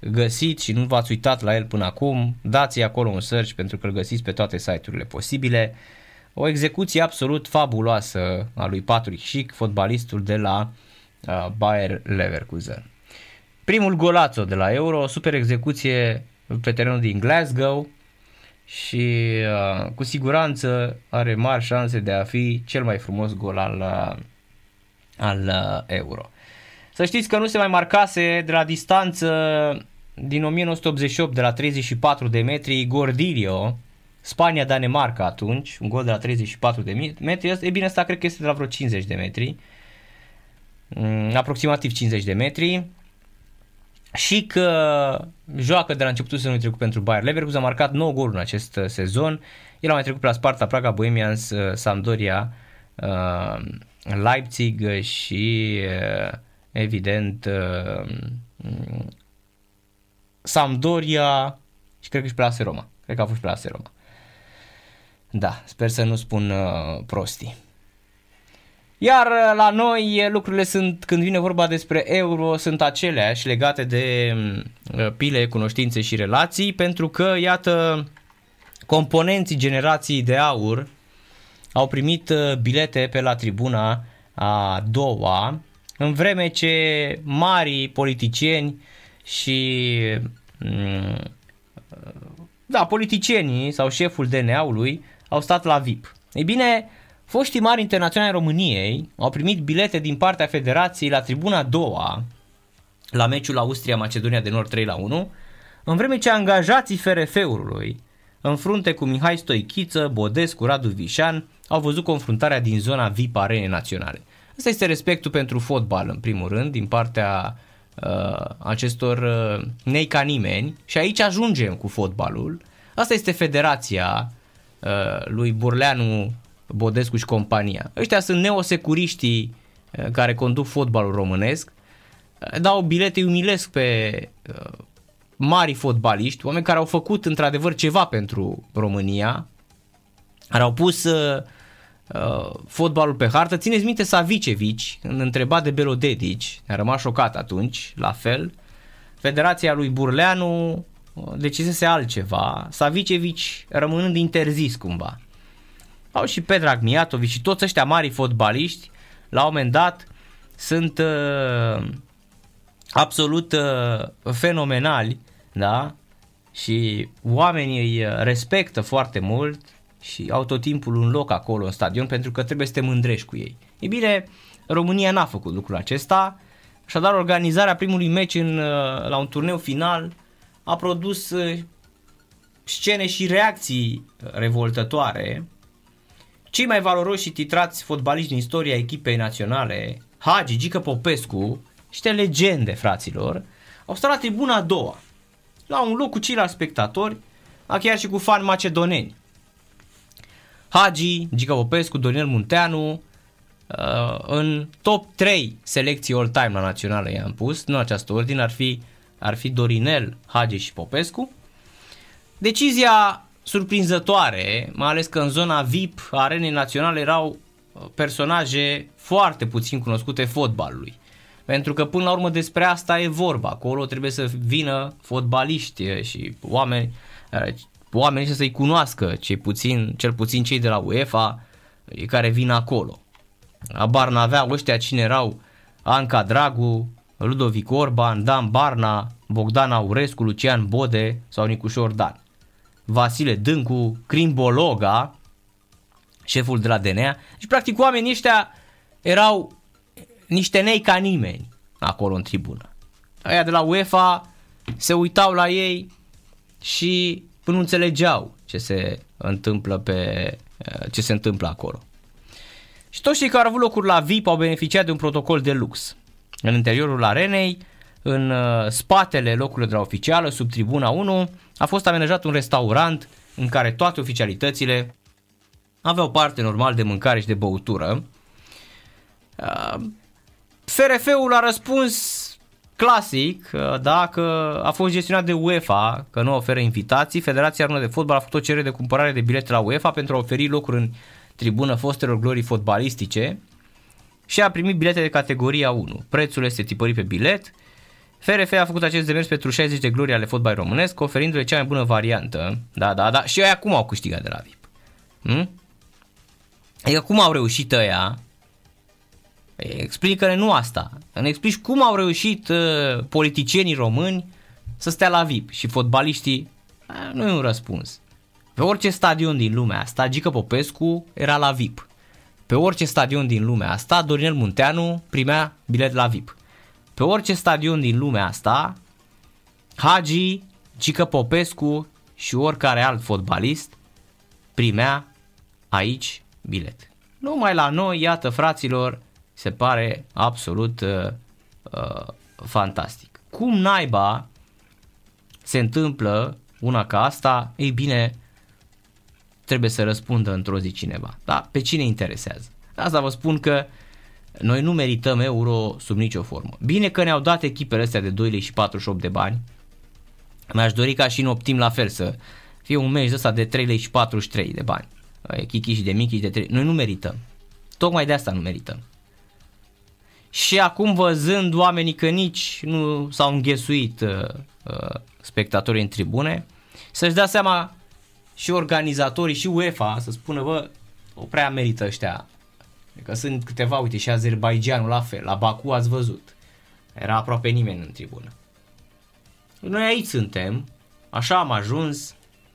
găsit și nu v-ați uitat la el până acum, dați acolo un search pentru că îl găsiți pe toate site-urile posibile. O execuție absolut fabuloasă a lui Patrick Schick, fotbalistul de la uh, Bayer Leverkusen. Primul golațo de la Euro, o super execuție pe terenul din Glasgow și uh, cu siguranță are mari șanse de a fi cel mai frumos gol al, uh, al uh, Euro. Să știți că nu se mai marcase de la distanță din 1988 de la 34 de metri Gordilio, Spania-Danemarca atunci, un gol de la 34 de metri, e bine, asta cred că este de la vreo 50 de metri, mm, aproximativ 50 de metri, și că joacă de la începutul sezonului trecut pentru Bayer Leverkusen, a marcat 9 goluri în acest uh, sezon, el a mai trecut pe la Sparta Praga, Bohemians, uh, Sampdoria, Leipzig și evident Sampdoria și cred că și pe la Roma. Cred că a fost pe la Roma. Da, sper să nu spun uh, prostii. Iar uh, la noi lucrurile sunt, când vine vorba despre euro, sunt aceleași legate de uh, pile, cunoștințe și relații, pentru că, iată, componenții generației de aur au primit uh, bilete pe la tribuna a doua, în vreme ce mari politicieni și mm, da, politicienii sau șeful DNA-ului au stat la VIP. Ei bine, foștii mari internaționali României au primit bilete din partea federației la tribuna a doua la meciul Austria-Macedonia de Nord 3 la 1, în vreme ce angajații FRF-ului, în frunte cu Mihai Stoichiță, Bodescu, Radu Vișan, au văzut confruntarea din zona VIP Arene Naționale. Asta este respectul pentru fotbal, în primul rând, din partea uh, acestor uh, nei ca nimeni și aici ajungem cu fotbalul. Asta este federația uh, lui Burleanu, Bodescu și compania. Ăștia sunt neosecuriștii uh, care conduc fotbalul românesc, uh, dau bilete, îi umilesc pe uh, mari fotbaliști, oameni care au făcut într-adevăr ceva pentru România, care au pus uh, uh, fotbalul pe hartă. Țineți minte Savicevici, când întreba de Belodedici, a rămas șocat atunci, la fel. Federația lui Burleanu uh, decisese altceva, Savicevici rămânând interzis cumva. Au și Pedrag Miatovici și toți ăștia mari fotbaliști, la un moment dat, sunt uh, absolut uh, fenomenali, da? Și oamenii îi respectă foarte mult și au tot timpul un loc acolo în stadion pentru că trebuie să te mândrești cu ei. E bine, România n-a făcut lucrul acesta, așadar organizarea primului meci în, uh, la un turneu final a produs uh, scene și reacții revoltătoare. Cei mai valoroși și titrați fotbaliști din istoria echipei naționale, Hagi, Gică Popescu, niște legende, fraților, au stat la tribuna a doua, la un loc cu ceilalți spectatori, chiar și cu fani macedoneni. Hagi, Gica Popescu, Dorinel Munteanu, uh, în top 3 selecții all-time la națională i-am pus, nu această ordine, ar fi, ar fi Dorinel, Hagi și Popescu. Decizia surprinzătoare, mai ales că în zona VIP a arenei naționale erau uh, personaje foarte puțin cunoscute fotbalului. Pentru că până la urmă despre asta e vorba. Acolo trebuie să vină fotbaliști și oameni, uh, oameni să-i cunoască, cei puțin, cel puțin cei de la UEFA care vin acolo. Abar n-aveau ăștia cine erau Anca Dragu, Ludovic Orban, Dan Barna, Bogdan Aurescu, Lucian Bode sau Nicușor Dan. Vasile Dâncu, Crimbologa, șeful de la DNA. Și practic oamenii ăștia erau niște nei ca nimeni acolo în tribună. Aia de la UEFA se uitau la ei și nu înțelegeau ce se întâmplă pe ce se întâmplă acolo. Și toți cei care au avut locuri la VIP au beneficiat de un protocol de lux. În interiorul arenei, în uh, spatele locurilor de la oficială, sub tribuna 1, a fost amenajat un restaurant în care toate oficialitățile aveau parte normal de mâncare și de băutură. Uh, FRF-ul a răspuns clasic, uh, dacă a fost gestionat de UEFA, că nu oferă invitații, Federația Română de Fotbal a făcut o cerere de cumpărare de bilete la UEFA pentru a oferi locuri în tribună fostelor glorii fotbalistice și a primit bilete de categoria 1. Prețul este tipărit pe bilet. FRF a făcut acest demers pentru 60 de glorii ale fotbalului românesc, oferindu-le cea mai bună variantă. Da, da, da. Și ei acum au câștigat de la VIP. Hmm? Adică cum au reușit ăia Explică-ne nu asta. Ne explici cum au reușit uh, politicienii români să stea la VIP și fotbaliștii. Nu e un răspuns. Pe orice stadion din lumea asta, Gică Popescu era la VIP. Pe orice stadion din lumea asta, Dorinel Munteanu primea bilet la VIP. Pe orice stadion din lumea asta, Hagi, Gică Popescu și oricare alt fotbalist primea aici bilet. Numai la noi, iată fraților, se pare absolut uh, uh, fantastic. Cum naiba se întâmplă una ca asta? Ei bine, trebuie să răspundă într-o zi cineva. Da, pe cine interesează? Asta vă spun că noi nu merităm euro sub nicio formă. Bine că ne-au dat echipele astea de 2 lei și 48 de bani. Mi-aș dori ca și în optim la fel să fie un meci ăsta de 3 lei și 43 de bani. Chichi și de Michi de 3. Noi nu merităm. Tocmai de asta nu merităm. Și acum văzând oamenii că nici nu s-au înghesuit uh, uh, spectatorii în tribune, să-și dea seama și organizatorii și UEFA să spună, bă, o prea merită ăștia. Că sunt câteva, uite, și Azerbaijanul la fel, la Baku ați văzut. Era aproape nimeni în tribună. Noi aici suntem, așa am ajuns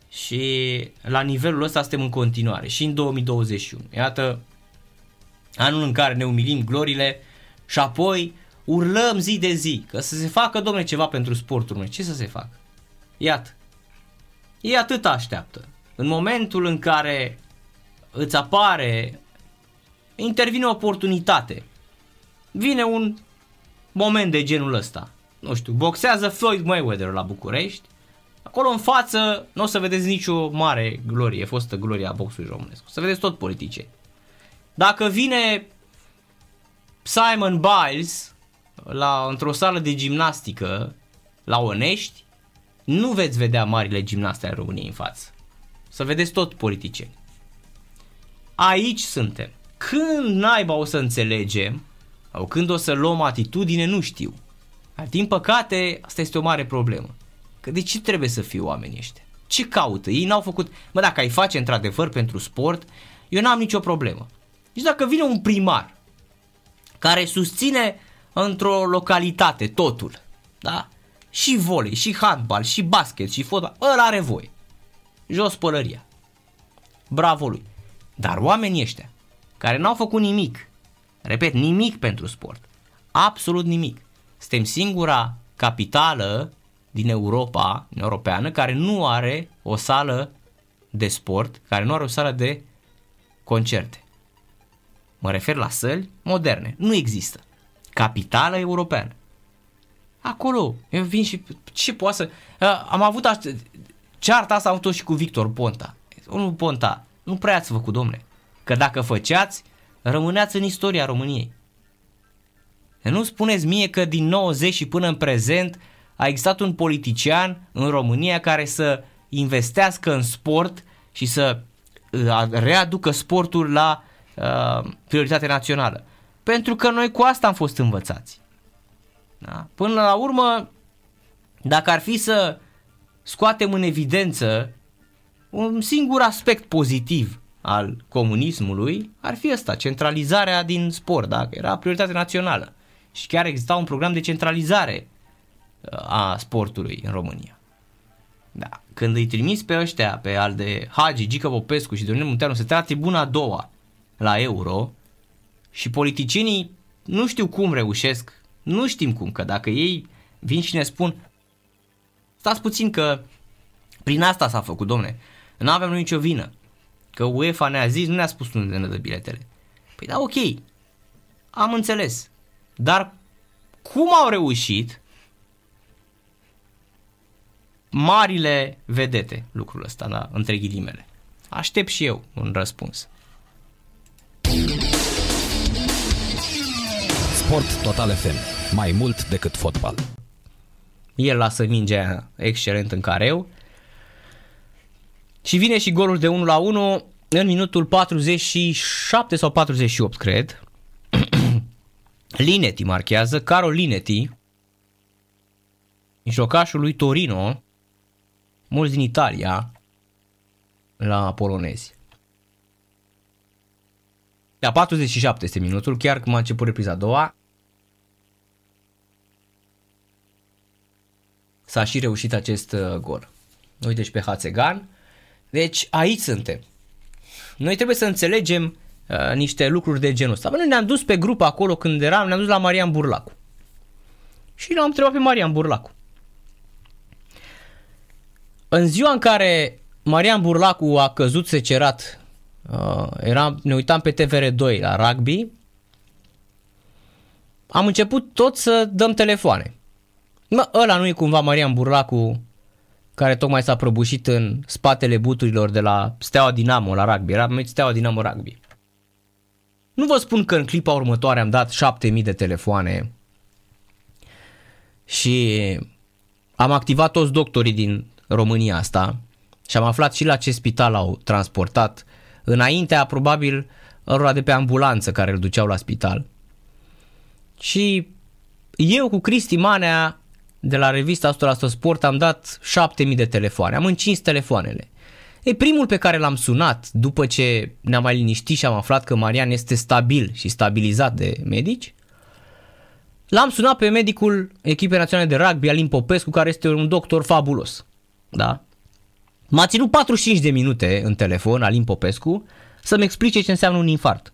și la nivelul ăsta suntem în continuare și în 2021. Iată, anul în care ne umilim glorile și apoi urlăm zi de zi că să se facă, domne, ceva pentru sportul meu. Ce să se facă? Iată. Ei atât așteaptă. În momentul în care îți apare, intervine o oportunitate, vine un moment de genul ăsta. Nu știu, boxează Floyd Mayweather la București, acolo în față nu o să vedeți nicio mare glorie, fostă glorie a boxului românesc. O să vedeți tot politice. Dacă vine Simon Biles la, într-o sală de gimnastică la Onești, nu veți vedea marile gimnaste ale României în față. Să vedeți tot politicieni. Aici suntem. Când naiba o să înțelegem, sau când o să luăm atitudine, nu știu. Dar din păcate, asta este o mare problemă. Că de ce trebuie să fie oamenii ăștia? Ce caută? Ei n-au făcut... Mă, dacă ai face într-adevăr pentru sport, eu n-am nicio problemă. Deci dacă vine un primar care susține într-o localitate totul, da? Și volei, și handbal, și basket, și fotbal, ăla are voie. Jos pălăria. Bravo lui. Dar oamenii ăștia, care n-au făcut nimic, repet, nimic pentru sport, absolut nimic. Suntem singura capitală din Europa, din europeană, care nu are o sală de sport, care nu are o sală de concerte. Mă refer la săli moderne. Nu există. Capitală europeană. Acolo. Eu vin și ce poate să... Am avut așa, cearta asta am avut și cu Victor Ponta. Domnul Ponta, nu prea ați făcut, domne. Că dacă făceați, rămâneați în istoria României. Nu spuneți mie că din 90 și până în prezent a existat un politician în România care să investească în sport și să uh, readucă sportul la uh, prioritate națională. Pentru că noi cu asta am fost învățați. Da? Până la urmă, dacă ar fi să scoatem în evidență un singur aspect pozitiv al comunismului, ar fi ăsta, centralizarea din sport, da? era prioritate națională. Și chiar exista un program de centralizare uh, a sportului în România. Da. Când îi trimis pe ăștia, pe al de Hagi, Gică Popescu și Dorine Munteanu să stea tribuna a doua la Euro și politicienii nu știu cum reușesc, nu știm cum, că dacă ei vin și ne spun stați puțin că prin asta s-a făcut, domne, nu avem nicio vină, că UEFA ne-a zis, nu ne-a spus unde ne dă biletele. Păi da, ok, am înțeles, dar cum au reușit marile vedete lucrul ăsta, da, între ghilimele? Aștept și eu un răspuns. Sport Total FM. Mai mult decât fotbal. El lasă mingea excelent în careu. Și vine și golul de 1 la 1 în minutul 47 sau 48, cred. *clears throat* Linetti marchează, Caro Linetti, mijlocașul lui Torino, mulți din Italia, la polonezi. La 47 este minutul, chiar când a început repriza a doua. S-a și reușit acest uh, gol. Uite și pe Hațegan. Deci aici suntem. Noi trebuie să înțelegem uh, niște lucruri de genul ăsta. Bă, noi ne-am dus pe grup acolo când eram, ne-am dus la Marian Burlacu. Și l-am întrebat pe Marian Burlacu. În ziua în care Marian Burlacu a căzut secerat, uh, era, ne uitam pe TVR2 la rugby, am început tot să dăm telefoane. Mă, ăla nu e cumva Marian Burlacu care tocmai s-a prăbușit în spatele buturilor de la Steaua Dinamo la rugby. Era numit Steaua Dinamo Rugby. Nu vă spun că în clipa următoare am dat 7000 de telefoane și am activat toți doctorii din România asta și am aflat și la ce spital au transportat înaintea probabil ălora de pe ambulanță care îl duceau la spital. Și eu cu Cristi Manea de la revista 100% Sport am dat 7000 de telefoane, am încins telefoanele. E primul pe care l-am sunat după ce ne-am mai liniștit și am aflat că Marian este stabil și stabilizat de medici. L-am sunat pe medicul echipei naționale de rugby, Alin Popescu, care este un doctor fabulos. Da? M-a ținut 45 de minute în telefon, Alin Popescu, să-mi explice ce înseamnă un infart.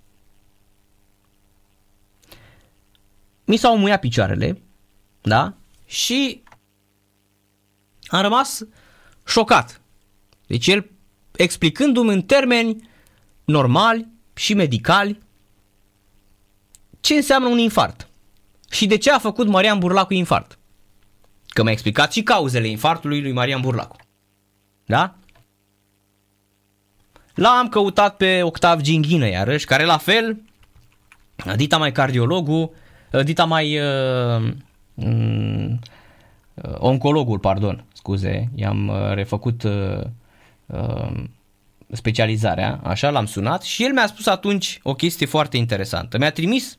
Mi s-au muiat picioarele, da? Și am rămas șocat. Deci el explicându-mi în termeni normali și medicali ce înseamnă un infart și de ce a făcut Marian Burlacu infart. Că mi-a explicat și cauzele infartului lui Marian Burlacu. Da? L-am căutat pe Octav Ginghină iarăși, care la fel, dita mai cardiologul, dita mai uh, um, oncologul, pardon, scuze, i-am uh, refăcut uh, uh, specializarea, așa l-am sunat și el mi-a spus atunci o chestie foarte interesantă. Mi-a trimis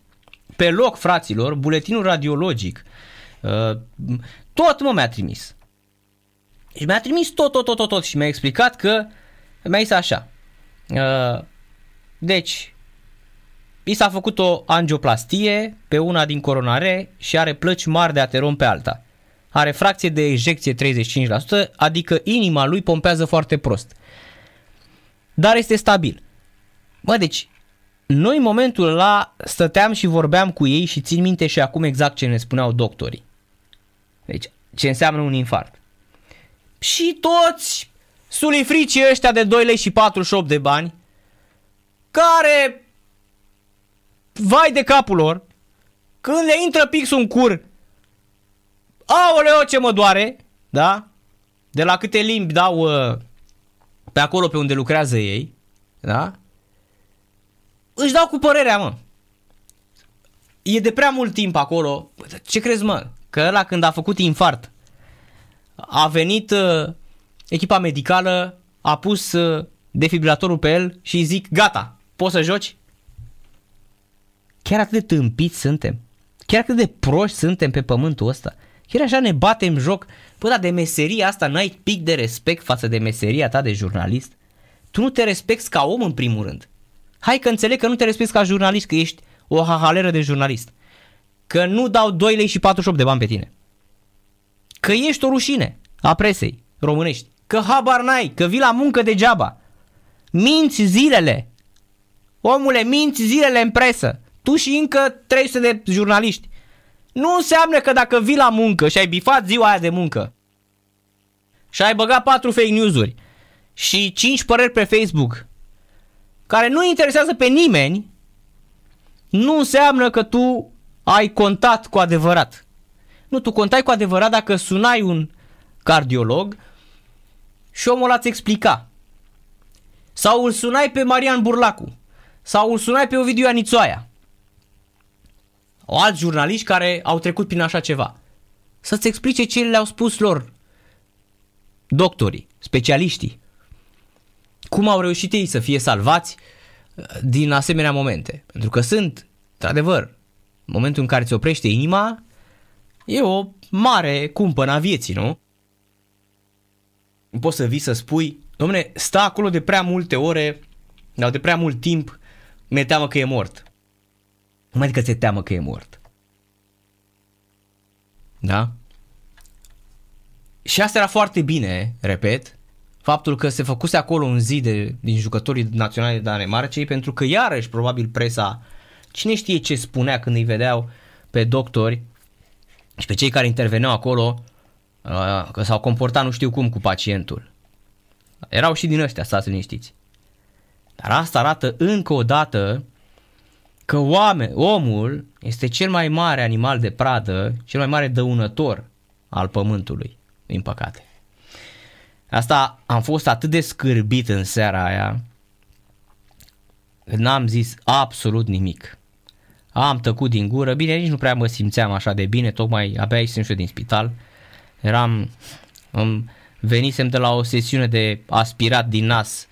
pe loc, fraților, buletinul radiologic. Uh, tot mă mi-a trimis. Și mi-a trimis tot, tot, tot, tot, tot și mi-a explicat că mi-a zis așa. Uh, deci, i s-a făcut o angioplastie pe una din coronare și are plăci mari de ateron pe alta. Are fracție de ejecție 35%, adică inima lui pompează foarte prost. Dar este stabil. Mă, deci, noi în momentul ăla stăteam și vorbeam cu ei și țin minte și acum exact ce ne spuneau doctorii. Deci, ce înseamnă un infart. Și toți sulifricii ăștia de 2 lei și 48 de bani, care, vai de capul lor, când le intră pixul în cur, aoleo ce mă doare, da? De la câte limbi dau uh, pe acolo pe unde lucrează ei, da? Își dau cu părerea, mă. E de prea mult timp acolo. Ce crezi, mă? Că ăla când a făcut infart a venit uh, echipa medicală a pus uh, defibrilatorul pe el și îi zic, gata, poți să joci? Chiar atât de tâmpiți suntem. Chiar atât de proști suntem pe pământul ăsta. Chiar așa ne batem joc. Păi dar de meseria asta n-ai pic de respect față de meseria ta de jurnalist? Tu nu te respecti ca om în primul rând. Hai că înțeleg că nu te respecti ca jurnalist, că ești o hahaleră de jurnalist. Că nu dau 2 lei și 48 de bani pe tine. Că ești o rușine a presei românești. Că habar n-ai, că vii la muncă degeaba. Minți zilele. Omule, minți zilele în presă. Tu și încă 300 de jurnaliști. Nu înseamnă că dacă vii la muncă și ai bifat ziua aia de muncă și ai băgat patru fake news-uri și cinci păreri pe Facebook care nu interesează pe nimeni, nu înseamnă că tu ai contat cu adevărat. Nu, tu contai cu adevărat dacă sunai un cardiolog și omul ăla ți explica. Sau îl sunai pe Marian Burlacu. Sau îl sunai pe Ovidiu Anițoaia. O alți jurnaliști care au trecut prin așa ceva. Să-ți explice ce le-au spus lor doctorii, specialiștii. Cum au reușit ei să fie salvați uh, din asemenea momente. Pentru că sunt, într-adevăr, momentul în care ți oprește inima, e o mare cumpănă a vieții, nu? Nu poți să vii să spui, domne, sta acolo de prea multe ore, sau de prea mult timp, mi-e teamă că e mort. Nu mai adică ți-e teamă că e mort. Da? Și asta era foarte bine, repet, faptul că se făcuse acolo un zi de, din jucătorii naționali de Danemarcei, pentru că iarăși probabil presa, cine știe ce spunea când îi vedeau pe doctori și pe cei care interveneau acolo, uh, că s-au comportat nu știu cum cu pacientul. Erau și din ăștia, stați liniștiți. Dar asta arată încă o dată că oameni, omul este cel mai mare animal de pradă, cel mai mare dăunător al pământului, din păcate. Asta am fost atât de scârbit în seara aia, că n-am zis absolut nimic. Am tăcut din gură, bine, nici nu prea mă simțeam așa de bine, tocmai abia ieșim și din spital. Eram, îmi venisem de la o sesiune de aspirat din nas,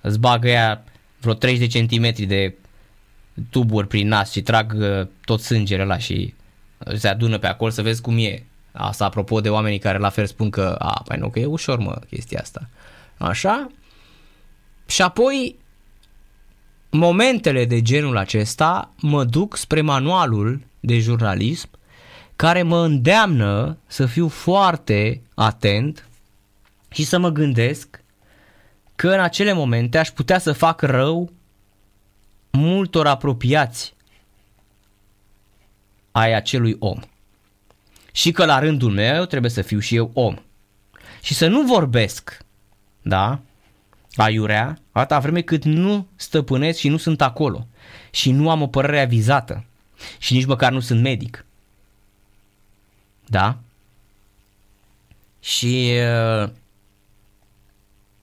îți bagă ea vreo 30 de centimetri de tuburi prin nas și trag uh, tot sângele la și se adună pe acolo să vezi cum e. Asta apropo de oamenii care la fel spun că, a, păi nu, că e ușor mă chestia asta. Așa? Și apoi momentele de genul acesta mă duc spre manualul de jurnalism care mă îndeamnă să fiu foarte atent și să mă gândesc că în acele momente aș putea să fac rău multor apropiați ai acelui om. Și că la rândul meu trebuie să fiu și eu om. Și să nu vorbesc, da, aiurea, atâta vreme cât nu stăpânesc și nu sunt acolo. Și nu am o părere avizată. Și nici măcar nu sunt medic. Da? Și uh,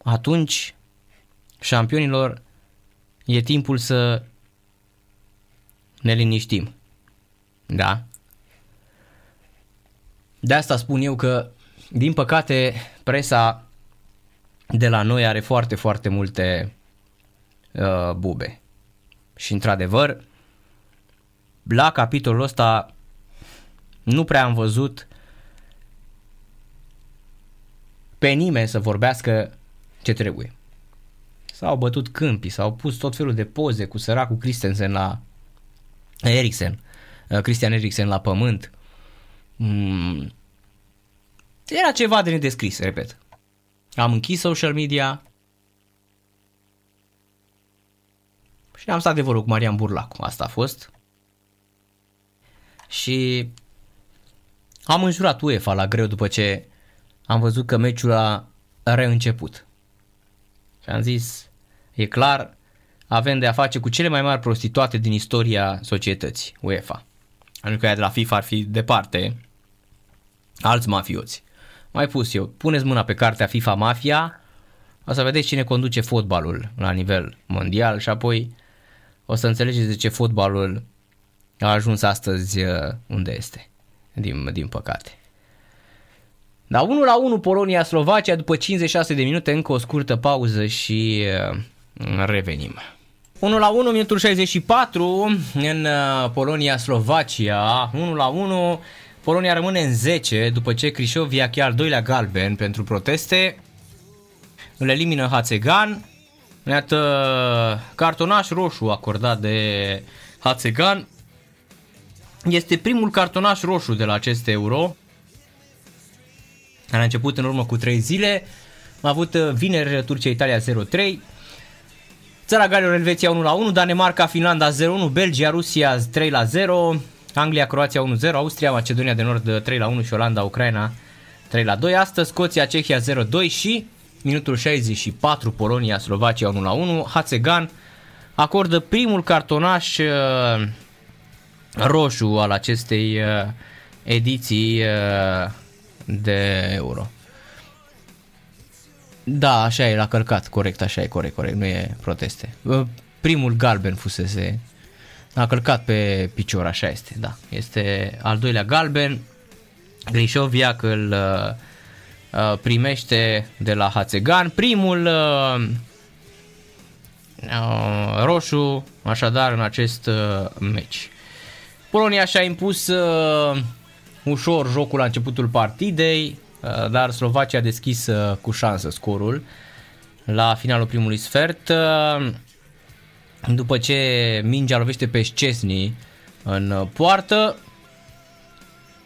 atunci, șampionilor, e timpul să ne liniștim. Da? De asta spun eu că, din păcate, presa de la noi are foarte, foarte multe uh, bube. Și, într-adevăr, la capitolul ăsta nu prea am văzut pe nimeni să vorbească ce trebuie. S-au bătut câmpii, s-au pus tot felul de poze cu săracul Christensen la Eriksen, uh, Christian Eriksen la pământ. Mm. Era ceva de nedescris, repet. Am închis social media și am stat de vorbă cu Marian Burlacu. Asta a fost. Și am înjurat UEFA la greu după ce am văzut că meciul a reînceput. Și am zis, e clar, avem de a face cu cele mai mari prostituate din istoria societății, UEFA. Pentru că aia de la FIFA ar fi departe alți mafioți. Mai pus eu, puneți mâna pe cartea FIFA Mafia, o să vedeți cine conduce fotbalul la nivel mondial și apoi o să înțelegeți de ce fotbalul a ajuns astăzi uh, unde este, din, din păcate. Da, 1 la 1 Polonia-Slovacia după 56 de minute, încă o scurtă pauză și uh, revenim. 1 la 1, minutul 64 în uh, Polonia-Slovacia. 1 la 1, Polonia rămâne în 10 după ce Crișov ia chiar doilea galben pentru proteste. Îl elimină Hațegan. Iată, cartonaș roșu acordat de Hațegan. Este primul cartonaș roșu de la acest euro. A început în urmă cu 3 zile. Am avut uh, vineri Turcia-Italia 0-3. Țara Galilor, Elveția 1-1, Danemarca, Finlanda 0-1, Belgia, Rusia 3-0, Anglia, Croația 1-0, Austria, Macedonia de Nord 3-1 și Olanda, Ucraina 3-2. Astăzi Scoția, Cehia 0-2 și minutul 64 Polonia, Slovacia 1-1. Hațegan acordă primul cartonaș uh, roșu al acestei uh, ediții uh, de euro. Da, așa e, l-a călcat, corect, așa e, corect, corect, nu e proteste. Primul galben fusese, a călcat pe picior, așa este, da. Este al doilea galben, Grișoviac îl uh, uh, primește de la Hațegan. Primul uh, uh, roșu, așadar, în acest uh, meci. Polonia și-a impus uh, ușor jocul la începutul partidei, uh, dar Slovacia a deschis uh, cu șansă scorul la finalul primului sfert. Uh, după ce mingea lovește pe Szczesny în poartă,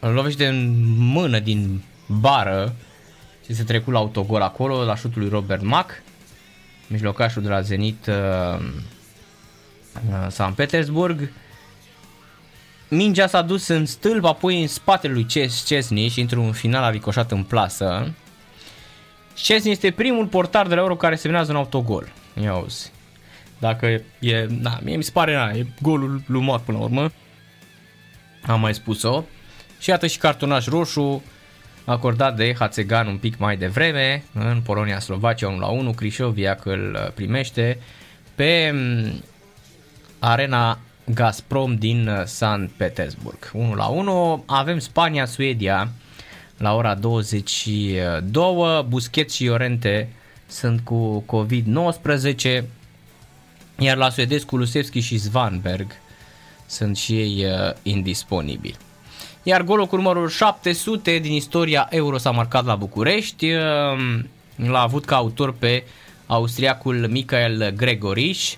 îl lovește în mână din bară și se trecut la autogol acolo, la șutul lui Robert Mack, mijlocașul de la Zenit uh, San Petersburg. Mingea s-a dus în stâlp, apoi în spatele lui Chesney și într-un final a ricoșat în plasă. Chesney este primul portar de la Euro care semnează un autogol. Ia auzi. Dacă e, da, mie mi se pare, na, e golul lui Moc până la urmă. Am mai spus-o. Și iată și cartonaș roșu acordat de Hațegan un pic mai devreme în Polonia-Slovacia 1 la 1. Crișoviac îl primește pe arena Gazprom din uh, San Petersburg. 1 la 1. Avem Spania-Suedia la ora 22. Busquets și Iorente sunt cu COVID-19. Iar la suedez Kulusevski și Svanberg sunt și ei uh, indisponibili. Iar golul cu numărul 700 din istoria Euro s-a marcat la București. Uh, l-a avut ca autor pe austriacul Michael Gregoriș.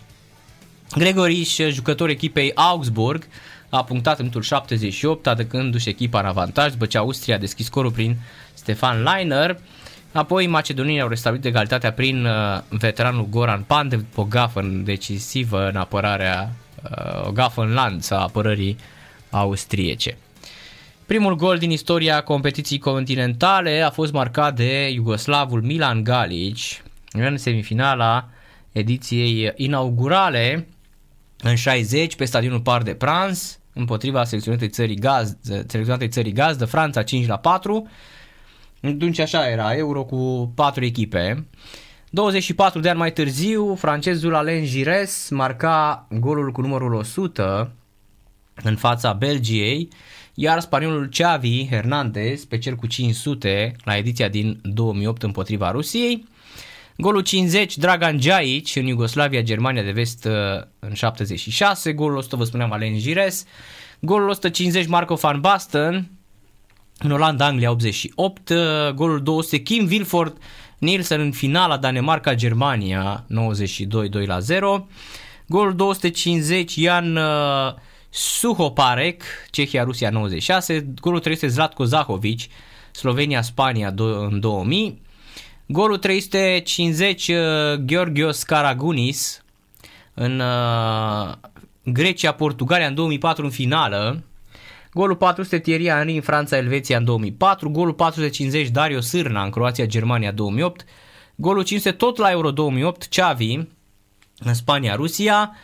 Gregoriș, jucător echipei Augsburg, a punctat în minutul 78, adăcându-și echipa în avantaj, după ce Austria a deschis scorul prin Stefan Leiner. Apoi macedonienii au restabilit egalitatea prin uh, veteranul Goran Pandev, o gafă decisivă în apărarea, uh, o gafă în lanț a apărării austriece. Primul gol din istoria competiției continentale a fost marcat de iugoslavul Milan Galic în semifinala ediției inaugurale în 60 pe stadionul Parc de Prans împotriva selecționatei țării gazdă, selecționatei țării gazdă, Franța 5 la 4. Atunci așa era, Euro cu 4 echipe. 24 de ani mai târziu, francezul Alain Gires marca golul cu numărul 100 în fața Belgiei, iar spaniolul Xavi Hernandez pe cel cu 500 la ediția din 2008 împotriva Rusiei. Golul 50, Dragan Djaic în Iugoslavia, Germania de vest uh, în 76, golul 100, vă spuneam, Alain Gires, golul 150, Marco van Basten, în Olanda, Anglia 88, uh, golul 200, Kim Wilford, Nielsen în finala Danemarca-Germania 92 2 la 0, golul 250, Ian uh, Suhoparek, Cehia-Rusia 96, golul 300, Zlatko Zahovic, Slovenia-Spania în 2000, Golul 350 uh, Georgios Karagunis în uh, Grecia-Portugalia în 2004 în finală. Golul 400 Thierry Henry în Franța-Elveția în 2004. Golul 450 Dario Sârna în Croația-Germania 2008. Golul 500 tot la Euro 2008 Xavi în Spania-Rusia.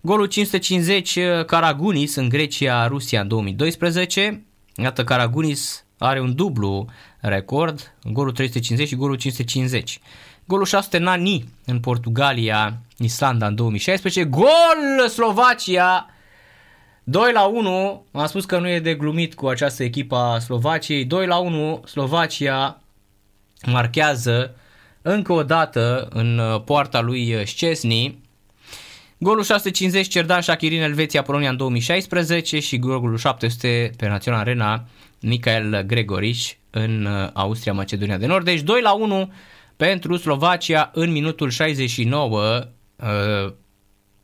Golul 550 Karagunis în Grecia-Rusia în 2012. Iată Karagunis are un dublu record, golul 350 și golul 550. Golul 600 Nani în Portugalia, Islanda în 2016. Gol Slovacia 2 la 1, am spus că nu e de glumit cu această echipă a Slovaciei. 2 la 1, Slovacia marchează încă o dată în uh, poarta lui Szczesny. Golul 650 Cerdan Shakirin Elveția Polonia în 2016 și golul 700 pe Național Arena Michael Gregorici în uh, Austria Macedonia de Nord. Deci 2 la 1 pentru Slovacia în minutul 69. Uh,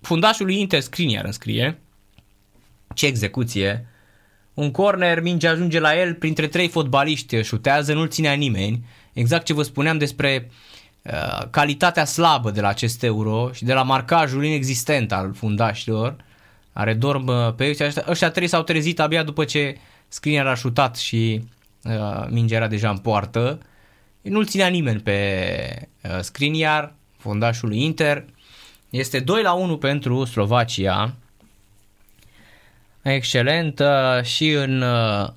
fundașul lui Inter Skriniar înscrie. Ce execuție! Un corner, minge ajunge la el, printre trei fotbaliști șutează, nu-l ținea nimeni. Exact ce vă spuneam despre uh, calitatea slabă de la acest euro și de la marcajul inexistent al fundașilor, care dorm uh, pe ăștia. Ăștia trei s-au trezit abia după ce Skriniar a șutat și uh, mingea era deja în poartă. Nu-l ținea nimeni pe uh, Skriniar, fundașul lui Inter. Este 2 la 1 pentru Slovacia. Excelent uh, și în uh,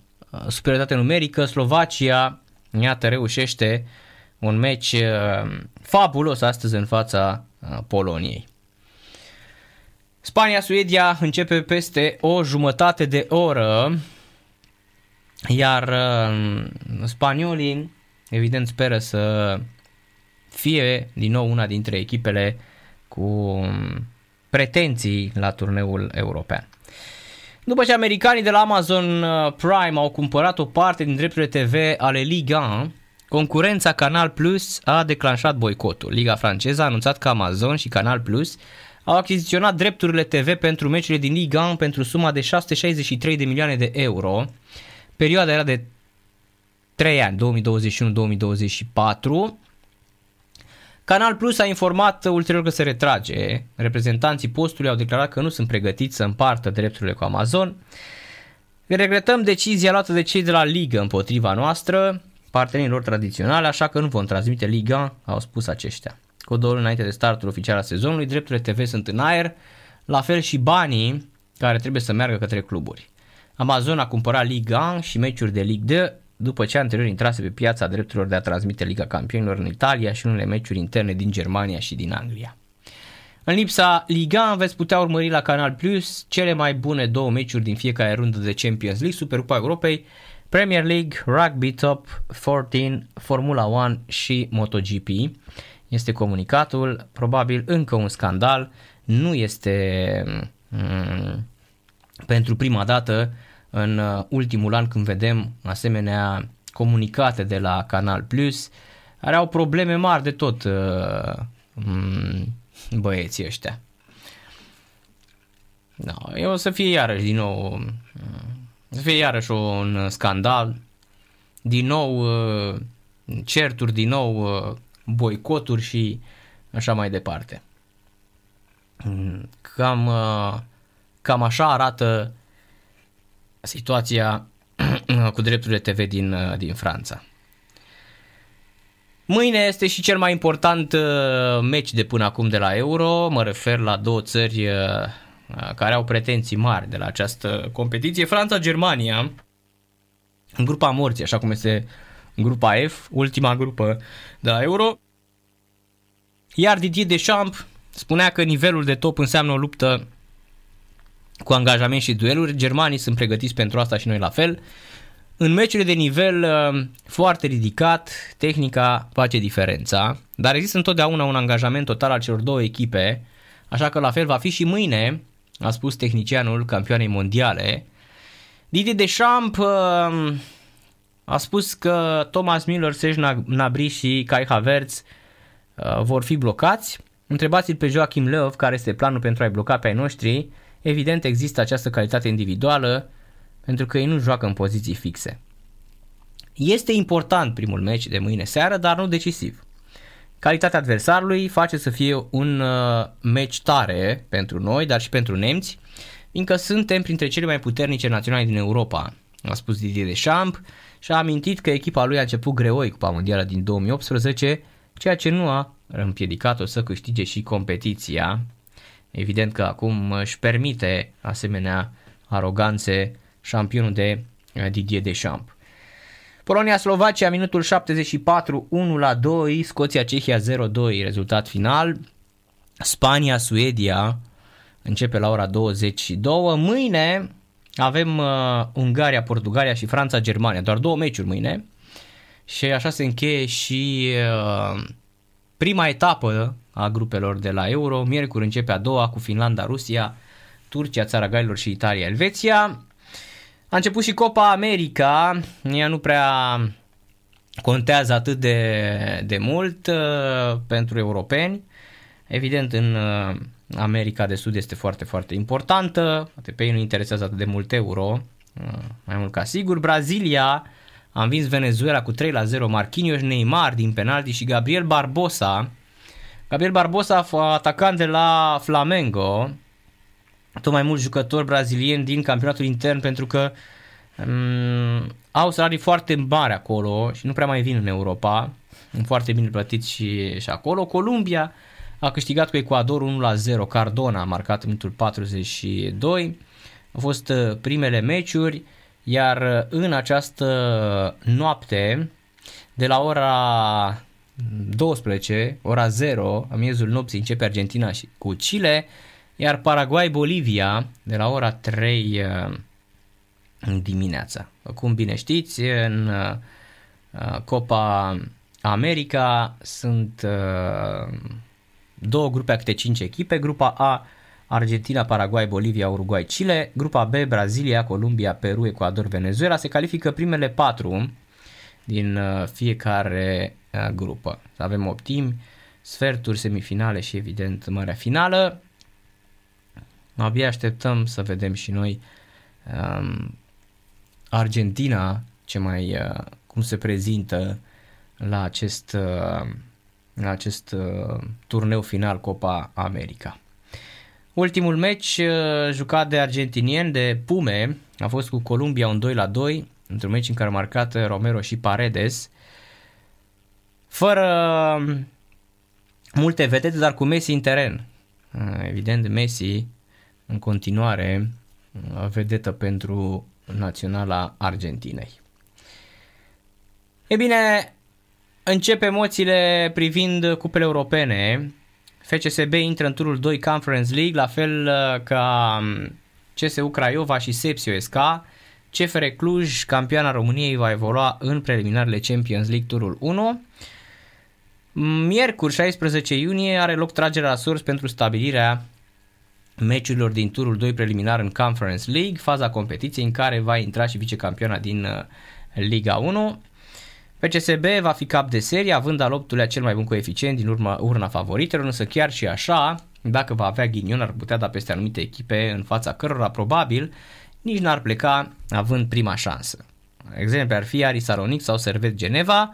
superioritate numerică Slovacia iată reușește un meci uh, fabulos astăzi în fața Poloniei. Spania-Suedia începe peste o jumătate de oră, iar spaniolii evident speră să fie din nou una dintre echipele cu um, pretenții la turneul european. După ce americanii de la Amazon uh, Prime au cumpărat o parte din drepturile TV ale Liga 1, concurența Canal Plus a declanșat boicotul. Liga franceză a anunțat că Amazon și Canal Plus au achiziționat drepturile TV pentru meciurile din Liga 1 pentru suma de 663 de milioane de euro. Perioada era de 3 ani, 2021-2024 Canal Plus a informat ulterior că se retrage. Reprezentanții postului au declarat că nu sunt pregătiți să împartă drepturile cu Amazon. Regretăm decizia luată de cei de la Liga împotriva noastră, partenerilor tradiționale, așa că nu vom transmite Liga, au spus aceștia. Cu două luni înainte de startul oficial al sezonului, drepturile TV sunt în aer, la fel și banii care trebuie să meargă către cluburi. Amazon a cumpărat Liga și meciuri de Ligue 2 după ce anterior intrase pe piața drepturilor de a transmite Liga Campionilor în Italia și unele meciuri interne din Germania și din Anglia. În lipsa Liga veți putea urmări la Canal Plus cele mai bune două meciuri din fiecare rundă de Champions League, Supercupa Europei, Premier League, Rugby Top 14, Formula 1 și MotoGP. Este comunicatul, probabil încă un scandal, nu este mm, pentru prima dată în uh, ultimul an când vedem asemenea comunicate de la Canal Plus, are au probleme mari de tot uh, mm, băieții ăștia. No, eu o să fie iarăși din nou mm, să fie iarăși un scandal, din nou uh, certuri, din nou boicoturi și așa mai departe. Mm, cam, cam așa arată situația *clears throat* cu drepturile TV din, uh, din Franța. Mâine este și cel mai important uh, meci de până acum de la Euro, mă refer la două țări uh, care au pretenții mari de la această competiție, Franța-Germania, în grupa morții, așa cum este în grupa F, ultima grupă de la Euro, iar Didier Deschamps spunea că nivelul de top înseamnă o luptă cu angajament și dueluri. Germanii sunt pregătiți pentru asta și noi la fel. În meciurile de nivel uh, foarte ridicat, tehnica face diferența, dar există întotdeauna un angajament total al celor două echipe, așa că la fel va fi și mâine, a spus tehnicianul campioanei mondiale. Didier Deschamps uh, a spus că Thomas Müller, Serge Gnabry și Kai Havertz uh, vor fi blocați. Întrebați-l pe Joachim Löw care este planul pentru a-i bloca pe ai noștri. Evident există această calitate individuală pentru că ei nu joacă în poziții fixe. Este important primul meci de mâine seară, dar nu decisiv. Calitatea adversarului face să fie un uh, meci tare pentru noi, dar și pentru nemți, fiindcă suntem printre cele mai puternice naționale din Europa, a spus Didier Deschamps și a amintit că echipa lui a început greoi Cupa Mondială din 2018, ceea ce nu a împiedicat-o să câștige și competiția Evident că acum își permite asemenea aroganțe șampionul de eh, Didier Deschamps. Polonia-Slovacia, minutul 74, 1 la 2, Scoția-Cehia 0-2, rezultat final. Spania-Suedia, începe la ora 22. Mâine avem uh, Ungaria, Portugalia și Franța, Germania. Doar două meciuri mâine. Și așa se încheie și uh, prima etapă a grupelor de la Euro. Miercuri începe a doua cu Finlanda, Rusia, Turcia, Țara Galilor și Italia, Elveția. A început și Copa America, ea nu prea contează atât de, de mult uh, pentru europeni. Evident, în uh, America de Sud este foarte, foarte importantă, poate pe ei nu interesează atât de mult euro, uh, mai mult ca sigur. Brazilia a învins Venezuela cu 3 la 0, Marquinhos Neymar din penalti și Gabriel Barbosa. Gabriel Barbosa, atacant de la Flamengo, tot mai mulți jucători brazilieni din campionatul intern pentru că um, au salarii foarte mari acolo și nu prea mai vin în Europa, foarte bine plătiți și, și acolo. Columbia a câștigat cu Ecuador 1 la 0, Cardona a marcat în minutul 42. Au fost uh, primele meciuri, iar uh, în această noapte, de la ora 12, ora 0, a miezul nopții începe Argentina și cu Chile, iar Paraguay-Bolivia de la ora 3 uh, dimineața. Cum bine știți, în uh, Copa America sunt uh, două grupe a câte 5 echipe. Grupa A Argentina, Paraguay, Bolivia, Uruguay, Chile. Grupa B Brazilia, Columbia, Peru, Ecuador, Venezuela. Se califică primele patru din fiecare grupă. Avem optimi, sferturi, semifinale și evident marea finală. Abia așteptăm să vedem și noi um, Argentina ce mai uh, cum se prezintă la acest uh, la acest uh, turneu final Copa America. Ultimul meci uh, jucat de argentinieni de Pume a fost cu Columbia un 2 la 2, într-un meci în care a marcat Romero și Paredes. Fără um, multe vedete, dar cu Messi în teren. Uh, evident, Messi în continuare vedetă pentru naționala Argentinei. E bine, încep emoțiile privind cupele europene. FCSB intră în turul 2 Conference League, la fel uh, ca um, CSU Craiova și Sepsio SK. CFR Cluj, campioana României, va evolua în preliminarele Champions League turul 1. Miercuri 16 iunie are loc tragerea la surs pentru stabilirea meciurilor din turul 2 preliminar în Conference League, faza competiției în care va intra și vicecampioana din uh, Liga 1. PCSB va fi cap de serie, având al optulea cel mai bun coeficient din urma, urna favoritelor, însă chiar și așa, dacă va avea ghinion, ar putea da peste anumite echipe în fața cărora probabil nici n-ar pleca având prima șansă. Exemple ar fi Aris Salonic sau Servet Geneva,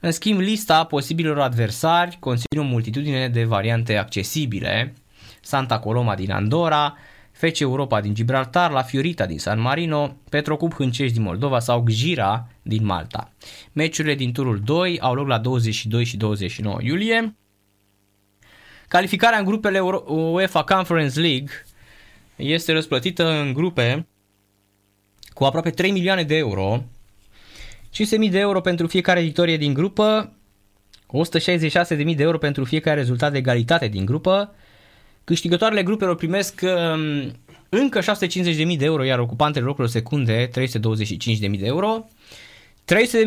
în schimb, lista posibilor adversari conține o multitudine de variante accesibile, Santa Coloma din Andorra, FC Europa din Gibraltar, La Fiorita din San Marino, Petrocub Hâncești din Moldova sau Gjira din Malta. Meciurile din turul 2 au loc la 22 și 29 iulie. Calificarea în grupele UEFA Conference League este răsplătită în grupe cu aproape 3 milioane de euro, 500.000 de euro pentru fiecare victorie din grupă, 166.000 de euro pentru fiecare rezultat de egalitate din grupă, Câștigătoarele grupelor primesc um, încă 650.000 de euro, iar ocupantele locurilor secunde 325.000 de euro.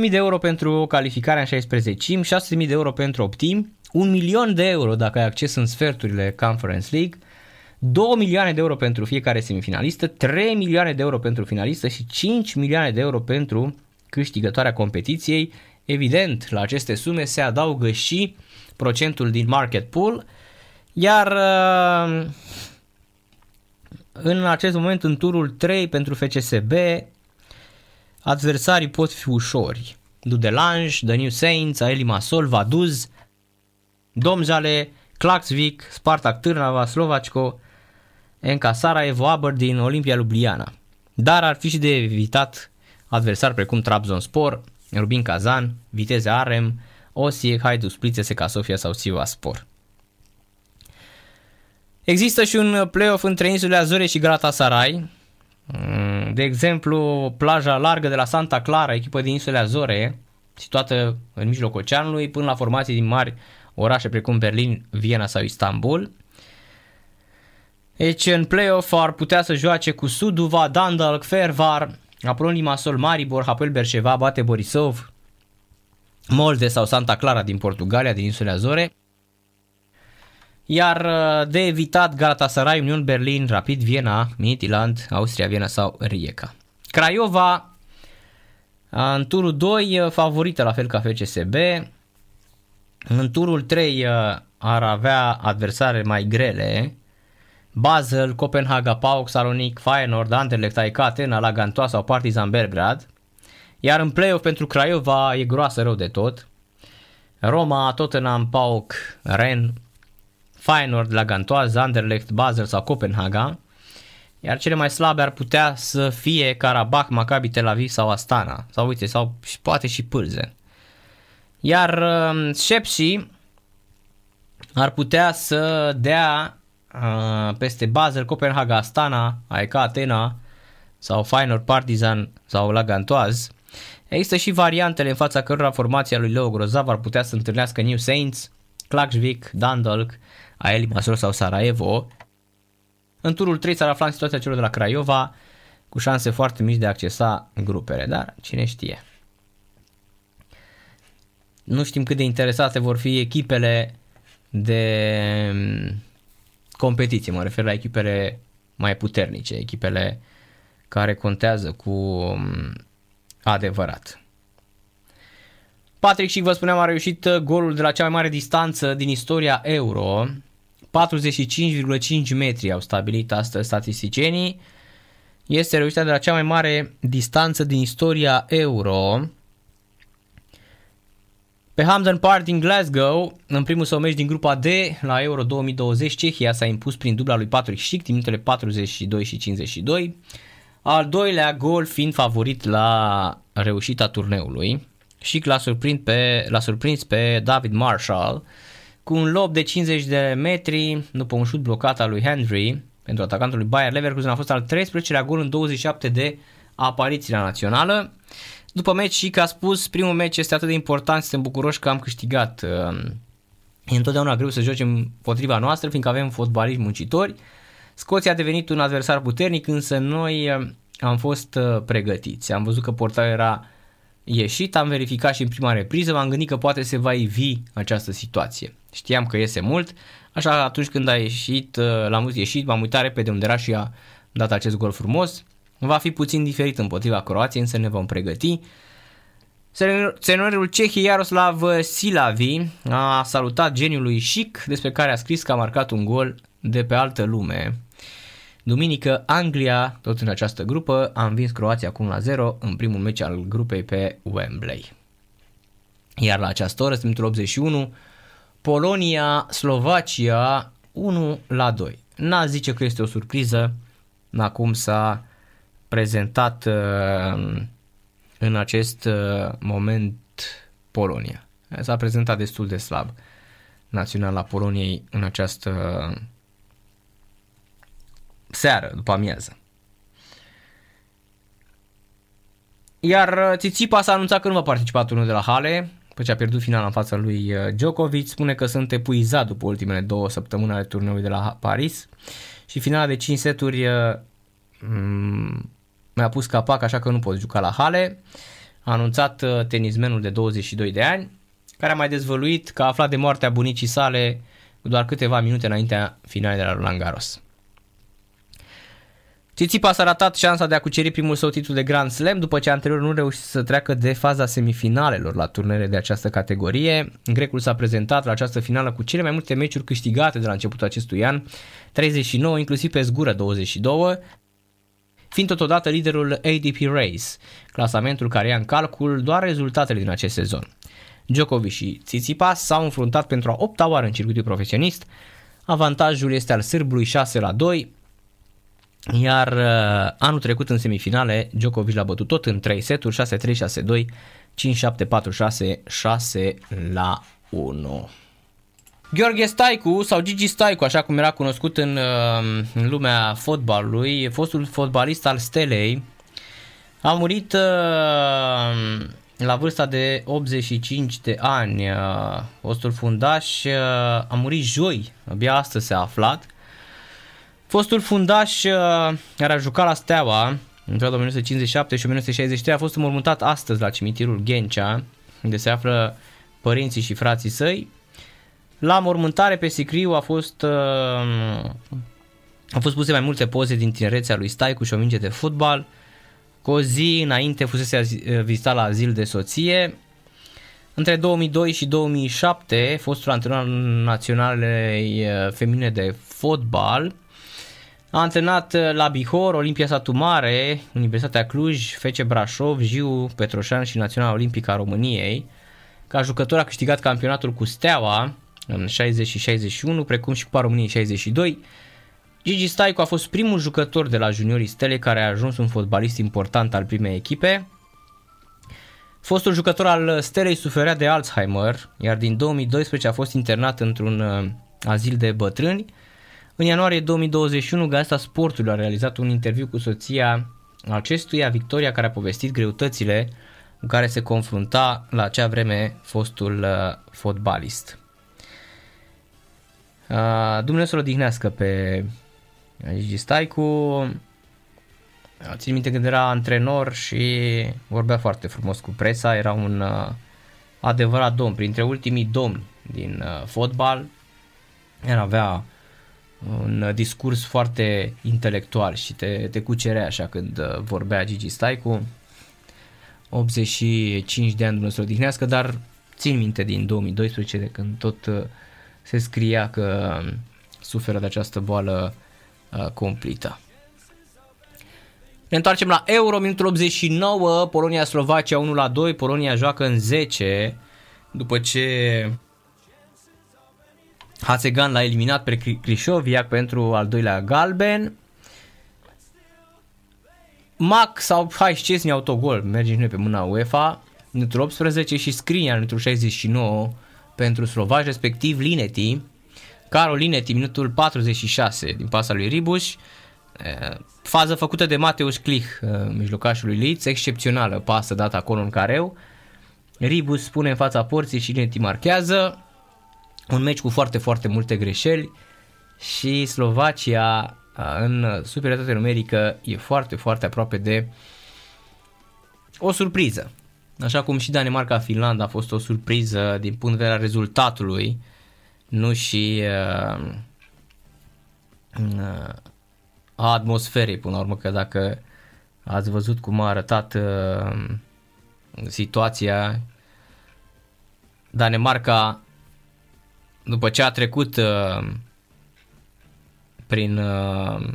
300.000 de euro pentru calificarea în 16 600.000 de euro pentru optim, 1 milion de euro dacă ai acces în sferturile Conference League, 2 milioane de euro pentru fiecare semifinalistă, 3 milioane de euro pentru finalistă și 5 milioane de euro pentru câștigătoarea competiției. Evident, la aceste sume se adaugă și procentul din market pool, iar uh, în acest moment, în turul 3 pentru FCSB, adversarii pot fi ușori. Dudelange, The New Saints, Aeli Masol, Vaduz, Domjale, Klaxvik, Spartak Târnava, Slovacco, Enca Sarajevo, Aberdeen, Olimpia Ljubljana. Dar ar fi și de evitat adversari precum Trabzonspor, Rubin Kazan, Viteze Arem, Osijek, Hajduk Split, SK Sofia sau Sivasspor. Există și un playoff între insulele Azore și Sarai. Mm, de exemplu, plaja largă de la Santa Clara, echipă din insulele Azore, situată în mijlocul oceanului, până la formații din mari orașe precum Berlin, Viena sau Istanbul. Deci în play-off ar putea să joace cu Suduva, Dandalk, Fervar, Apolon Limassol, Maribor, Hapoel Berșeva, bate Borisov, Molde sau Santa Clara din Portugalia, din insulele Azore. Iar uh, de evitat Galatasaray, Union Berlin, Rapid Viena, Midtjylland, Austria Viena sau Rijeka. Craiova în turul 2 uh, favorită la fel ca FCSB. În turul 3 uh, ar avea adversare mai grele. Basel, Copenhaga, PAOK, Salonic, Feyenoord, Anderlecht, AEK, Atena, Lagantoa sau Partizan Belgrad. Iar în play-off pentru Craiova e groasă rău de tot. Roma, Tottenham, PAOK, Ren, Feyenoord, Lagantoa, Anderlecht, Basel sau Copenhaga. Iar cele mai slabe ar putea să fie Karabakh, Maccabi Tel Aviv sau Astana. Sau uite, sau poate și Pâlze. Iar uh, Shepsi ar putea să dea uh, peste Basel, Copenhaga, Astana, AEK Atena sau Feyenoord, Partizan sau Lagantoaz. Există și variantele în fața cărora formația lui Leo Grozav ar putea să întâlnească New Saints, Klaksvik, Dundalk, Aeli Masor sau Sarajevo. În turul 3 s-ar afla în situația celor de la Craiova, cu șanse foarte mici de a accesa grupele, dar cine știe. Nu știm cât de interesate vor fi echipele de mm, competiție, mă refer la echipele mai puternice, echipele care contează cu mm, adevărat. Patrick și vă spuneam a reușit uh, golul de la cea mai mare distanță din istoria Euro. 45,5 metri au stabilit astăzi statisticienii. Este reușita de la cea mai mare distanță din istoria Euro. Pe Hampden Park din Glasgow, în primul său meci din grupa D la Euro 2020, Cehia s-a impus prin dubla lui Patrick Schick din minutele 42 și 52. Al doilea gol fiind favorit la reușita turneului. Schick l-a surprins pe, l-a surprins pe David Marshall cu un lob de 50 de metri după un șut blocat al lui Henry pentru atacantul lui Bayer Leverkusen a fost al 13-lea gol în 27 de apariții la națională. După meci și că a spus, primul meci este atât de important, suntem bucuroși că am câștigat. E întotdeauna greu să joci împotriva noastră, fiindcă avem fotbaliști muncitori. Scoția a devenit un adversar puternic, însă noi am fost uh, pregătiți. Am văzut că portarul era ieșit, am verificat și în prima repriză, m-am gândit că poate se va ivi această situație. Știam că iese mult, așa atunci când a ieșit, uh, l-am văzut ieșit, m-am uitat repede unde era și a dat acest gol frumos. Va fi puțin diferit împotriva Croației, însă ne vom pregăti. Seniorul Cehiei Iaroslav Silavi a salutat geniul lui Chic, despre care a scris că a marcat un gol de pe altă lume. Duminică, Anglia, tot în această grupă, a învins Croația cu 1 la 0 în primul meci al grupei pe Wembley. Iar la această oră, minutul 81, Polonia, Slovacia 1 la 2. N-a zice că este o surpriză, acum s-a prezentat uh, în acest uh, moment Polonia. S-a prezentat destul de slab naționala Poloniei în această seară, după amiază. Iar uh, Țițipa s-a anunțat că nu va participa turnul de la Hale, după ce a pierdut finala în fața lui uh, Djokovic, spune că sunt epuizat după ultimele două săptămâni ale turneului de la Paris și finala de 5 seturi uh, mi-a pus capac așa că nu pot juca la Hale. A anunțat tenismenul de 22 de ani, care a mai dezvăluit că a aflat de moartea bunicii sale doar câteva minute înaintea finalei de la Roland Garros. Tsitsipas a ratat șansa de a cuceri primul său titlu de Grand Slam după ce anterior nu reușit să treacă de faza semifinalelor la turnele de această categorie. Grecul s-a prezentat la această finală cu cele mai multe meciuri câștigate de la începutul acestui an, 39, inclusiv pe zgură 22, fiind totodată liderul ADP Race, clasamentul care ia în calcul doar rezultatele din acest sezon. Djokovic și Tsitsipas s-au înfruntat pentru a opta oară în circuitul profesionist, avantajul este al sârbului 6 la 2, iar uh, anul trecut în semifinale, Djokovic l-a bătut tot în 3 seturi, 6-3, 6-2, 5-7, 4-6, 6 la 1. Gheorghe Staicu sau Gigi Staicu, așa cum era cunoscut în, uh, în lumea fotbalului, fostul fotbalist al Stelei, a murit uh, la vârsta de 85 de ani. Uh, fostul fundaș uh, a murit joi, abia astăzi s-a aflat. Fostul fundaș uh, care a jucat la Steaua în perioada 1957 și 1963 a fost înmormântat astăzi la cimitirul Ghencea, unde se află părinții și frații săi. La mormântare pe Sicriu a fost, uh, au fost puse mai multe poze din tinerețea lui Staicu și o minge de fotbal. Cu o zi înainte fusese vizitat la azil de soție. Între 2002 și 2007, fostul antrenor naționalei uh, femine de fotbal, a antrenat uh, la Bihor, Olimpia Satu Mare, Universitatea Cluj, FC Brașov, Jiu Petroșan și Naționala Olimpică a României. Ca jucător a câștigat campionatul cu Steaua în 60 și 61, precum și Cupa României 62. Gigi Staicu a fost primul jucător de la juniorii Stele care a ajuns un fotbalist important al primei echipe. Fostul jucător al Stelei suferea de Alzheimer, iar din 2012 a fost internat într-un uh, azil de bătrâni. În ianuarie 2021, Gazeta Sportului a realizat un interviu cu soția acestuia, Victoria, care a povestit greutățile cu care se confrunta la acea vreme fostul uh, fotbalist. Uh, Dumnezeu să-l odihnească pe Gigi Staicu. Țin minte când era antrenor și vorbea foarte frumos cu presa, era un uh, adevărat domn, printre ultimii domni din uh, fotbal. El avea un discurs foarte intelectual și te, te cucerea așa când uh, vorbea Gigi Staicu. 85 de ani Dumnezeu odihnească, dar țin minte din 2012 de când tot uh, se scria că um, suferă de această boală uh, cumplită. Ne întoarcem la Euro, minutul 89, Polonia-Slovacia 1 la 2, Polonia joacă în 10 după ce Hasegan l-a eliminat pe Crișoviac pentru al doilea galben. Mac sau hai Szczesny autogol, mergem noi pe mâna UEFA, minutul 18 și Skriniar minutul 69 pentru slovaci, respectiv Lineti. Caro Lineti, minutul 46 din pasa lui Ribuș. Fază făcută de Mateus Klich, mijlocașul lui Leeds, excepțională pasă dată acolo în careu. Ribus spune în fața porții și Lineti marchează. Un meci cu foarte, foarte multe greșeli și Slovacia în superioritate numerică e foarte, foarte aproape de o surpriză. Așa cum și Danemarca-Finlanda a fost o surpriză din punct de vedere al rezultatului, nu și uh, uh, a atmosferei până la urmă, că dacă ați văzut cum a arătat uh, situația, Danemarca după ce a trecut uh, prin uh,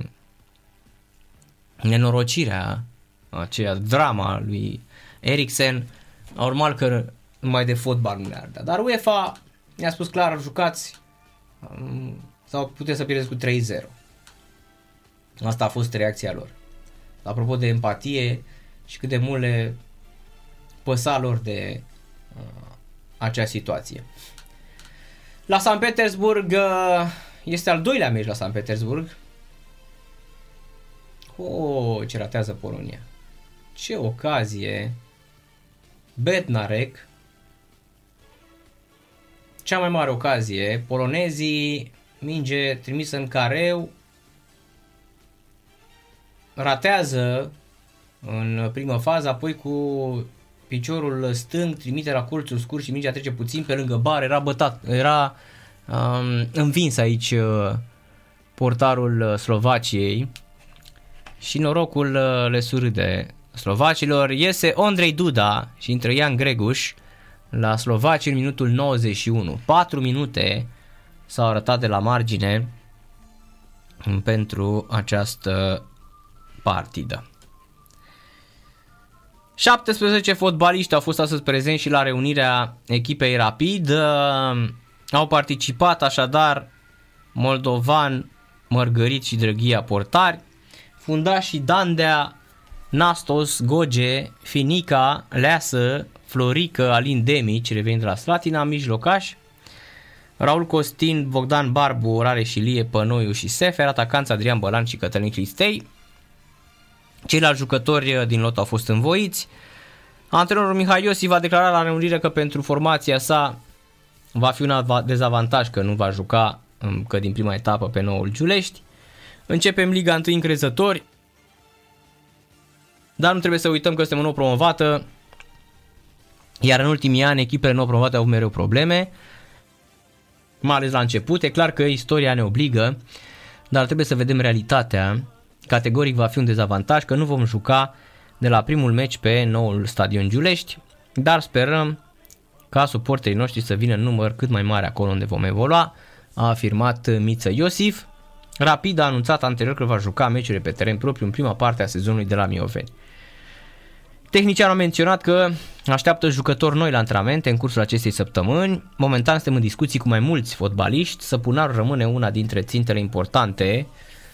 nenorocirea aceea, drama lui Eriksen, normal că numai de fotbal nu le-ar da. Dar UEFA ne-a spus clar, jucați um, sau puteți să pierdeți cu 3-0. Asta a fost reacția lor. Apropo de empatie și cât de mult le păsa lor de uh, acea situație. La San Petersburg uh, este al doilea meci la San Petersburg. Oh, ce ratează Polonia. Ce ocazie. Betnarek. Cea mai mare ocazie. Polonezii, minge trimisă în careu. Ratează în prima fază, apoi cu piciorul stâng trimite la colțul scurt și mingea trece puțin pe lângă bar, era bătat, era um, învins aici uh, portarul uh, Slovaciei și norocul uh, le surâde slovacilor. Iese Andrei Duda și intră Ian Greguș la Slovaci în minutul 91. 4 minute s-au arătat de la margine pentru această partidă. 17 fotbaliști au fost astăzi prezenți și la reunirea echipei Rapid. Uh, au participat așadar Moldovan, Mărgărit și Drăghia Portari, fundașii Dandea, Nastos, Goge, Finica, Leasă, Florică, Alin Demici, revenind de la Slatina, mijlocaș, Raul Costin, Bogdan Barbu, Rare și Lie, Pănoiu și Sefer, atacanți Adrian Bălan și Cătălin Cristei, Ceilalți jucători uh, din lot au fost învoiți. Antrenorul Mihai Iosi va declara la reunire că pentru formația sa va fi un dezavantaj că nu va juca încă din prima etapă pe noul Giulești. Începem Liga 1 încrezători, dar nu trebuie să uităm că suntem o nouă promovată, iar în ultimii ani echipele nou promovate au avut mereu probleme, mai ales la început. E clar că istoria ne obligă, dar trebuie să vedem realitatea. Categoric va fi un dezavantaj că nu vom juca de la primul meci pe noul stadion Giulești, dar sperăm ca suporterii noștri să vină în număr cât mai mare acolo unde vom evolua, a afirmat Miță Iosif. Rapid a anunțat anterior că va juca meciurile pe teren propriu în prima parte a sezonului de la Mioveni. Tehnicianul a menționat că așteaptă jucători noi la antrenamente în cursul acestei săptămâni. Momentan suntem în discuții cu mai mulți fotbaliști. Săpunar rămâne una dintre țintele importante.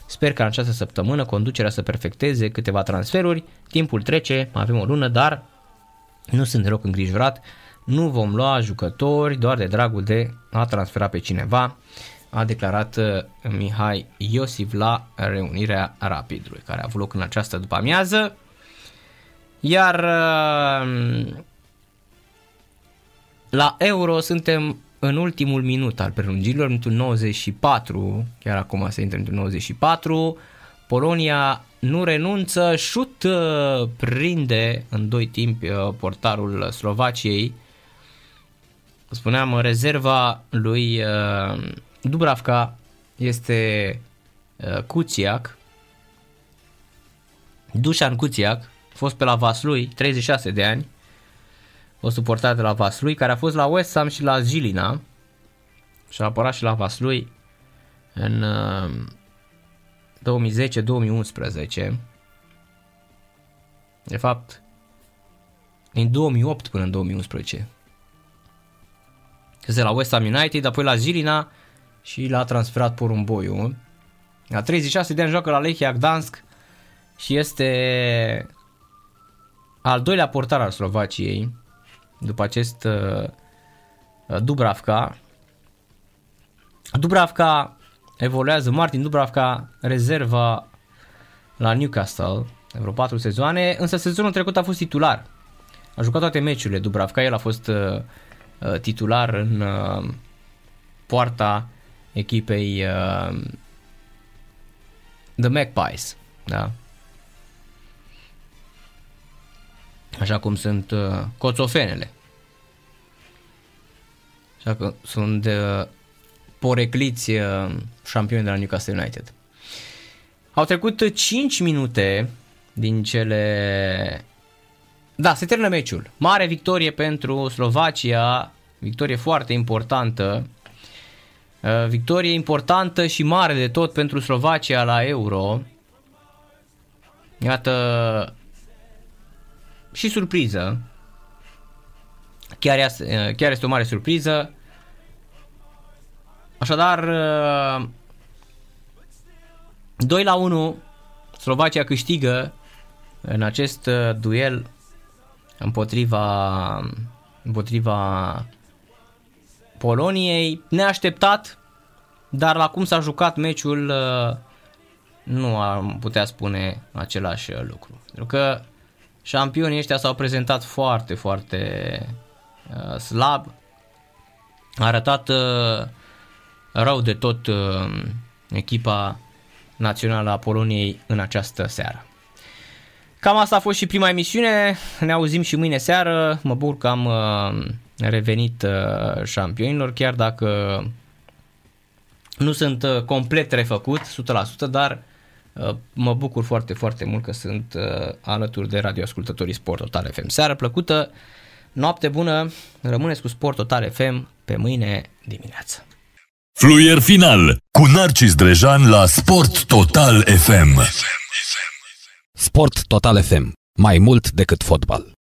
Sper că în această săptămână conducerea să perfecteze câteva transferuri. Timpul trece, avem o lună, dar nu sunt deloc îngrijorat. Nu vom lua jucători doar de dragul de a transfera pe cineva, a declarat uh, Mihai Iosif la reunirea Rapidului, care a avut loc în această după amiază. Iar uh, la Euro suntem în ultimul minut al prelungirilor, minutul 94, chiar acum se intră în 94, Polonia nu renunță, șut uh, prinde în doi timpi uh, portarul Slovaciei. Spuneam, rezerva lui Dubravka este Kuciak, Dușan Kuciak, fost pe la Vaslui, 36 de ani, o suportat de la Vaslui, care a fost la West Ham și la Zilina și a apărat și la Vaslui în 2010-2011. De fapt, din 2008 până în 2011. Este la West Ham United, apoi la Zilina și l-a transferat porumboiul. La 36 de ani joacă la Lechia Gdansk și este al doilea portar al Slovaciei, după acest uh, Dubravka. Dubravka evoluează, Martin Dubravka rezerva la Newcastle de vreo 4 sezoane, însă sezonul trecut a fost titular. A jucat toate meciurile Dubravka, el a fost uh, uh titular în uh, poarta echipei uh, The Magpies. Da? așa cum sunt uh, coțofenele. Așa că sunt uh, porecliți uh, șampioni de la Newcastle United. Au trecut 5 minute din cele... Da, se termină meciul. Mare victorie pentru Slovacia, victorie foarte importantă. Uh, victorie importantă și mare de tot pentru Slovacia la Euro. Iată, și surpriză. Chiar, este, chiar este o mare surpriză. Așadar, 2 la 1, Slovacia câștigă în acest uh, duel împotriva, împotriva Poloniei. Neașteptat, dar la cum s-a jucat meciul uh, nu am putea spune același lucru. Pentru că Șampionii ăștia s-au prezentat foarte, foarte uh, slab. A arătat uh, rău de tot uh, echipa națională a Poloniei în această seară. Cam asta a fost și prima emisiune, ne auzim și mâine seară, mă bucur că am uh, revenit uh, șampionilor, chiar dacă nu sunt uh, complet refăcut 100%, dar Uh, mă bucur foarte, foarte mult că sunt uh, alături de radioascultătorii Sport Total FM. Seară plăcută, noapte bună, rămâneți cu Sport Total FM pe mâine dimineață. Fluier final cu Narcis Drejan la Sport Total FM. Sport Total FM. Mai mult decât fotbal.